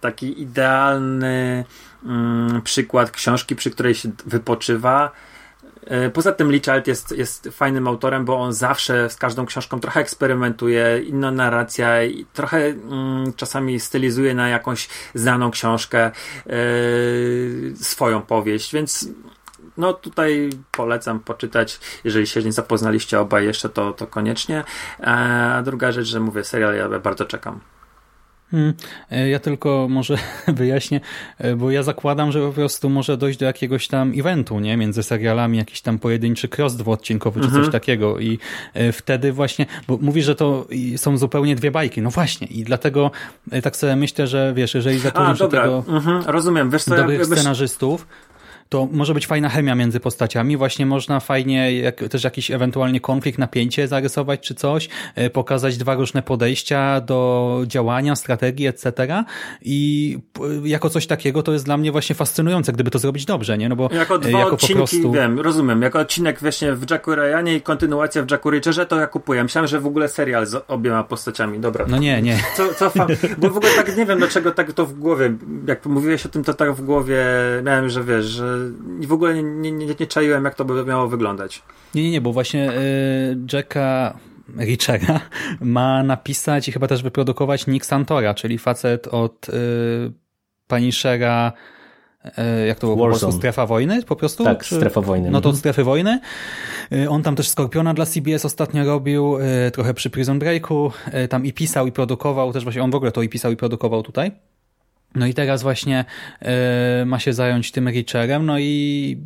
Speaker 2: taki idealny mm, przykład książki, przy której się wypoczywa, poza tym Lee jest, jest fajnym autorem, bo on zawsze z każdą książką trochę eksperymentuje, inna narracja trochę mm, czasami stylizuje na jakąś znaną książkę yy, swoją powieść, więc no tutaj polecam poczytać, jeżeli się nie zapoznaliście obaj jeszcze, to, to koniecznie. E, a druga rzecz, że mówię, serial ja bardzo czekam.
Speaker 1: Hmm, e, ja tylko może [LAUGHS] wyjaśnię, e, bo ja zakładam, że po prostu może dojść do jakiegoś tam eventu, nie? Między serialami, jakiś tam pojedynczy cross dwuodcinkowy czy coś mhm. takiego i e, wtedy właśnie, bo mówi, że to są zupełnie dwie bajki, no właśnie i dlatego tak sobie myślę, że wiesz, jeżeli zatrudnisz do tego
Speaker 2: mhm, rozumiem, wiesz co,
Speaker 1: dobrych ja, scenarzystów, to może być fajna chemia między postaciami. Właśnie można fajnie jak, też jakiś ewentualnie konflikt, napięcie zarysować czy coś, e, pokazać dwa różne podejścia do działania, strategii, etc. I jako coś takiego to jest dla mnie właśnie fascynujące, gdyby to zrobić dobrze, nie? No bo
Speaker 2: jako dwa jako odcinki, prostu... wiem, rozumiem, jako odcinek właśnie w Jacku Ryanie i kontynuacja w Jacku Richerze, to ja kupuję. Myślałem, że w ogóle serial z obiema postaciami, dobra.
Speaker 1: No nie, nie.
Speaker 2: Co, co fa... [LAUGHS] Bo w ogóle tak nie wiem, dlaczego tak to w głowie, jak mówiłeś o tym, to tak w głowie miałem, że wiesz, że i w ogóle nie, nie, nie czaiłem, jak to by miało wyglądać.
Speaker 1: Nie, nie, nie, bo właśnie y, Jacka Richera ma napisać i chyba też wyprodukować Nick Santora, czyli facet od y, Punishera y, jak to było Warzone. po prostu, strefa wojny po prostu?
Speaker 3: Tak, Czy... strefa wojny.
Speaker 1: No to od mhm. strefy wojny. Y, on tam też Skorpiona dla CBS ostatnio robił, y, trochę przy Prison Breaku, tam i pisał i produkował, też właśnie on w ogóle to i pisał i produkował tutaj. No i teraz właśnie y, ma się zająć tym Richerem, no i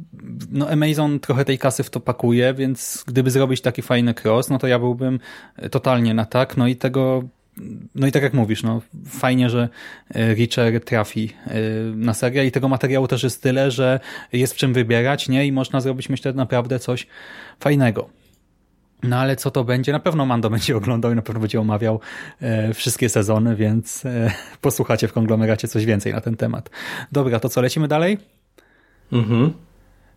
Speaker 1: no Amazon trochę tej kasy w to pakuje, więc gdyby zrobić taki fajny cross, no to ja byłbym totalnie na tak, no i tego no i tak jak mówisz, no fajnie, że e, Richer trafi e, na serial i tego materiału też jest tyle, że jest w czym wybierać, nie? I można zrobić, myślę, naprawdę coś fajnego. No ale co to będzie? Na pewno Mando [LAUGHS] będzie oglądał i na pewno będzie omawiał e, wszystkie sezony, więc e, [LAUGHS] posłuchacie w konglomeracie coś więcej na ten temat. Dobra, to co, lecimy dalej?
Speaker 3: Mhm.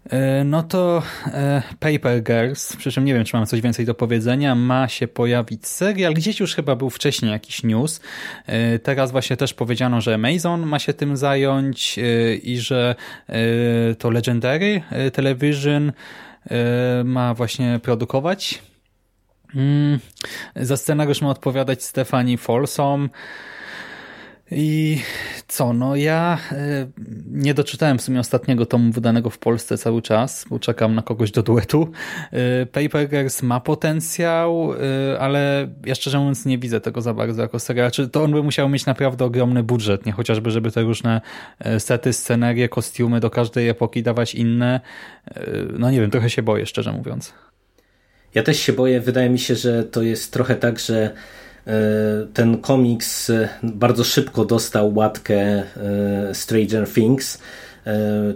Speaker 1: E, no to e, Paper Girls, przy czym nie wiem, czy mam coś więcej do powiedzenia, ma się pojawić serial, gdzieś już chyba był wcześniej jakiś news, e, teraz właśnie też powiedziano, że Amazon ma się tym zająć e, i że to Legendary Television ma właśnie produkować Mm, za scenariusz ma odpowiadać Stefani Folsom. I co, no ja y, nie doczytałem w sumie ostatniego tomu wydanego w Polsce cały czas, bo czekam na kogoś do duetu. Y, Paper Girls ma potencjał, y, ale ja szczerze mówiąc nie widzę tego za bardzo jako serial. Czy to on by musiał mieć naprawdę ogromny budżet, nie chociażby, żeby te różne sety, scenerie, kostiumy do każdej epoki dawać inne. No nie wiem, trochę się boję, szczerze mówiąc.
Speaker 3: Ja też się boję, wydaje mi się, że to jest trochę tak, że e, ten komiks bardzo szybko dostał łatkę e, Stranger Things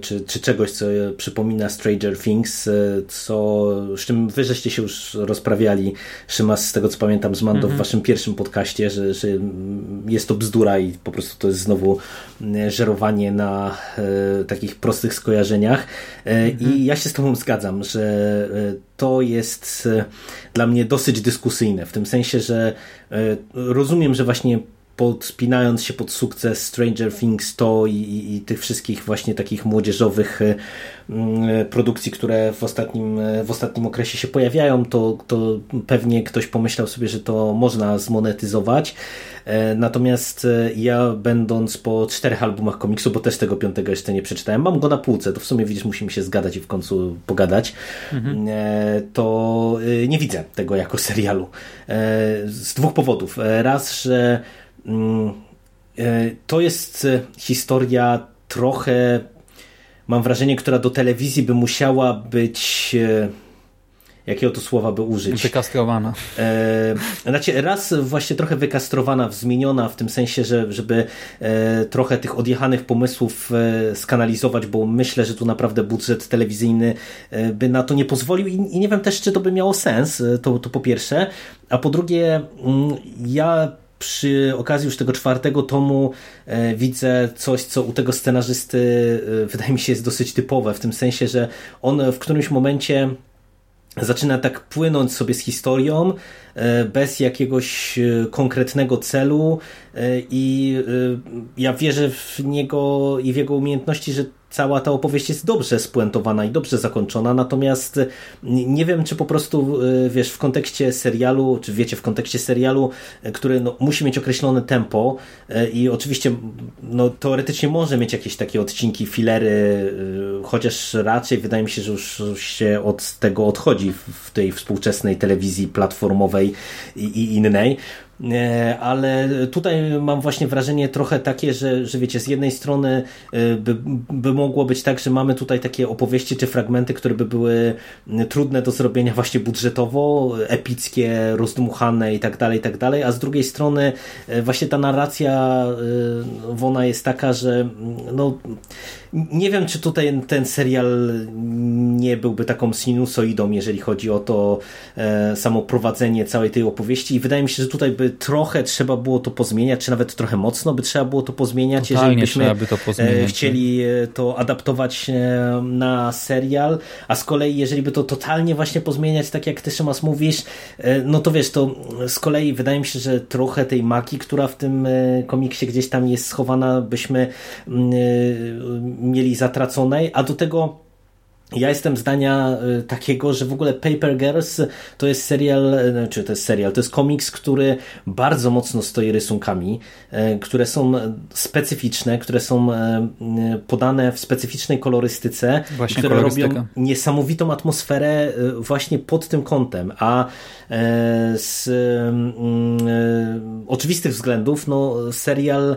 Speaker 3: czy, czy czegoś, co przypomina Stranger Things, e, co, z czym wy żeście się już rozprawiali, Szymas, z tego co pamiętam z Mando w mhm. waszym pierwszym podcaście, że, że jest to bzdura i po prostu to jest znowu e, żerowanie na e, takich prostych skojarzeniach. E, I mhm. ja się z tobą zgadzam, że to jest dla mnie dosyć dyskusyjne, w tym sensie, że rozumiem, że właśnie podpinając się pod sukces Stranger Things to i, i, i, tych wszystkich właśnie takich młodzieżowych e, mm, produkcji, które w ostatnim, e, w ostatnim okresie się pojawiają, to, to pewnie ktoś pomyślał sobie, że to można zmonetyzować. E, natomiast ja będąc po czterech albumach komiksu, bo też tego piątego jeszcze nie przeczytałem, mam go na półce, to w sumie widzisz, musimy się zgadać i w końcu pogadać, mhm. to nie widzę tego jako [LAUGHS] serialu. Z dwóch powodów. Raz, że to jest e, historia trochę, mam wrażenie, która do telewizji by musiała być e, jakiego to słowa by użyć?
Speaker 1: Wykastrowana.
Speaker 3: E, znaczy raz właśnie trochę wykastrowana, zmieniona w tym sensie, że, żeby e, trochę tych odjechanych pomysłów e, skanalizować, bo myślę, że tu naprawdę budżet telewizyjny by na to nie pozwolił i, i nie wiem też, czy to by miało sens, to, to po pierwsze, a po drugie mm, ja przy okazji już tego czwartego tomu e, widzę coś, co u tego scenarzysty e, wydaje mi się jest dosyć typowe, w tym sensie, że on w którymś momencie zaczyna tak płynąć sobie z historią bez jakiegoś konkretnego celu i ja wierzę w niego i w jego umiejętności, że cała ta opowieść jest dobrze spuentowana i dobrze zakończona, natomiast nie wiem, czy po prostu, wiesz, w kontekście serialu, czy wiecie, w kontekście serialu, który no, musi mieć określone tempo i oczywiście no, teoretycznie może mieć jakieś takie odcinki, filery, chociaż raczej wydaje mi się, że już się od tego odchodzi w tej współczesnej telewizji platformowej i, i innej, E, ale tutaj mam właśnie wrażenie trochę takie, że, że wiecie, z jednej strony e, by, by mogło być tak, że mamy tutaj takie opowieści czy fragmenty, które by były trudne do zrobienia właśnie budżetowo, epickie, rozdmuchane i tak dalej, i tak dalej, a z drugiej strony e, właśnie ta narracja ona jest taka, że no nie wiem, czy tutaj ten serial nie byłby taką sinusoidą, jeżeli chodzi o to e, samo prowadzenie całej tej opowieści i wydaje mi się, że tutaj by trochę trzeba było to pozmieniać, czy nawet trochę mocno by trzeba było to pozmieniać,
Speaker 1: Totalnie
Speaker 3: jeżeli byśmy
Speaker 1: by to pozmieniać,
Speaker 3: e, chcieli e, to adaptować e, na serial, a z kolei jeżeli by to totalnie właśnie pozmieniać, tak jak ty Szymas mówisz, no to wiesz, to z kolei wydaje mi się, że trochę tej magii, która w tym komiksie gdzieś tam jest schowana, byśmy mm, mieli zatraconej, a do tego ja jestem zdania y, takiego, że w ogóle Paper Girls to jest serial, y, czy to jest serial, to jest komiks, który bardzo mocno stoi rysunkami, y, które są specyficzne, które są podane w specyficznej kolorystyce,
Speaker 1: właśnie
Speaker 3: które robią niesamowitą atmosferę właśnie pod tym kątem, a z oczywistych względów no, serial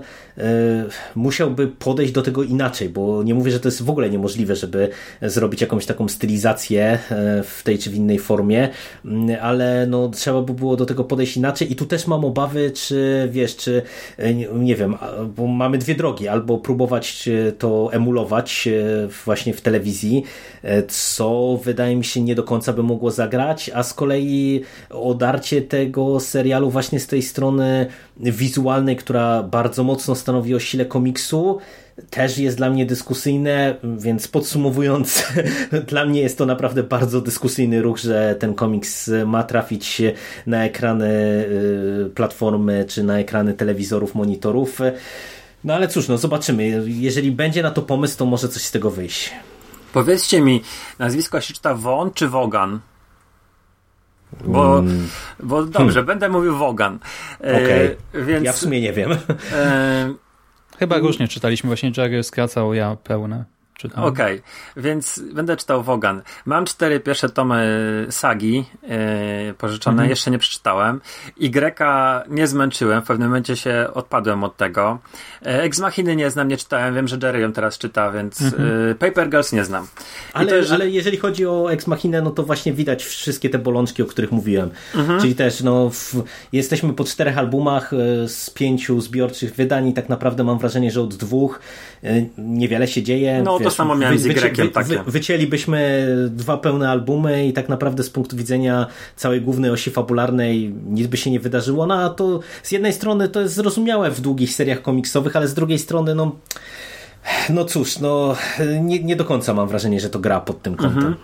Speaker 3: musiałby podejść do tego inaczej, bo nie mówię, że to jest w ogóle niemożliwe, żeby zrobić jakąś taką stylizację e, w tej czy w innej formie, mm, ale no, trzeba by było do tego podejść inaczej i tu też mam obawy, czy wiesz, czy e, nie wiem, bo mamy dwie drogi, albo próbować e, to emulować właśnie w telewizji, co wydaje mi się nie do końca by mogło zagrać, a z kolei odarcie tego serialu właśnie z tej strony wizualnej, która bardzo mocno stanowi o sile komiksu, też jest dla mnie dyskusyjne, więc podsumowując, [LAUGHS] dla mnie jest to naprawdę bardzo dyskusyjny ruch, że ten komiks ma trafić na ekrany y, platformy czy na ekrany telewizorów, monitorów. No ale cóż, no zobaczymy. Jeżeli będzie na to pomysł, to może coś z tego wyjść.
Speaker 2: Powiedzcie mi, nazwisko się czyta Won czy Wogan? Bo, mm. bo dobrze, hmm. będę mówił Wogan.
Speaker 3: E, okay. więc ja w sumie nie wiem. E,
Speaker 1: Chyba różnie czytaliśmy, właśnie Jerry skracał, ja pełne.
Speaker 2: Okej, okay, więc będę czytał Wogan. Mam cztery pierwsze tomy sagi yy, pożyczone, mhm. jeszcze nie przeczytałem. I Greka nie zmęczyłem, w pewnym momencie się odpadłem od tego. Yy, Ex Machiny nie znam, nie czytałem, wiem, że Jerry ją teraz czyta, więc mhm. yy, Paper Girls nie znam.
Speaker 3: Ale, też, ale jeżeli chodzi o Ex Machinę, no to właśnie widać wszystkie te bolączki, o których mówiłem. Mhm. Czyli też, no, w, jesteśmy po czterech albumach y, z pięciu zbiorczych wydań i tak naprawdę mam wrażenie, że od dwóch y, niewiele się dzieje.
Speaker 2: No, to samo miałem z Y-kiem wy, wy,
Speaker 3: wycięlibyśmy dwa pełne albumy i tak naprawdę z punktu widzenia całej głównej osi fabularnej nic by się nie wydarzyło. No a to z jednej strony to jest zrozumiałe w długich seriach komiksowych, ale z drugiej strony no no cóż, no nie, nie do końca mam wrażenie, że to gra pod tym kątem. Mhm.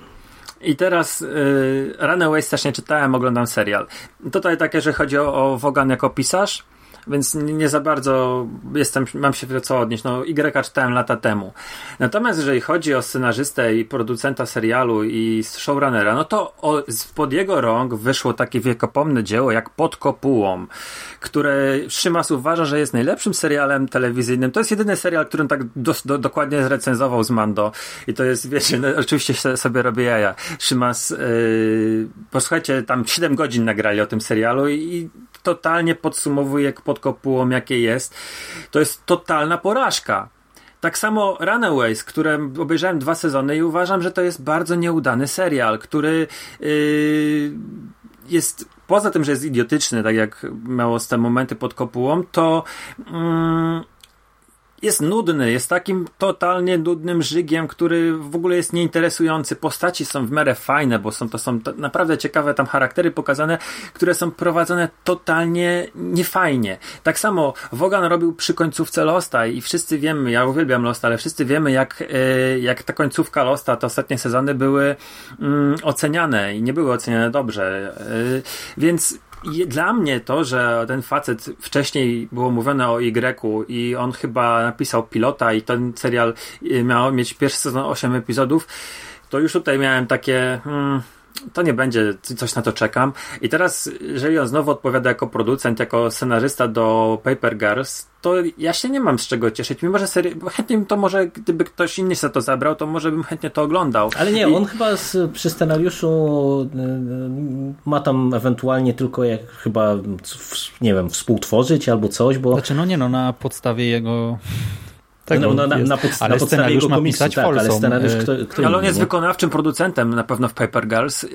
Speaker 2: I teraz y, Runaways też nie czytałem, oglądam serial. Tutaj takie, że chodzi o, o Wogan jako pisarz, więc nie za bardzo jestem, mam się do co odnieść. No, Y czytałem lata temu. Natomiast jeżeli chodzi o scenarzystę i producenta serialu i showrunnera, no to spod jego rąk wyszło takie wiekopomne dzieło jak Pod kopułą, które Szymas uważa, że jest najlepszym serialem telewizyjnym. To jest jedyny serial, który tak do, do, dokładnie zrecenzował z Mando. I to jest, wiecie, no, oczywiście sobie robię jaja. Szymas, yy, posłuchajcie, tam 7 godzin nagrali o tym serialu i totalnie podsumowuje pod kopułą, jakie jest. To jest totalna porażka. Tak samo Runaways, które obejrzałem dwa sezony i uważam, że to jest bardzo nieudany serial, który yy, jest poza tym, że jest idiotyczny, tak jak miało te momenty pod kopułą, to yy, jest nudny, jest takim totalnie nudnym żygiem, który w ogóle jest nieinteresujący. Postaci są w miarę fajne, bo są to są naprawdę ciekawe tam charaktery pokazane, które są prowadzone totalnie niefajnie. Tak samo Wogan robił przy końcówce Losta i wszyscy wiemy, ja uwielbiam Losta, ale wszyscy wiemy jak, e, jak ta końcówka Losta, te ostatnie sezony były mm, oceniane i nie były oceniane dobrze. E, więc dla mnie to, że ten facet wcześniej było mówione o Y i on chyba napisał pilota i ten serial y, miał mieć pierwszy sezon 8 epizodów, to już tutaj miałem takie hmm, to nie będzie, coś na to czekam. I teraz, jeżeli on znowu odpowiada jako producent, jako scenarzysta do Paper Girls, to ja się nie mam z czego cieszyć, mimo że serio, chętnie to może, gdyby ktoś inny się to zabrał, to może bym chętnie to oglądał.
Speaker 3: Ale nie,
Speaker 2: I...
Speaker 3: on chyba z, przy scenariuszu y, y, ma tam ewentualnie tylko jak chyba, nie wiem, współtworzyć albo coś, bo...
Speaker 1: Znaczy, no nie no, na podstawie jego
Speaker 3: tak, no, no, na, na, pod,
Speaker 1: ale
Speaker 3: na podstawie jego komiksu, tak,
Speaker 1: Folsom.
Speaker 3: ale scenariusz kto, kto
Speaker 2: Ale on jest wykonawczym producentem na pewno w Paper Girls yy,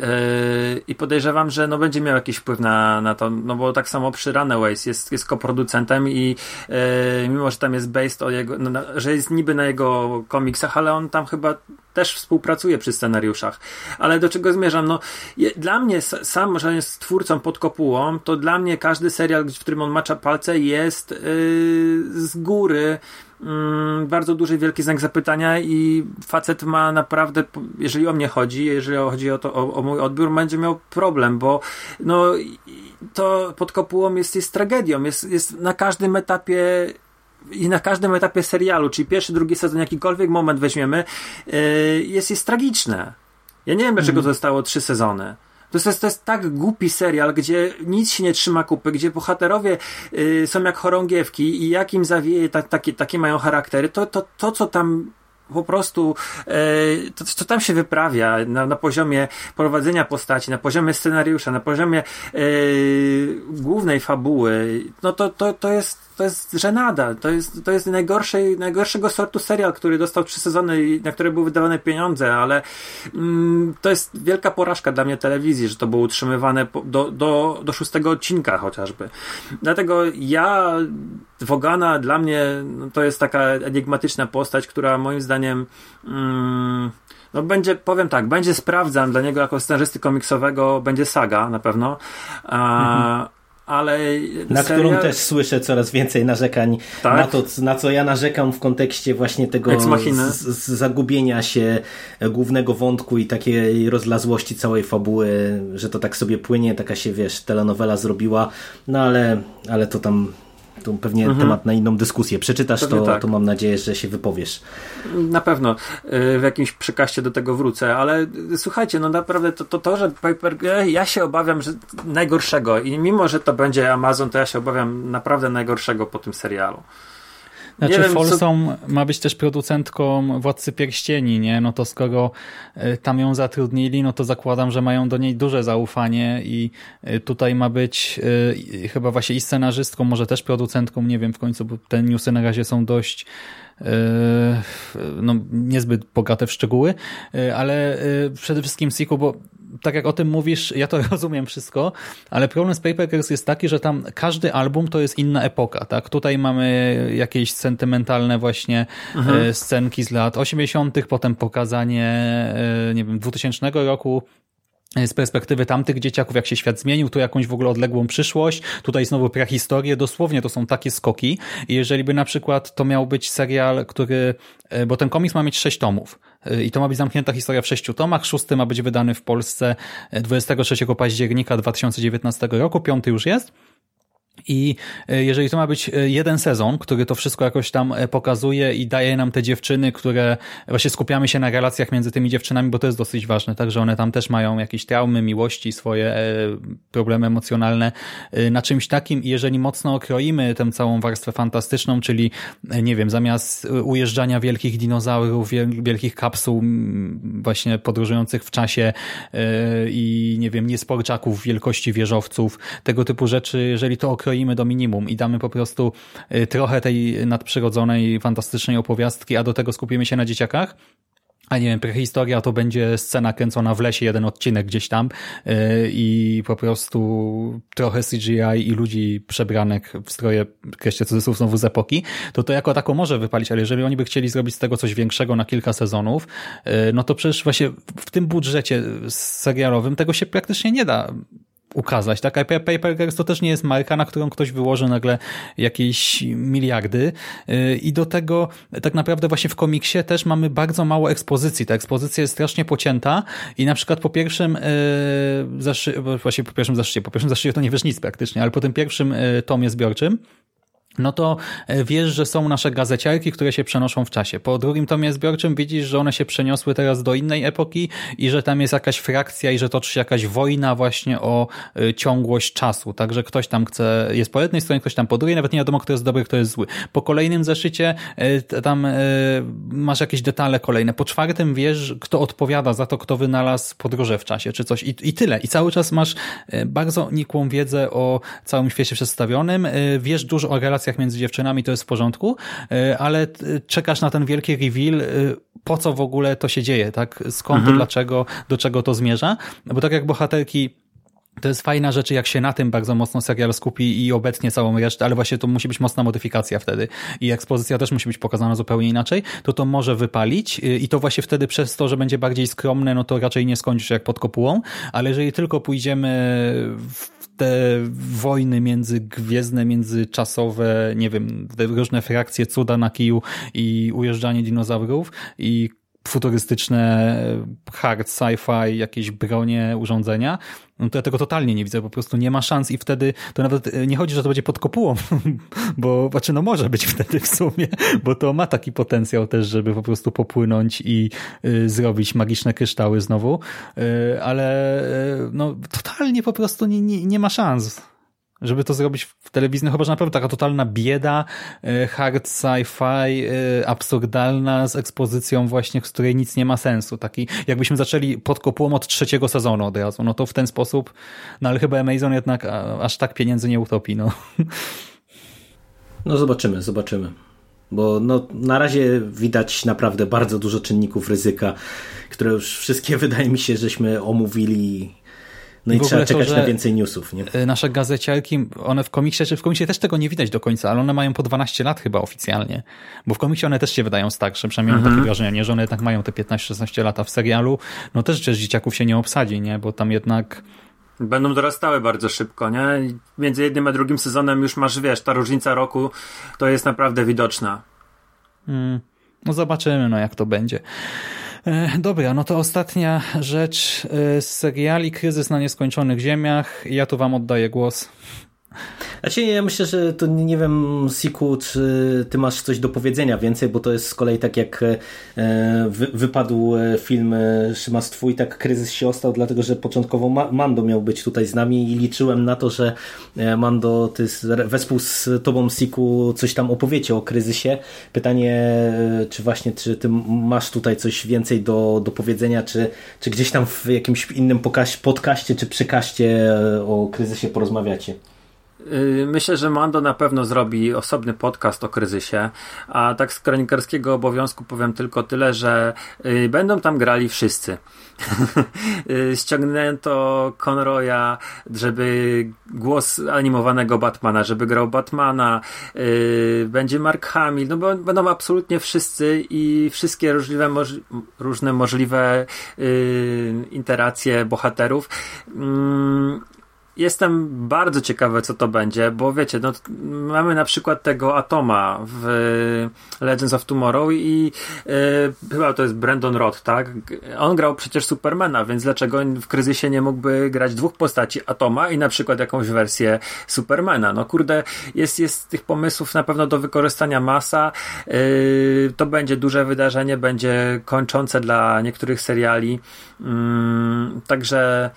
Speaker 2: i podejrzewam, że no, będzie miał jakiś wpływ na, na to, no bo tak samo przy Runaways jest, jest koproducentem i yy, mimo, że tam jest based o jego, no, na, że jest niby na jego komiksach, ale on tam chyba też współpracuje przy scenariuszach. Ale do czego zmierzam? No, je, dla mnie sam, że jest twórcą pod kopułą, to dla mnie każdy serial, w którym on macza palce jest yy, z góry mm, bardzo duży, wielki znak zapytania i facet ma naprawdę, jeżeli o mnie chodzi, jeżeli chodzi o, to, o, o mój odbiór, będzie miał problem, bo no, to pod kopułą jest, jest tragedią, jest, jest na każdym etapie i na każdym etapie serialu, czyli pierwszy, drugi sezon, jakikolwiek moment weźmiemy, yy, jest, jest tragiczne. Ja nie wiem, dlaczego mm. to zostało trzy sezony. To jest, to jest tak głupi serial, gdzie nic się nie trzyma kupy, gdzie bohaterowie y, są jak chorągiewki i jak im zawieje, tak, takie, takie mają charaktery, to, to, to co tam po prostu e, to, co tam się wyprawia na, na poziomie prowadzenia postaci, na poziomie scenariusza, na poziomie e, głównej fabuły, no to, to, to jest to jest żenada. To jest, to jest najgorszej, najgorszego sortu serial, który dostał trzy sezony i na które były wydawane pieniądze, ale mm, to jest wielka porażka dla mnie telewizji, że to było utrzymywane do, do, do szóstego odcinka chociażby. Dlatego ja Wogana dla mnie no, to jest taka enigmatyczna postać, która moim zdaniem mm, no będzie, powiem tak, będzie sprawdzam dla niego jako scenarzysty komiksowego, będzie saga na pewno. A, mhm ale.
Speaker 3: Na którą też słyszę coraz więcej narzekań tak? na to, na co ja narzekam w kontekście właśnie tego z, z zagubienia się głównego wątku i takiej rozlazłości całej fabuły, że to tak sobie płynie, taka się wiesz, telenowela zrobiła, no ale, ale to tam to pewnie mhm. temat na inną dyskusję. Przeczytasz to, tak. to mam nadzieję, że się wypowiesz.
Speaker 2: Na pewno y, w jakimś przekaście do tego wrócę, ale słuchajcie, no naprawdę to, to, to że Paper, ja się obawiam że najgorszego i mimo, że to będzie Amazon, to ja się obawiam naprawdę najgorszego po tym serialu.
Speaker 1: Znaczy wiem, Folsom co... ma być też producentką Władcy Pierścieni, nie? No to skoro e, tam ją zatrudnili, no to zakładam, że mają do niej duże zaufanie i e, tutaj ma być e, chyba właśnie i scenarzystką, może też producentką, nie wiem w końcu, bo te newsy na razie są dość no, niezbyt bogate w szczegóły, ale przede wszystkim Siku, bo tak jak o tym mówisz, ja to [LAUGHS] rozumiem wszystko, ale problem z Paper Girls jest taki, że tam każdy album to jest inna epoka, tak? Tutaj mamy jakieś sentymentalne właśnie mhm. E, scenki z lat 80., potem pokazanie, e, nie wiem, 2000 roku, e, z perspektywy tamtych dzieciaków, jak się świat zmienił, tu jakąś w ogóle odległą przyszłość, tutaj znowu prahistorię, dosłownie to są takie skoki i jeżeli by na przykład to miał być serial, który, bo ten komiks ma mieć sześć tomów, i to ma być zamknięta historia w sześciu tomach. Szósty ma być wydany w Polsce 23 października 2019 roku, piąty już jest. I e, jeżeli to ma być e, jeden sezon, który to wszystko jakoś tam e, pokazuje i daje nam te dziewczyny, które właśnie skupiamy się na relacjach między tymi dziewczynami, bo to jest dosyć ważne, tak, że one tam też mają jakieś traumy, miłości, swoje problemy emocjonalne na czymś takim. I jeżeli mocno okroimy tę całą warstwę fantastyczną, czyli nie wiem, zamiast ujeżdżania wielkich dinozaurów, wielkich kapsuł właśnie podróżujących w czasie i nie wiem, niesporczaków wielkości wieżowców, tego typu rzeczy, jeżeli to okroimy do minimum i damy po prostu y, trochę tej nadprzyrodzonej, fantastycznej opowiastki, a do tego skupimy się na dzieciakach, a nie wiem, prehistoria to będzie scena kręcona w lesie, jeden odcinek gdzieś tam yy, i po prostu trochę CGI i ludzi przebranek w stroje, kreście cudzysłów znowu z epoki, to to jako tako może wypalić, ale jeżeli oni by chcieli zrobić z tego coś większego na kilka sezonów, yy, no to przecież właśnie w tym budżecie serialowym tego się praktycznie nie da ukazać. Tak? Paper Girls to też nie jest marka, na którą ktoś wyłoży nagle jakieś miliardy y, i do tego tak naprawdę właśnie w komiksie też mamy bardzo mało ekspozycji. Ta ekspozycja jest strasznie pocięta i na przykład po pierwszym y, zaszy... właśnie po pierwszym zaszycie, po pierwszym zaszycie to nie wiesz nic praktycznie, ale po tym pierwszym y, tomie zbiorczym no to e, wiesz, że są nasze gazeciarki, które się przenoszą w czasie. Po drugim tomie zbiorczym widzisz, że one się przeniosły teraz do innej epoki i że tam jest jakaś frakcja i że toczy się jakaś wojna właśnie o e, ciągłość czasu. Także ktoś tam chce, jest po jednej stronie, ktoś tam po drugiej, nawet nie wiadomo, kto jest dobry, kto jest zły. Po kolejnym zeszycie e, tam masz jakieś detale kolejne. Po czwartym wiesz, kto odpowiada za to, kto wynalazł podróże w czasie, czy coś. I, i tyle. I cały czas masz bardzo nikłą wiedzę o całym świecie przedstawionym. Wiesz dużo o relacjach relacjach między dziewczynami to jest w porządku, e, ale czekasz na ten wielki reveal, e, po co w ogóle to się dzieje, tak? Skąd, mhm. dlaczego, do czego to zmierza? Bo tak jak bohaterki to jest fajna rzecz, jak się na tym bardzo mocno serial skupi i obecnie całą resztę, ale właśnie to musi być mocna modyfikacja wtedy i ekspozycja też musi być pokazana zupełnie inaczej, to to może wypalić i to właśnie wtedy przez to, że będzie bardziej skromne, no to raczej nie skończysz jak pod kopułą, ale jeżeli tylko pójdziemy w te wojny międzygwiezdne, międzyczasowe, nie wiem, te różne frakcje, cuda na kiju i ujeżdżanie dinozaurów i futurystyczne hard sci-fi, jakieś bronie, urządzenia, no to ja tego totalnie nie widzę, po prostu nie ma szans i wtedy to nawet e, nie chodzi, że to będzie pod kopułą, [LAUGHS] bo znaczy no może być wtedy w sumie, bo to ma taki potencjał też, żeby po prostu popłynąć i y, zrobić magiczne kryształy znowu, y, ale y, no totalnie po prostu nie, nie, nie ma szans żeby to zrobić w telewizyjnym, no chyba że naprawdę taka totalna bieda, e, hard sci-fi, e, absurdalna, z ekspozycją właśnie, z której nic nie ma sensu. Taki, jakbyśmy zaczęli pod kopułą od trzeciego sezonu od razu, no to w ten sposób, no ale chyba Amazon jednak aż tak pieniędzy nie utopi, no.
Speaker 3: No zobaczymy, zobaczymy. Bo no, na razie widać naprawdę bardzo dużo czynników ryzyka, które już wszystkie [LAUGHS] wydaje mi się, żeśmy omówili no i, trzeba czekać to, na więcej newsów. Nie?
Speaker 1: Y, nasze gazeciarki, one w komiksie, czy w komiksie też tego nie widać do końca, ale one mają po 12 lat chyba oficjalnie. Bo w komiksie one też się wydają starsze, przynajmniej mhm. mam takie wrażenie, że one jednak mają te 15-16 lata w serialu. No też przecież dzieciaków się nie obsadzi, nie? Bo tam jednak...
Speaker 2: Będą dorastały bardzo szybko, nie? Między jednym a drugim sezonem już masz, wiesz, ta różnica roku to jest naprawdę widoczna.
Speaker 1: Hmm. No zobaczymy, no jak to będzie. E, dobra, no to ostatnia rzecz e, z seriali Kryzys na nieskończonych ziemiach. Ja tu wam oddaję głos.
Speaker 3: Znaczy, ja myślę, że to nie wiem, Siku, czy ty masz coś do powiedzenia więcej, bo to jest z kolei tak jak e, wypadł e, film e, Szymas Twój, tak kryzys się ostał, dlatego że początkowo Mando miał być tutaj z nami i liczyłem na to, że Mando, ty wespół z tobą, Siku, coś tam opowiecie o kryzysie. Pytanie, czy właśnie, czy ty masz tutaj coś więcej do, do powiedzenia, czy, czy gdzieś tam w jakimś innym podcaście, czy przykaście o kryzysie porozmawiacie?
Speaker 2: Y, myślę, że Mando na pewno zrobi osobny podcast o kryzysie, a tak z kronikarskiego obowiązku powiem tylko tyle, że y, będą tam grali wszyscy. [LAUGHS] Y, ściągnięto Conroya, żeby głos animowanego Batmana, żeby grał Batmana, będzie Mark Hamill, no bo będą absolutnie wszyscy i wszystkie możliwe, różne możliwe interakcje bohaterów. Jestem bardzo ciekawy, co to będzie, bo wiecie, no, mamy na przykład tego Atoma w Legends of Tomorrow i yy, chyba to jest Brandon Roth, tak? On grał przecież Supermana, więc dlaczego w kryzysie nie mógłby grać dwóch postaci Atoma i na przykład jakąś wersję Supermana? No kurde, jest, jest tych pomysłów na pewno do wykorzystania masa. Yy, to będzie duże wydarzenie, będzie kończące dla niektórych seriali. Yy, także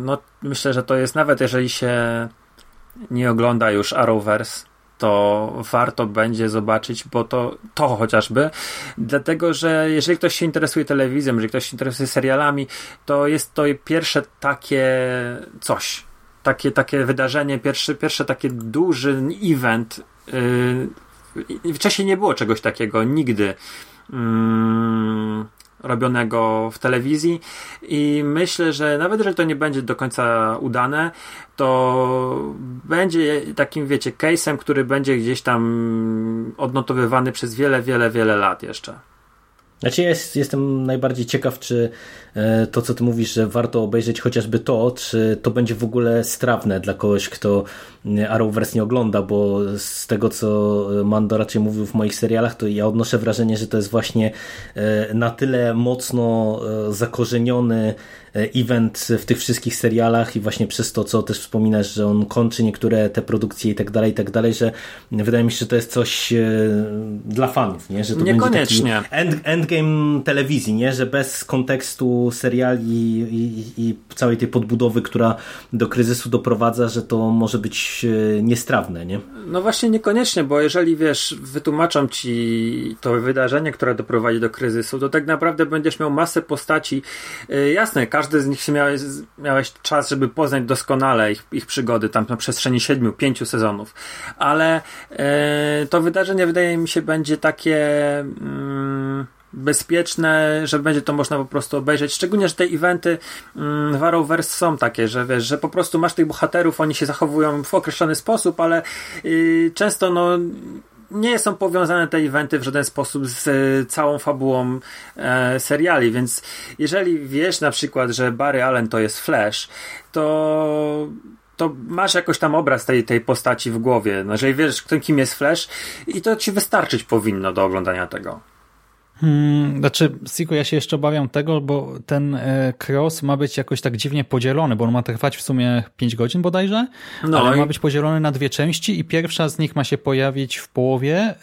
Speaker 2: no, myślę, że to jest nawet jeżeli się nie ogląda już Arrowverse, to warto będzie zobaczyć, bo to, to chociażby, dlatego, że jeżeli ktoś się interesuje telewizją, jeżeli ktoś się interesuje serialami, to jest to pierwsze takie coś, takie, takie wydarzenie, pierwszy, pierwsze takie duży event. Yy, wcześniej nie było czegoś takiego, nigdy. Yy, robionego w telewizji i myślę, że nawet jeżeli to nie będzie do końca udane, to będzie takim, wiecie, case'em, który będzie gdzieś tam odnotowywany przez wiele, wiele, wiele lat jeszcze.
Speaker 3: Znaczy ja jest, jestem najbardziej ciekaw, czy e, to, co ty mówisz, że warto obejrzeć chociażby to, czy to będzie w ogóle strawne dla kogoś, kto e, Arrowverse nie ogląda, bo z tego, co Mando raczej mówił w moich serialach, to ja odnoszę wrażenie, że to jest właśnie e, na tyle mocno zakorzeniony event w tych wszystkich serialach i właśnie przez to, co też wspominasz, że on kończy niektóre te produkcje i tak dalej, i tak dalej, że wydaje mi się, że to jest coś dla fanów, nie? Że to
Speaker 2: Niekoniecznie.
Speaker 3: Będzie taki end, end endgame telewizji, nie? że bez kontekstu seriali i, i, całej tej podbudowy, która do kryzysu doprowadza, że to może być e, niestrawne. Nie?
Speaker 2: No właśnie niekoniecznie, bo jeżeli wiesz, wytłumaczą ci to wydarzenie, które doprowadzi do kryzysu, to tak naprawdę będziesz miał masę postaci. E, jasne, każdy z nich się miałeś, miałeś czas, żeby poznać doskonale ich, ich przygody tam na przestrzeni siedmiu, pięciu sezonów, ale e, to wydarzenie wydaje mi się będzie takie. Mm, bezpieczne, że będzie to można po prostu obejrzeć. Szczególnie, że te eventy mm, w Arrowverse są takie, że wiesz, że po prostu masz tych bohaterów, oni się zachowują w określony sposób, ale yy, często no nie są powiązane te eventy w żaden sposób z y, całą fabułą e, seriali, więc jeżeli wiesz na przykład, że Barry Allen to jest Flash, to to masz jakoś tam obraz tej, tej postaci w głowie. No, jeżeli wiesz, kim jest Flash i to ci wystarczyć powinno do oglądania tego.
Speaker 1: Hmm, znaczy, Siku, ja się jeszcze obawiam tego, bo ten e, cross ma być jakoś tak dziwnie podzielony, bo on ma trwać w sumie 5 godzin bodajże, no ale i... ma być podzielony na dwie części i pierwsza z nich ma się pojawić w połowie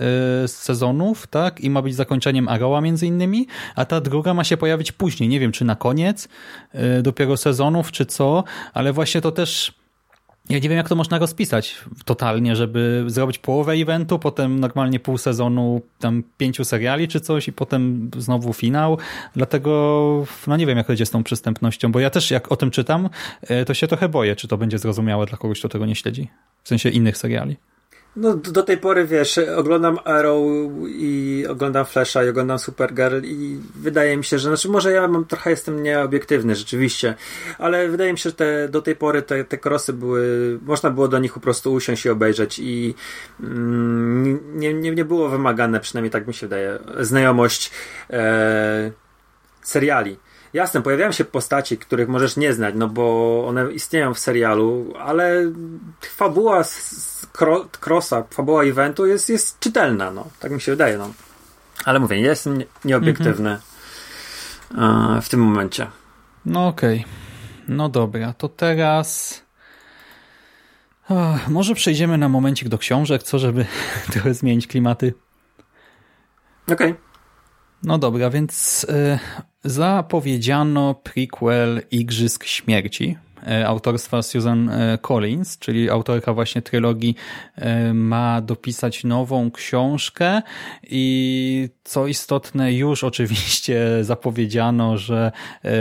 Speaker 1: y, sezonów, tak? I ma być zakończeniem Arrowa między innymi, a ta druga ma się pojawić później. Nie wiem, czy na koniec y, dopiero sezonów, czy co, ale właśnie to też ja nie wiem, jak to można rozpisać totalnie, żeby zrobić połowę eventu, potem normalnie pół sezonu, tam pięciu seriali czy coś i potem znowu finał. Dlatego, no nie wiem, jak będzie z tą przystępnością, bo ja też jak o tym czytam, e, to się trochę boję, czy to będzie zrozumiałe dla kogoś, kto tego nie śledzi. W sensie innych seriali.
Speaker 2: No do tej pory wiesz, oglądam Arrow i oglądam Flasha i oglądam Supergirl i wydaje mi się, że znaczy może ja mam trochę jestem nieobiektywny rzeczywiście, ale wydaje mi się, że te, do tej pory te, te krosy były, można było do nich po prostu usiąść i obejrzeć i mm, nie, nie, nie było wymagane, przynajmniej tak mi się wydaje, znajomość e, seriali. Jasne, pojawiają się postaci, których możesz nie znać, no bo one istnieją w serialu, ale fabuła z Crossa, fabuła eventu jest, jest czytelna, no. Tak mi się wydaje, no. Ale mówię, jestem nieobiektywny mm-hmm. w tym momencie.
Speaker 1: No okej. Okay. No dobra, to teraz... może przejdziemy na momencik do książek, co żeby [LAUGHS] trochę zmienić klimaty.
Speaker 2: Okej. Okay.
Speaker 1: No dobra, więc y, zapowiedziano prequel Igrzysk Śmierci. E, autorstwa Susan e, Collins, czyli autorka właśnie trylogii, e, ma dopisać nową książkę i co istotne, już oczywiście [LAUGHS] zapowiedziano, że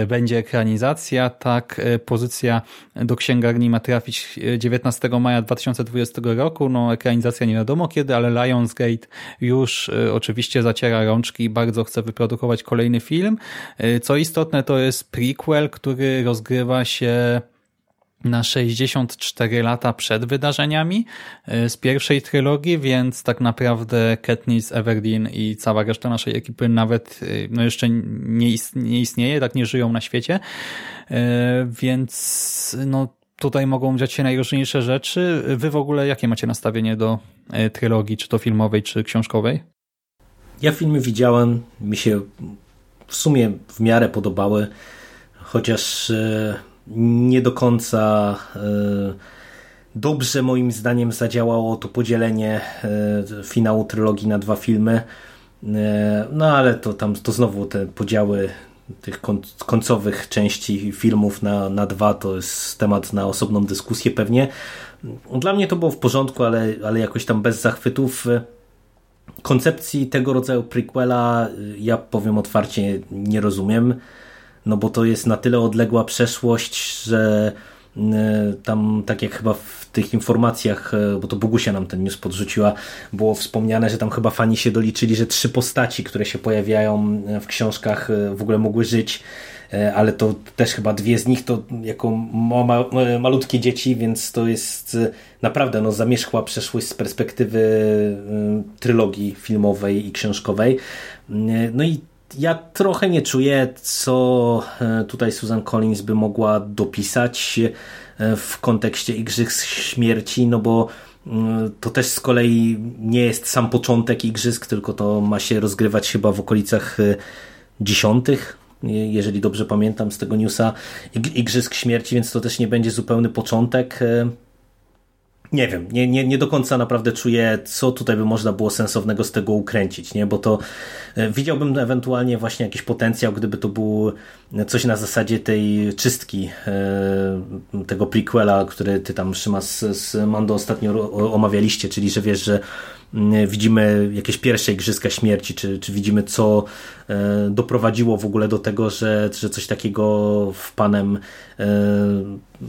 Speaker 1: będzie ekranizacja. Tak, pozycja do księgarni ma trafić 19 maja 2020 roku. No, ekranizacja nie wiadomo kiedy, ale Lionsgate już oczywiście zaciera rączki i bardzo chce wyprodukować kolejny film. Co istotne, to jest prequel, który rozgrywa się na 64 lata przed wydarzeniami e, z pierwszej trylogii, więc tak naprawdę Katniss, Everdeen i cała reszta naszej ekipy nawet e, no jeszcze nie, nie istnieje, tak nie żyją na świecie, e, więc no tutaj mogą dziać się najróżniejsze rzeczy. Wy w ogóle jakie macie nastawienie do trylogii, czy to filmowej, czy książkowej?
Speaker 3: Ja filmy widziałem, mi się w sumie w miarę podobały, chociaż nie do końca e, dobrze moim zdaniem zadziałało to podzielenie e, finału trylogii na dwa filmy. E, no ale to tam to znowu te podziały tych końcowych części filmów na, na dwa to jest temat na osobną dyskusję pewnie. Dla mnie to było w porządku, ale, ale jakoś tam bez zachwytów. Koncepcji tego rodzaju prequela ja powiem otwarcie nie rozumiem no bo to jest na tyle odległa przeszłość, że e, tam tak jak chyba w tych informacjach, e, bo to Bogusia nam ten news podrzuciła, było wspomniane, że tam chyba fani się doliczyli, że trzy postaci, które się pojawiają e, w książkach w ogóle mogły żyć, ale to też chyba dwie z nich to jako ma, malutkie dzieci, więc to jest naprawdę no, zamierzchła przeszłość z perspektywy trylogii filmowej i książkowej. No i ja trochę nie czuję, co e, tutaj Susan Collins by mogła dopisać e, w kontekście Igrzysk Śmierci, no bo mm, to też z kolei nie jest sam początek Igrzysk, tylko to ma się rozgrywać chyba w okolicach e, dziesiątych, jeżeli dobrze pamiętam z tego newsa, Igrzysk Śmierci, więc to też nie będzie zupełny początek nie wiem, nie, nie, nie do końca naprawdę czuję, co tutaj by można było sensownego z tego ukręcić, nie? bo to e, widziałbym ewentualnie właśnie jakiś potencjał, gdyby to było coś na zasadzie tej czystki e, tego prequela, który ty tam Szyma z, Mando ostatnio omawialiście, czyli że wiesz, że widzimy jakieś pierwsze igrzyska śmierci, czy, czy widzimy co e, doprowadziło w ogóle do tego, że, że coś takiego w Panem e,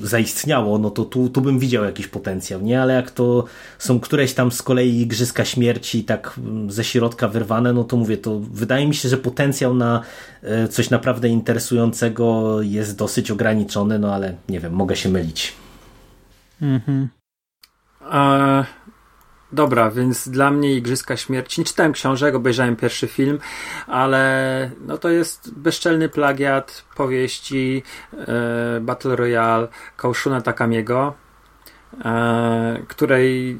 Speaker 3: zaistniało, no to tu, tu bym widział jakiś potencjał, nie? Ale jak to są któreś tam z kolei igrzyska śmierci tak mm, ze środka wyrwane, no to mówię, to wydaje mi się, że potencjał na e, coś naprawdę interesującego jest dosyć ograniczony, no ale nie wiem, mogę się mylić. Mhm.
Speaker 2: Dobra, więc dla mnie Igrzyska Śmierci, nie czytałem książek, obejrzałem pierwszy film, ale no to jest bezczelny plagiat powieści e, Battle Royale Kaushuna Takamiego, e, której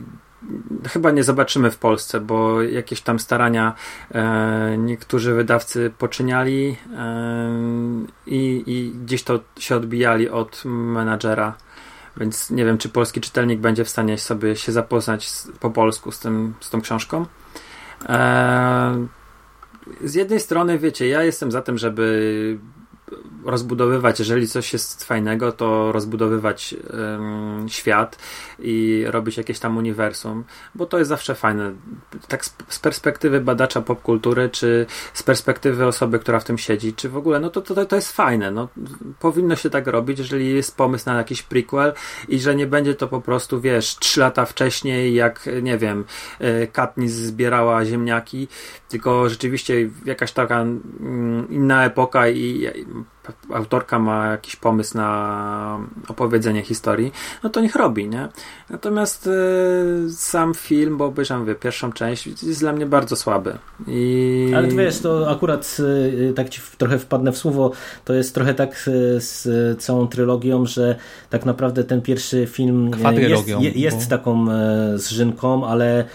Speaker 2: chyba nie zobaczymy w Polsce, bo jakieś tam starania e, niektórzy wydawcy poczyniali e, i, i gdzieś to się odbijali od menadżera więc nie wiem, czy polski czytelnik będzie w stanie sobie się zapoznać z, po polsku z, tym, z tą książką. Eee, z jednej strony, wiecie, ja jestem za tym, żeby rozbudowywać, jeżeli coś jest fajnego, to rozbudowywać um, świat i robić jakieś tam uniwersum, bo to jest zawsze fajne. Tak z, z, perspektywy badacza popkultury, czy z perspektywy osoby, która w tym siedzi, czy w ogóle, no to, to, to jest fajne. No, powinno się tak robić, jeżeli jest pomysł na jakiś prequel i że nie będzie to po prostu, wiesz, trzy lata wcześniej, jak, nie wiem, e, Katniss zbierała ziemniaki, tylko rzeczywiście jakaś taka mm, inna epoka i autorka ma jakiś pomysł na opowiedzenie historii, no to niech robi, nie? Natomiast y, sam film, bo obejrzałem wie, pierwszą część, jest dla mnie bardzo słaby. I...
Speaker 3: Ale wiesz, to akurat y, tak ci trochę wpadnę w słowo, to jest trochę tak z całą trylogią, że tak naprawdę ten pierwszy film jest, jest bo... taką zżynką, ale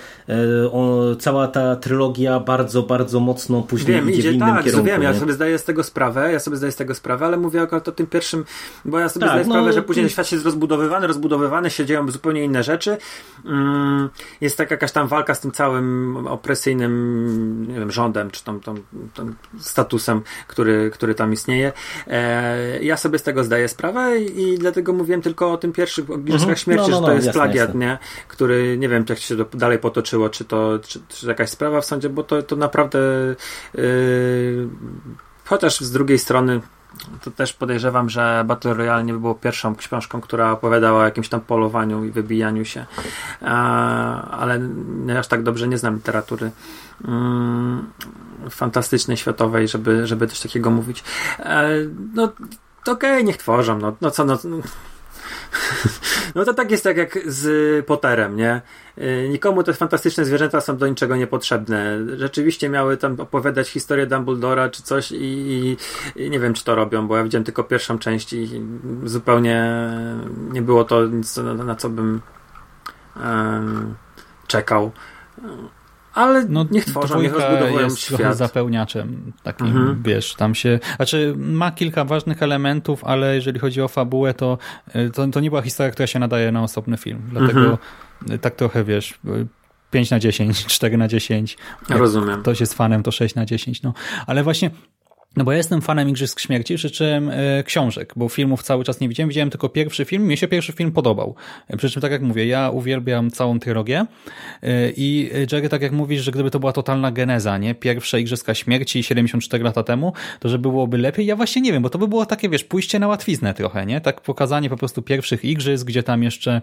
Speaker 3: on, cała ta trylogia bardzo, bardzo mocno później wiem, idzie, idzie w innym tak, kierunku.
Speaker 2: Wiem, ja sobie zdaję z tego sprawę, ja sobie zdaję z tego sprawę, ale mówię akurat o tym pierwszym, bo ja sobie tak, zdaję no, sprawę, że później ty... świat jest rozbudowywany, rozbudowywany, się dzieją zupełnie inne rzeczy. Mm, jest tak jakaś tam walka z tym całym opresyjnym, nie wiem, rządem, czy tam, tam, tam statusem, który, który tam istnieje. E, ja sobie z tego zdaję sprawę i, dlatego mówiłem tylko o tym pierwszym, o Igrzyskach mhm. Śmierci, no, no, no, że to jest jasne, plagiat, jasne. nie? Który, nie wiem, jak się to dalej potoczyło, czy to, czy, czy jakaś sprawa w sądzie, bo to, to naprawdę yy, chociaż z drugiej strony to też podejrzewam, że Battle Royale nie było pierwszą książką, która opowiadała o jakimś tam polowaniu i wybijaniu się, ale aż tak dobrze nie znam literatury mm, fantastycznej, światowej, żeby, żeby coś takiego mówić. E, no to okej, okay, niech tworzą, no, no co, no [LAUGHS] no to tak jest tak jak z Potterem, nie? Y, nikomu te fantastyczne zwierzęta są do niczego niepotrzebne. Rzeczywiście miały tam opowiadać historię Dumbledora czy coś i, i, i, nie wiem, czy to robią, bo ja widziałem tylko pierwszą część i zupełnie nie było to nic, na, na co bym um, czekał. Ale no, niech tworzą, niech rozbudowują jest świat. trochę
Speaker 1: zapełniaczem takim, mhm. wiesz, tam się... Znaczy, ma kilka ważnych elementów, ale jeżeli chodzi o fabułę, to, y, to, to nie była historia, która się nadaje na osobny film. Dlatego mhm. Tak trochę, wiesz, 5 na 10, 4 [LAUGHS] na 10.
Speaker 2: Rozumiem.
Speaker 1: ktoś jest fanem, to 6 na 10. No. Ale właśnie no bo ja jestem fanem Igrzysk Śmierci, życzyłem e, książek, bo filmów cały czas nie widziałem. Widziałem tylko pierwszy film, mi się pierwszy film podobał. E, przy czym, tak jak mówię, ja uwielbiam całą trylogię e, i Jerry, tak jak mówisz, że gdyby to była totalna geneza, nie? Pierwsze Igrzyska Śmierci 74 lata temu, to że byłoby lepiej. Ja właśnie nie wiem, bo to by było takie, wiesz, pójście na łatwiznę trochę, nie? Tak pokazanie po prostu pierwszych Igrzysk, gdzie tam jeszcze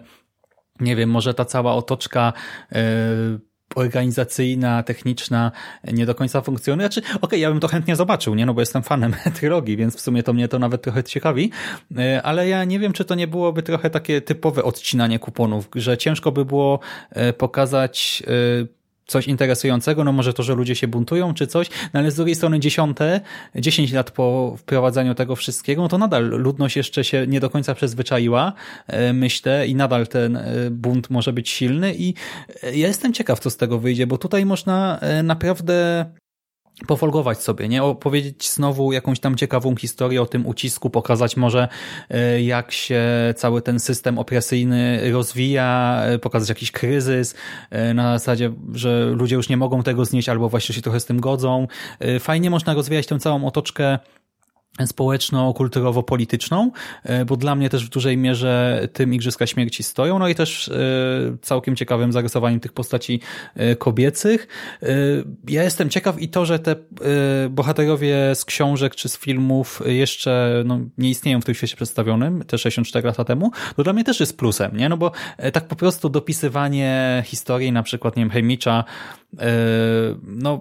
Speaker 1: nie wiem, może ta cała otoczka yy, organizacyjna, techniczna nie do końca funkcjonuje. Znaczy, okej, okay, ja bym to chętnie zobaczył, nie? No bo jestem fanem [LAUGHS] trylogii, więc w sumie to mnie to nawet trochę ciekawi, e, ale ja nie wiem, czy to nie byłoby trochę takie typowe odcinanie kuponów, że ciężko by było e, pokazać e, coś interesującego, no może to, że ludzie się buntują czy coś, no ale z drugiej strony dziesiąte, 10 lat po wprowadzaniu tego wszystkiego, no to nadal ludność jeszcze się nie do końca przyzwyczaiła, e, myślę, i nadal ten e, bunt może być silny i e, ja jestem ciekaw, co z tego wyjdzie, bo tutaj można naprawdę pofolgować sobie, nie? Opowiedzieć znowu jakąś tam ciekawą historię o tym ucisku, pokazać może e, jak się cały ten system opresyjny rozwija, e, pokazać jakiś kryzys e, na zasadzie, że ludzie już nie mogą tego znieść albo właśnie się trochę z tym godzą. Fajnie można rozwijać tę całą otoczkę społeczno-kulturowo-polityczną, e, bo dla mnie też w dużej mierze tym Igrzyska Śmierci stoją, no i też e, całkiem ciekawym zarysowaniem tych postaci e, kobiecych. Ja jestem ciekaw i to, że te bohaterowie z książek czy z filmów jeszcze no, nie istnieją w tym świecie przedstawionym, te 64 lata temu, to dla mnie też jest plusem, nie? No bo tak po prostu dopisywanie historii, na przykład, nie wiem, Hemicza, no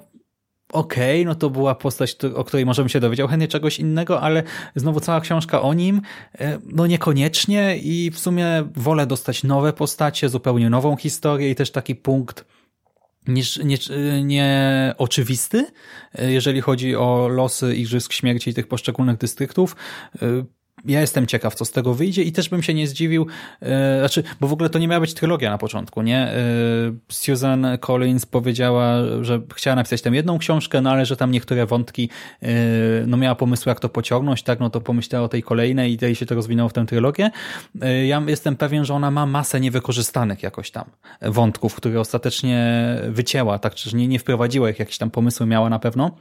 Speaker 1: okej, okay, no to była postać, o której możemy się dowiedział chętnie czegoś innego, ale znowu cała książka o nim, e, no niekoniecznie i w sumie wolę dostać nowe postacie, zupełnie nową historię i też taki punkt niż, nie, nie oczywisty, e, jeżeli chodzi o losy Igrzysk Śmierci tych poszczególnych dystryktów. Ja jestem ciekaw, co z tego wyjdzie i też bym się nie zdziwił, e, znaczy, bo w ogóle to nie miała być trylogia na początku, nie? E, Susan Collins powiedziała, że chciała napisać tam jedną książkę, no ale że tam niektóre wątki, e, no miała pomysł, jak to pociągnąć, tak? No to pomyślała o tej kolejnej i tej się to rozwinęło w tę trylogię. E, ja jestem pewien, że ona ma masę niewykorzystanych jakoś tam wątków, które ostatecznie wycięła, tak? Czy nie, nie wprowadziła ich, jakieś tam pomysły miała na pewno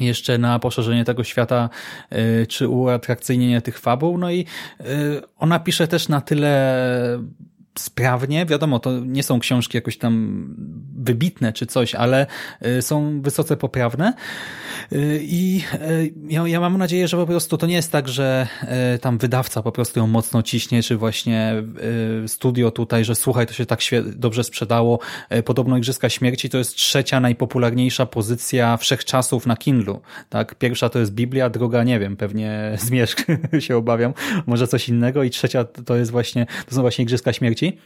Speaker 1: jeszcze na poszerzenie tego świata, y, czy uatrakcyjnienie tych fabuł. No i y, ona pisze też na tyle sprawnie. Wiadomo, to nie są książki jakoś tam wybitne czy coś, ale y, są wysoce poprawne. Y, I y, ja, ja mam nadzieję, że po prostu to nie jest tak, że tam wydawca po prostu ją mocno ciśnie, czy właśnie studio tutaj, że słuchaj, to się tak dobrze sprzedało. Podobno Igrzyska Śmierci to jest trzecia najpopularniejsza pozycja wszechczasów na Kindlu. Tak? Pierwsza to jest Biblia, druga nie wiem, pewnie [LAUGHS] Zmierzch się obawiam, może coś innego i trzecia to jest właśnie, to są właśnie Igrzyska Śmierci.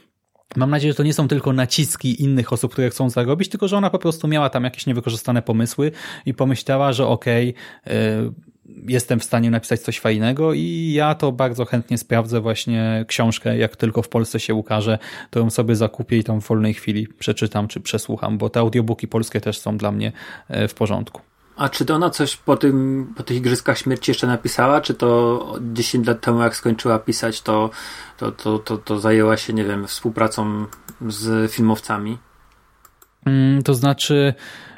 Speaker 1: Mam nadzieję, że to nie są tylko naciski innych osób, które chcą zarobić, tylko że ona po prostu miała tam jakieś niewykorzystane pomysły i pomyślała, że okej, okay, jestem w stanie napisać coś fajnego i ja to bardzo chętnie sprawdzę właśnie książkę, jak tylko w Polsce się ukaże, to ją sobie zakupię i tam w wolnej chwili przeczytam czy przesłucham, bo te audiobooki polskie też są dla mnie e, w porządku.
Speaker 2: A czy to ona coś po, tym, po tych Igrzyskach Śmierci jeszcze napisała? Czy to 10 lat temu, jak skończyła pisać, to, to, to, to, to zajęła się, nie wiem, współpracą z filmowcami?
Speaker 1: Mm, to znaczy,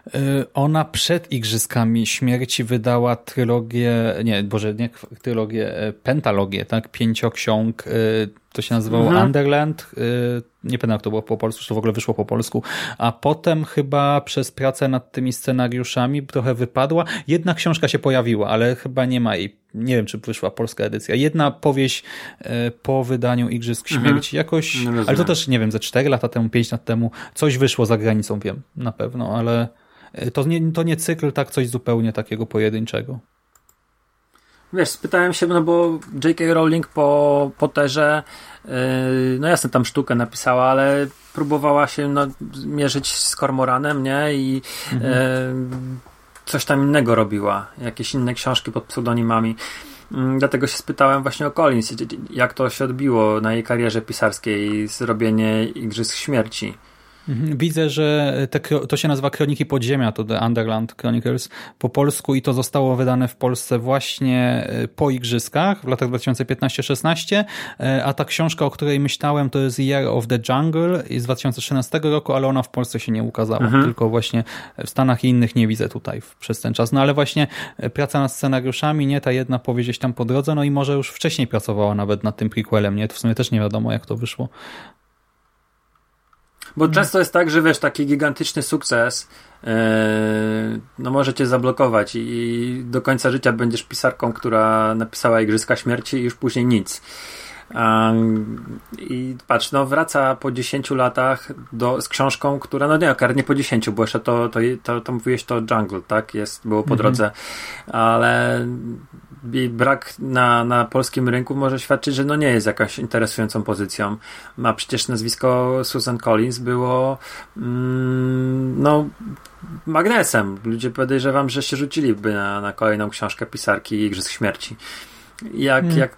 Speaker 1: y, ona przed Igrzyskami Śmierci wydała trylogię, nie, Boże, nie trylogię, e, pentalogię, tak? Pięcioksiąg, y, to się nazywało mhm. Underland, y, nie pamiętam jak to było po polsku, czy to w ogóle wyszło po polsku, a potem chyba przez pracę nad tymi scenariuszami trochę wypadła. Jedna książka się pojawiła, ale chyba nie ma jej, nie wiem czy wyszła polska edycja. Jedna powieść y, po wydaniu Igrzysk mhm. Śmierci jakoś, no ale to też nie wiem, ze 4 lata temu, 5 lat temu, coś wyszło za granicą, wiem, na pewno, ale y, to nie, to nie cykl, tak coś zupełnie takiego pojedynczego.
Speaker 2: Wiesz, spytałem się, no bo J.K. Rowling po Potterze, yy, no jasne, tam sztukę napisała, ale próbowała się no, mierzyć z Kormoranem, nie? I mhm. yy, coś tam innego robiła. Jakieś inne książki pod pseudonimami. Yy, dlatego się spytałem właśnie o Collins, jak to się odbiło na jej karierze pisarskiej, zrobienie Igrzysk Śmierci.
Speaker 1: Mhm. Widzę, że te, to się nazywa Kroniki Podziemia, to The Underland Chronicles po polsku i to zostało wydane w Polsce właśnie e, po Igrzyskach w latach 2015-16, e, a ta książka, o której myślałem, to jest Year of the Jungle z 2013 roku, ale ona w Polsce się nie ukazała, mhm. tylko właśnie w Stanach i innych nie widzę tutaj przez ten czas. No ale właśnie e, praca nad scenariuszami, nie, ta jedna powiedzieć tam po drodze, no i może już wcześniej pracowała nawet nad tym prequelem, nie, to w sumie też nie wiadomo jak to wyszło.
Speaker 2: Bo często jest tak, że wiesz, taki gigantyczny sukces yy, no może cię zablokować i do końca życia będziesz pisarką, która napisała Igrzyska Śmierci i już później nic. Um, I patrz, no wraca po 10 latach do, z książką, która, no nie, nie po 10, bo jeszcze to, to, to, to mówiłeś to Jungle, tak? Jest, było po mhm. drodze, ale jej brak na, na polskim rynku może świadczyć, że no nie jest jakąś interesującą pozycją. Ma przecież nazwisko Susan Collins było mm, no magnesem. Ludzie podejrzewam, że się rzuciliby na, na kolejną książkę pisarki Igrzysk Śmierci. Jak, hmm. jak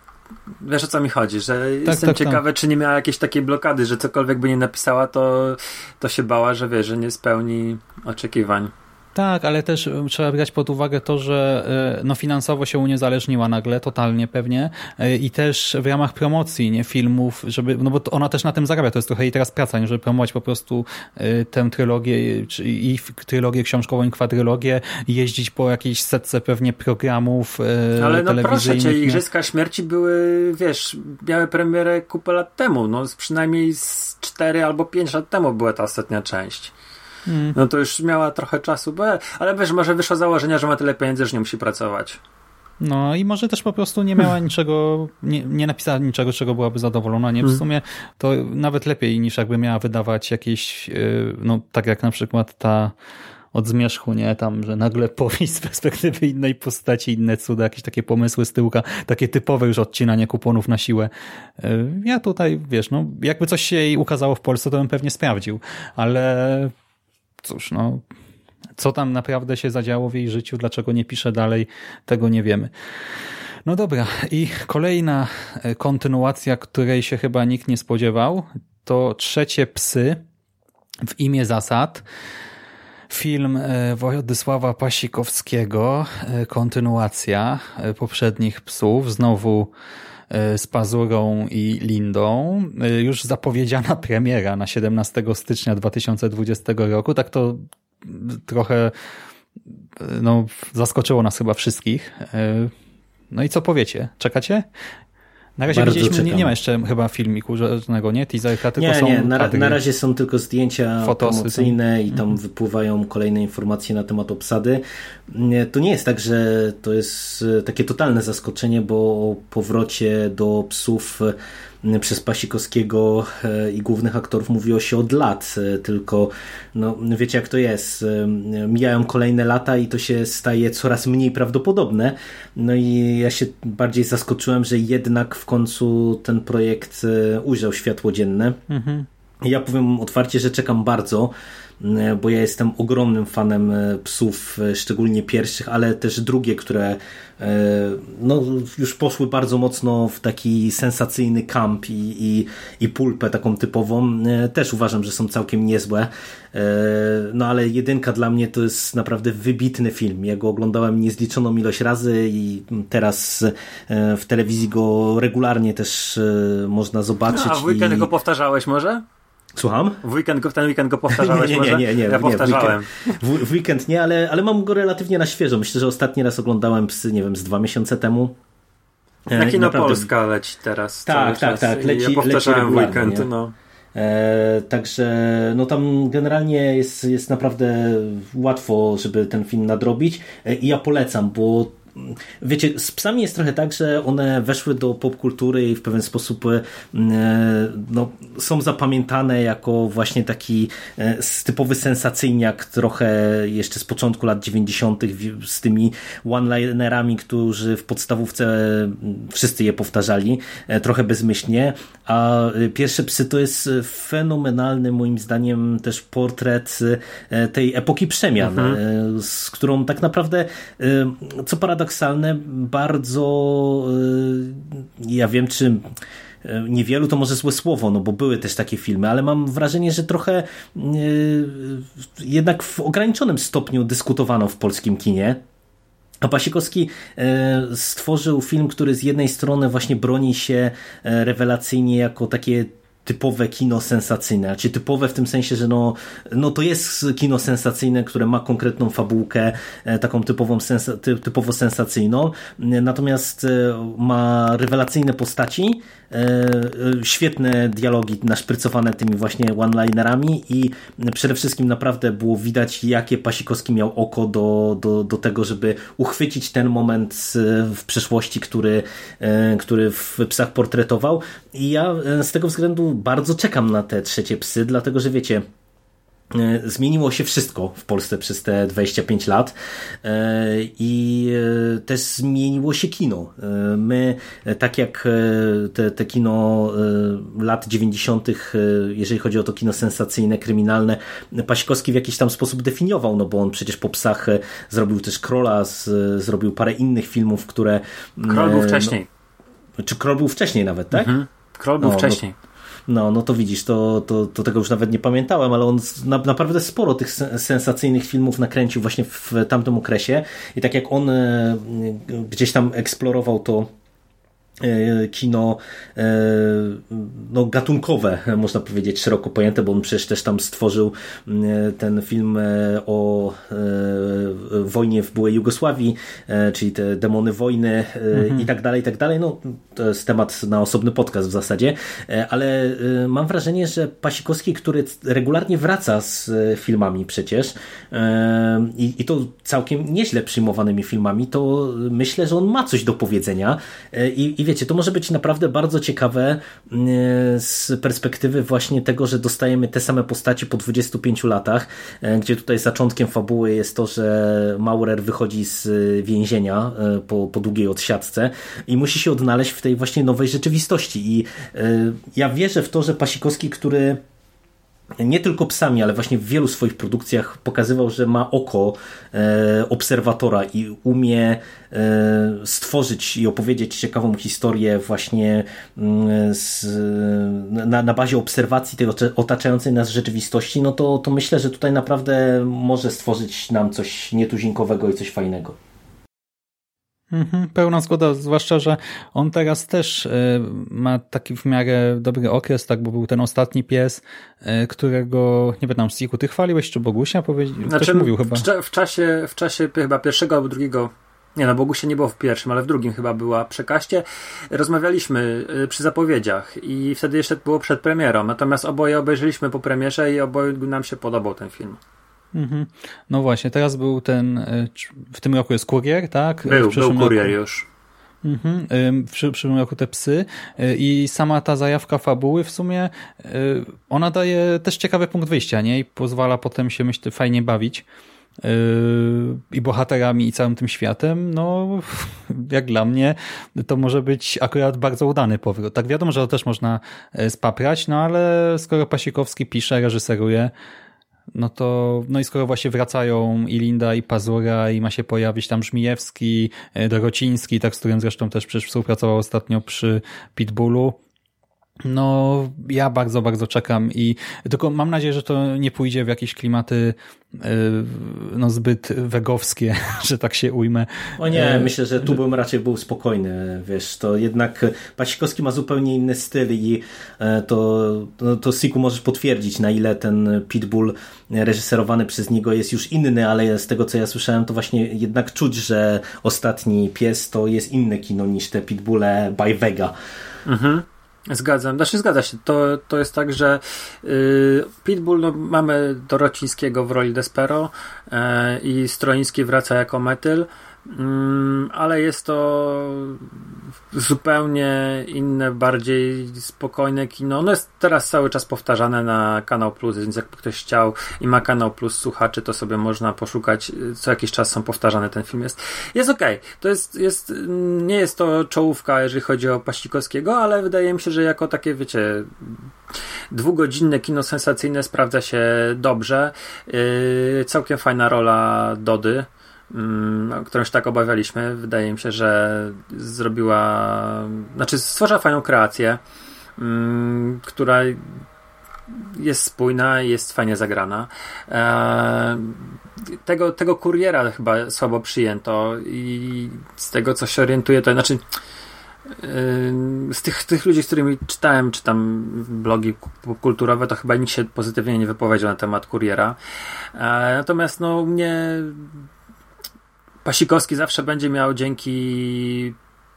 Speaker 2: wiesz o co mi chodzi, że tak, jestem tak, ciekawy, tak. czy nie miała jakiejś takiej blokady, że cokolwiek by nie napisała, to, to się bała, że wie, że nie spełni oczekiwań.
Speaker 1: Tak, ale też e, trzeba brać pod uwagę to, że e, no, finansowo się uniezależniła nagle, totalnie pewnie e, i też w ramach promocji nie filmów, żeby, no bo ona też na tym zarabia, to jest trochę jej teraz praca, nie, żeby promować po prostu tę trylogię czy, i trylogię książkową i kwadrylogię, jeździć po jakiejś setce pewnie programów
Speaker 2: Ale no proszę cię, Igrzyska Śmierci były, wiesz, miały premierę kupę lat temu, no przynajmniej z 4 albo 5 lat temu była ta ostatnia część. Hmm. No to już miała trochę czasu, ale wiesz, może wyszło założenia, że ma tyle pieniędzy, że nie musi pracować.
Speaker 1: No i może też po prostu nie miała niczego, nie, nie napisała niczego, czego byłaby zadowolona. Nie, w hmm. sumie to nawet lepiej niż jakby miała wydawać jakieś, y, no tak jak na przykład ta od zmierzchu, nie? Tam, że nagle [LAUGHS] powieść z perspektywy innej postaci, inne cuda, jakieś takie pomysły z tyłka, takie typowe już odcinanie kuponów na siłę. Y, ja tutaj, wiesz, no, jakby coś się jej ukazało w Polsce, to bym pewnie sprawdził, ale cóż, no, co tam naprawdę się zadziało w jej życiu, dlaczego nie pisze dalej, tego nie wiemy. No dobra, i kolejna e, kontynuacja, której się chyba nikt nie spodziewał, to Trzecie Psy w imię zasad. Film e, Władysława Pasikowskiego, e, kontynuacja poprzednich psów, znowu z Pazurą i Lindą. E, już zapowiedziana [LAUGHS] premiera na 17 stycznia 2020 roku. Tak to trochę e, no, zaskoczyło nas chyba wszystkich. No i co powiecie? Czekacie? Na razie widzieliśmy, nie, nie, ma jeszcze chyba filmiku żadnego, nie? Teaserka, tylko
Speaker 3: nie,
Speaker 1: są
Speaker 3: Nie, na, na razie są tylko zdjęcia Fotosy promocyjne i tam mhm. wypływają kolejne informacje na temat obsady. To nie jest tak, że to jest takie totalne zaskoczenie, bo o powrocie do psów przez Pasikowskiego e, i głównych aktorów mówiło się od lat, e, tylko no, wiecie jak to jest, e, mijają kolejne lata i to się staje coraz mniej prawdopodobne, no i ja się bardziej zaskoczyłem, że jednak w końcu ten projekt ujrzał światło dzienne. Mhm. Ja powiem otwarcie, że czekam bardzo, bo ja jestem ogromnym fanem e, psów, e, szczególnie pierwszych, ale też drugie, które no, już poszły bardzo mocno w taki sensacyjny kamp i, i, i pulpę taką typową. Też uważam, że są całkiem niezłe. No ale jedynka dla mnie to jest naprawdę wybitny film. Ja go oglądałem niezliczoną ilość razy i teraz w telewizji go regularnie też można zobaczyć. No,
Speaker 2: a w weekend i... go powtarzałeś może?
Speaker 3: Słucham?
Speaker 2: W weekend go, ten weekend go powtarzałeś [LAUGHS]
Speaker 3: nie, nie, nie, nie, nie,
Speaker 2: Ja powtarzałem.
Speaker 3: W weekend, w, w weekend nie, ale, ale mam go relatywnie na świeżo. Myślę, że ostatni raz oglądałem psy, nie wiem, z dwa miesiące temu.
Speaker 2: Na kino Naprawdę... Polska leci teraz.
Speaker 3: Tak, tak, tak.
Speaker 2: Leci, ja powtarzałem leci weekend, no.
Speaker 3: E, także no tam generalnie jest, jest naprawdę łatwo, żeby ten film nadrobić e, i ja polecam, bo wiecie, z psami jest trochę tak, że one weszły do popkultury i w pewien sposób e, no, są zapamiętane jako właśnie taki e, typowy sensacyjniak trochę jeszcze z początku lat 90. z tymi one-linerami, którzy w podstawówce wszyscy je powtarzali, e, trochę bezmyślnie, a Pierwsze Psy to jest fenomenalny moim zdaniem też portret tej epoki przemian, mhm. z którą tak naprawdę co paradoks paradoksalne, bardzo y, ja wiem, czy y, niewielu to może złe słowo, no bo były też takie filmy, ale mam wrażenie, że trochę y, jednak w ograniczonym stopniu dyskutowano w polskim kinie. A Pasikowski stworzył film, który z jednej strony właśnie broni się rewelacyjnie jako takie typowe kino sensacyjne, czy typowe w tym sensie, że no, no to jest kino sensacyjne, które ma konkretną fabułkę, e, taką typową sensa, typowo sensacyjną, natomiast e, ma rewelacyjne postaci, e, świetne dialogi naszprycowane tymi właśnie one-linerami i przede wszystkim naprawdę było widać, jakie Pasikowski miał oko do, do, do tego, żeby uchwycić ten moment w przeszłości, który, który w psach portretował. I ja z tego względu bardzo czekam na te trzecie psy, dlatego że wiecie, E, zmieniło się wszystko w Polsce przez te 25 lat e, i e, też zmieniło się kino. My, tak jak te, te kino lat 90., jeżeli chodzi o to kino sensacyjne, kryminalne, Pasikowski w jakiś tam sposób definiował, no bo on przecież po psach zrobił też Krola, zrobił parę innych filmów, które...
Speaker 2: Krol był wcześniej.
Speaker 3: No, czy Krol był wcześniej nawet, tak? Mhm.
Speaker 2: Król był no, wcześniej.
Speaker 3: No, no, no to widzisz, to, to, to tego już nawet nie pamiętałem, ale on na, naprawdę sporo tych sensacyjnych filmów nakręcił właśnie w tamtym okresie. I tak jak on e, gdzieś tam eksplorował to kino e, no, gatunkowe, można powiedzieć, szeroko pojęte, bo on przecież też tam stworzył ten film e, o wojnie w byłej Jugosławii, czyli te demony wojny mhm. i tak dalej, i tak dalej. No, to jest temat na osobny podcast w zasadzie, ale mam wrażenie, że Pasikowski, który regularnie wraca z filmami przecież i, i to całkiem nieźle przyjmowanymi filmami, to myślę, że on ma coś do powiedzenia i, i wiecie, to może być naprawdę bardzo ciekawe mm, z perspektywy właśnie tego, że dostajemy te same postacie po 25 latach, e, gdzie tutaj zaczątkiem fabuły jest to, że Maurer wychodzi z więzienia e, po, po długiej odsiadce i musi się odnaleźć w tej właśnie nowej rzeczywistości. I e, ja wierzę w to, że Pasikowski, który nie tylko psami, ale właśnie w wielu swoich produkcjach pokazywał, że ma oko e, obserwatora i umie e, stworzyć i opowiedzieć ciekawą historię właśnie mm, z, na, na bazie obserwacji tej otaczającej nas rzeczywistości, no to, to myślę, że tutaj naprawdę może stworzyć nam coś nietuzinkowego i coś fajnego.
Speaker 1: Mhm, pełna zgoda, zwłaszcza, że on teraz też y, ma taki w miarę dobry okres, tak, bo był ten ostatni pies, y, którego, nie pamiętam, Siku, ty chwaliłeś, czy Bogusia powiedział? Znaczy, mówił chyba.
Speaker 2: W, czasie, w czasie chyba pierwszego albo drugiego nie no, Bogusia nie było w pierwszym, ale w drugim chyba była przekaście. Rozmawialiśmy y, przy zapowiedziach i wtedy jeszcze było przed premierą. Natomiast oboje obejrzeliśmy po premierze i oboje nam się podobał ten film.
Speaker 1: Mhm. No właśnie, teraz był ten, e, w tym roku jest kurier, tak?
Speaker 2: Był, był kurier roku... już.
Speaker 1: Mhm. W przyszłym roku te psy e, i sama ta zajawka fabuły w sumie e, ona daje też ciekawy punkt wyjścia, nie? I pozwala potem się myślę fajnie bawić i bohaterami i całym tym światem, no [LAUGHS] jak dla mnie to może być akurat bardzo udany powrót. Tak wiadomo, że to też można spaprać, no ale skoro Pasikowski pisze, reżyseruje, no to, no i skoro właśnie wracają i Linda, i Pazura, i ma się pojawić tam Żmijewski, e, Dorociński, tak z którym zresztą też przecież współpracował ostatnio przy Pitbullu, no, ja bardzo, bardzo czekam i tylko mam nadzieję, że to nie pójdzie w jakieś klimaty e, no zbyt wegowskie, [LAUGHS] że tak się ujmę.
Speaker 3: O nie, e, myślę, że tu bym raczej był spokojny, wiesz, to jednak Pasikowski ma zupełnie inny styl i e, to, to, to Siku możesz potwierdzić, na ile ten Pitbull reżyserowany przez niego jest już inny, ale z tego co ja słyszałem, to właśnie jednak czuć, że ostatni pies to jest inne kino niż te Pitbulle by Vega. Mhm.
Speaker 2: Zgadzam, znaczy zgadza się. To, to jest tak, że yy, Pitbull no, mamy Dorocińskiego w roli Despero yy, i Stroiński wraca jako Metyl. Mm, ale jest to zupełnie inne, bardziej spokojne kino. Ono jest teraz cały czas powtarzane na Kanał Plus, więc jakby ktoś chciał i ma Kanał Plus słuchaczy, to sobie można poszukać. Co jakiś czas są powtarzane, ten film jest. Jest okej. Okay. To jest, jest, nie jest to czołówka, jeżeli chodzi o Paścikowskiego, ale wydaje mi się, że jako takie, wiecie, dwugodzinne kino sensacyjne sprawdza się dobrze. Yy, całkiem fajna rola Dody którą się tak obawialiśmy. Wydaje mi się, że zrobiła, znaczy stworzyła fajną kreację, mm, która jest spójna, jest fajnie zagrana. E, tego, tego kuriera chyba słabo przyjęto i z tego co się orientuję, to znaczy e, z tych, tych ludzi, z którymi czytałem, czy tam blogi kulturowe, to chyba nikt się pozytywnie nie wypowiedział na temat kuriera. E, natomiast no, mnie Pasikowski zawsze będzie miał dzięki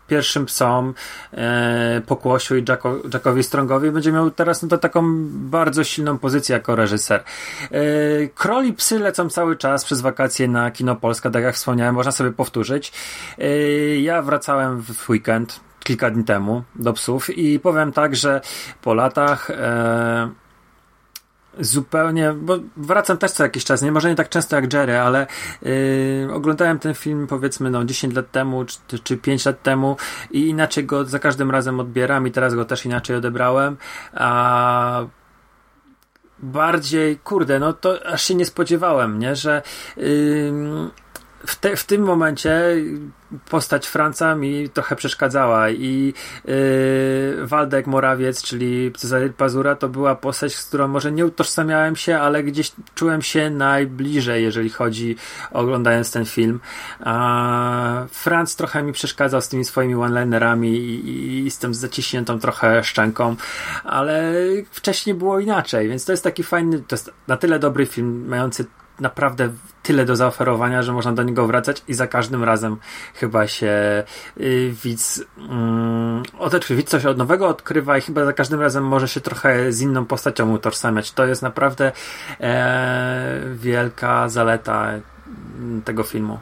Speaker 2: pierwszym psom, e, Pokłosiu i Jacko, Jackowi Strongowi będzie miał teraz no to taką bardzo silną pozycję jako reżyser. E, Kroli psy lecą cały czas przez wakacje na Kino Polska, tak jak wspomniałem, można sobie powtórzyć. E, ja wracałem w weekend kilka dni temu do psów i powiem tak, że po latach e, zupełnie, bo wracam też co jakiś czas, nie? Może nie tak często jak Jerry, ale yy, oglądałem ten film powiedzmy no 10 lat temu, czy, czy 5 lat temu i inaczej go za każdym razem odbieram i teraz go też inaczej odebrałem, a bardziej, kurde, no to aż się nie spodziewałem, nie, że yy, w, te, w tym momencie postać Franca mi trochę przeszkadzała i yy, Waldek Morawiec, czyli Cezary Pazura, to była postać, z którą może nie utożsamiałem się, ale gdzieś czułem się najbliżej, jeżeli chodzi oglądając ten film. A Franc trochę mi przeszkadzał z tymi swoimi one-linerami i, i z tym zaciśniętą trochę szczęką, ale wcześniej było inaczej, więc to jest taki fajny, to jest na tyle dobry film, mający naprawdę tyle do zaoferowania, że można do niego wracać i za każdym razem chyba się y, widz mm, odeczy, widz coś od nowego odkrywa i chyba za każdym razem może się trochę z inną postacią utożsamiać. To jest naprawdę e, wielka zaleta mm, tego filmu.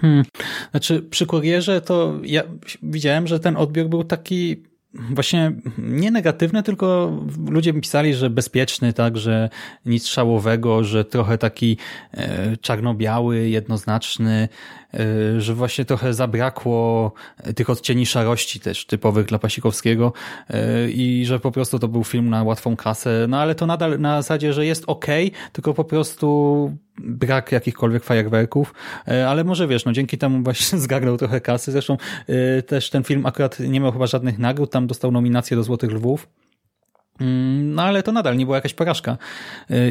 Speaker 1: Hmm. Znaczy, przy kurierze to ja widziałem, że ten odbiór był taki właśnie nie negatywne, tylko ludzie pisali, że bezpieczny, tak, że nic szałowego, że trochę taki e, czarno-biały, jednoznaczny, że właśnie trochę zabrakło tych odcieni szarości też typowych dla Pasikowskiego e, i że po prostu to był film na łatwą kasę, no ale to nadal na zasadzie, że jest ok, tylko po prostu brak jakichkolwiek fajerwerków, e, ale może wiesz, no dzięki temu właśnie [LAUGHS] zgarnął trochę kasy. Zresztą też ten film akurat nie miał chyba żadnych nagród, tam dostał nominację do Złotych Lwów. Mm, no ale to nadal nie była jakaś porażka.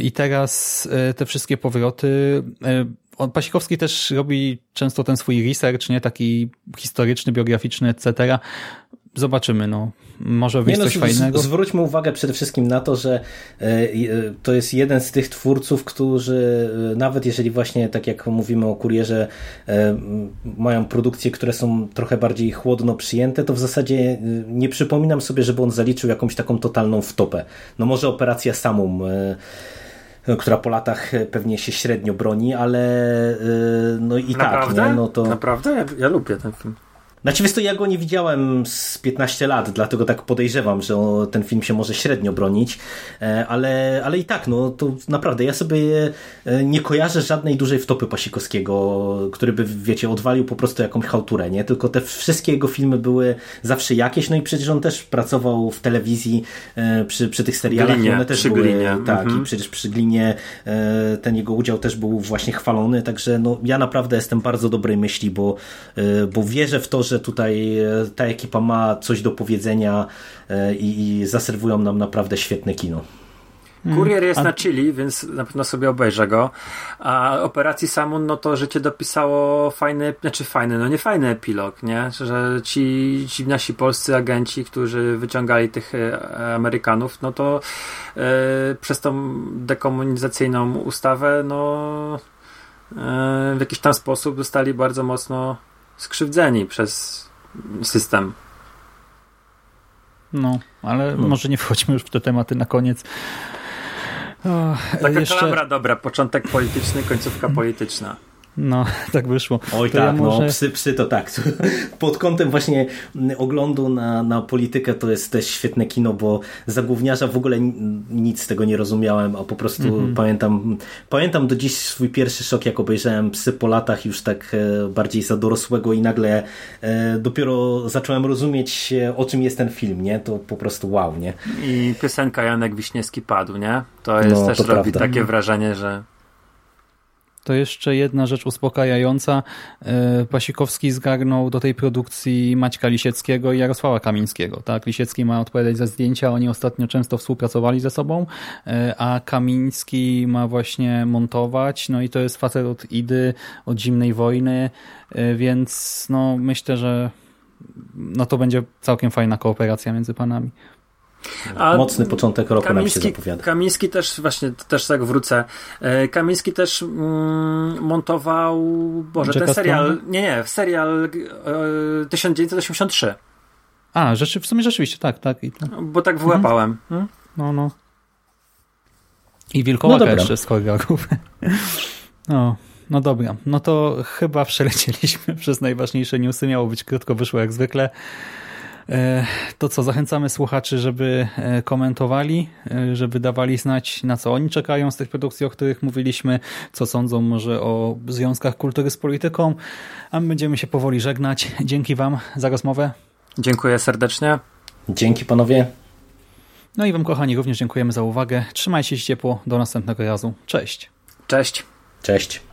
Speaker 1: I teraz te wszystkie powroty. Pasikowski też robi często ten swój research, nie taki historyczny, biograficzny, etc zobaczymy, no. Może wyjść no, coś fajnego.
Speaker 3: Zwróćmy uwagę przede wszystkim na to, że e, e, to jest jeden z tych twórców, którzy e, nawet jeżeli właśnie, tak jak mówimy o kurierze, mają produkcje, które są trochę bardziej chłodno przyjęte, to w zasadzie nie przypominam sobie, żeby on zaliczył jakąś taką totalną wtopę. No może operacja Samum która po latach pewnie się średnio broni, ale no i
Speaker 2: Naprawdę?
Speaker 3: tak. Nie? No to...
Speaker 2: Naprawdę? Ja, ja lubię ten film.
Speaker 3: Znaczy, wiesz to ja go nie widziałem z 15 lat, dlatego tak podejrzewam, że ten film się może średnio bronić, e, ale, ale i tak, no to naprawdę, ja sobie e, nie kojarzę żadnej dużej wtopy Pasikowskiego, który by, wiecie, odwalił po prostu jakąś chałturę, nie? Tylko te wszystkie jego filmy były zawsze jakieś, no i przecież on też pracował w telewizji e, przy, przy tych serialach,
Speaker 2: glinie,
Speaker 3: one też
Speaker 2: przy
Speaker 3: były,
Speaker 2: glinie.
Speaker 3: tak,
Speaker 2: mhm.
Speaker 3: i przecież przy Glinie ten jego udział też był właśnie chwalony, także no ja naprawdę jestem bardzo dobrej myśli, bo, bo wierzę w to, że że tutaj e, ta ekipa ma coś do powiedzenia e, i, i zaserwują nam naprawdę świetne kino.
Speaker 2: Kurier jest A... na Chili, więc na pewno sobie obejrzę go. A operacji Samun, no to życie dopisało fajny, znaczy fajny, no nie fajny epilog, nie? Że ci, ci nasi polscy agenci, którzy wyciągali tych e, Amerykanów, no to e, przez tą dekomunizacyjną ustawę, no e, w jakiś tam sposób zostali bardzo mocno skrzywdzeni przez system.
Speaker 1: No, ale no. może nie wchodźmy już w te tematy na koniec.
Speaker 2: O, Taka jeszcze... kalabra dobra, początek polityczny, końcówka polityczna.
Speaker 1: No, [LAUGHS] tak wyszło.
Speaker 3: Oj to tak, ja no, może... no psy, psy to tak. [LAUGHS] Pod kątem właśnie oglądu na, na politykę to jest też świetne kino, bo za gówniarza w ogóle nic z tego nie rozumiałem, a po prostu mm -hmm. pamiętam pamiętam do dziś swój pierwszy szok, jak obejrzałem Psy po latach już tak e, bardziej za dorosłego i nagle e, dopiero zacząłem rozumieć o czym jest ten film, nie? To po prostu wow, nie?
Speaker 2: I piosenka Janek Wiśniewski padł, nie? To jest no, też to robi prawda. takie wrażenie, że
Speaker 1: to jeszcze jedna rzecz uspokajająca. E, Pasikowski zgarnął do tej produkcji Maćka Lisieckiego i Jarosława Kamińskiego. Tak? Lisiecki ma odpowiadać za zdjęcia, oni ostatnio często współpracowali ze sobą, e, a Kamiński ma właśnie montować, no i to jest facet od Idy, od Zimnej Wojny, e, więc no myślę, że no to będzie całkiem fajna kooperacja między panami.
Speaker 3: A Mocny początek roku Kamiński, nam się zapowiada.
Speaker 2: Kamiński też, właśnie też tak wrócę. E, Kamiński też mm, montował, Boże, Jacka ten serial, Stone? nie, nie, serial e, 1983.
Speaker 1: A, rzeczy, w sumie rzeczywiście, tak, tak. I to...
Speaker 2: Bo tak wyłapałem. Mhm.
Speaker 1: Hmm? No, no. I Wilkołaka no jeszcze z choreografów. [LAUGHS] No, no dobra. No to chyba przelecieliśmy [LAUGHS] przez najważniejsze newsy. Miało być krótko, wyszło jak zwykle. E, to co, zachęcamy słuchaczy, żeby e, komentowali, e, żeby dawali znać, na co oni czekają z tych produkcji, o których mówiliśmy, co sądzą może o związkach kultury z polityką, a my będziemy się powoli żegnać. Dzięki Wam za rozmowę.
Speaker 2: Dziękuję serdecznie.
Speaker 3: Dzięki panowie.
Speaker 1: No i Wam, kochani, również dziękujemy za uwagę. Trzymajcie się ciepło. Do następnego razu. Cześć.
Speaker 2: Cześć.
Speaker 3: Cześć.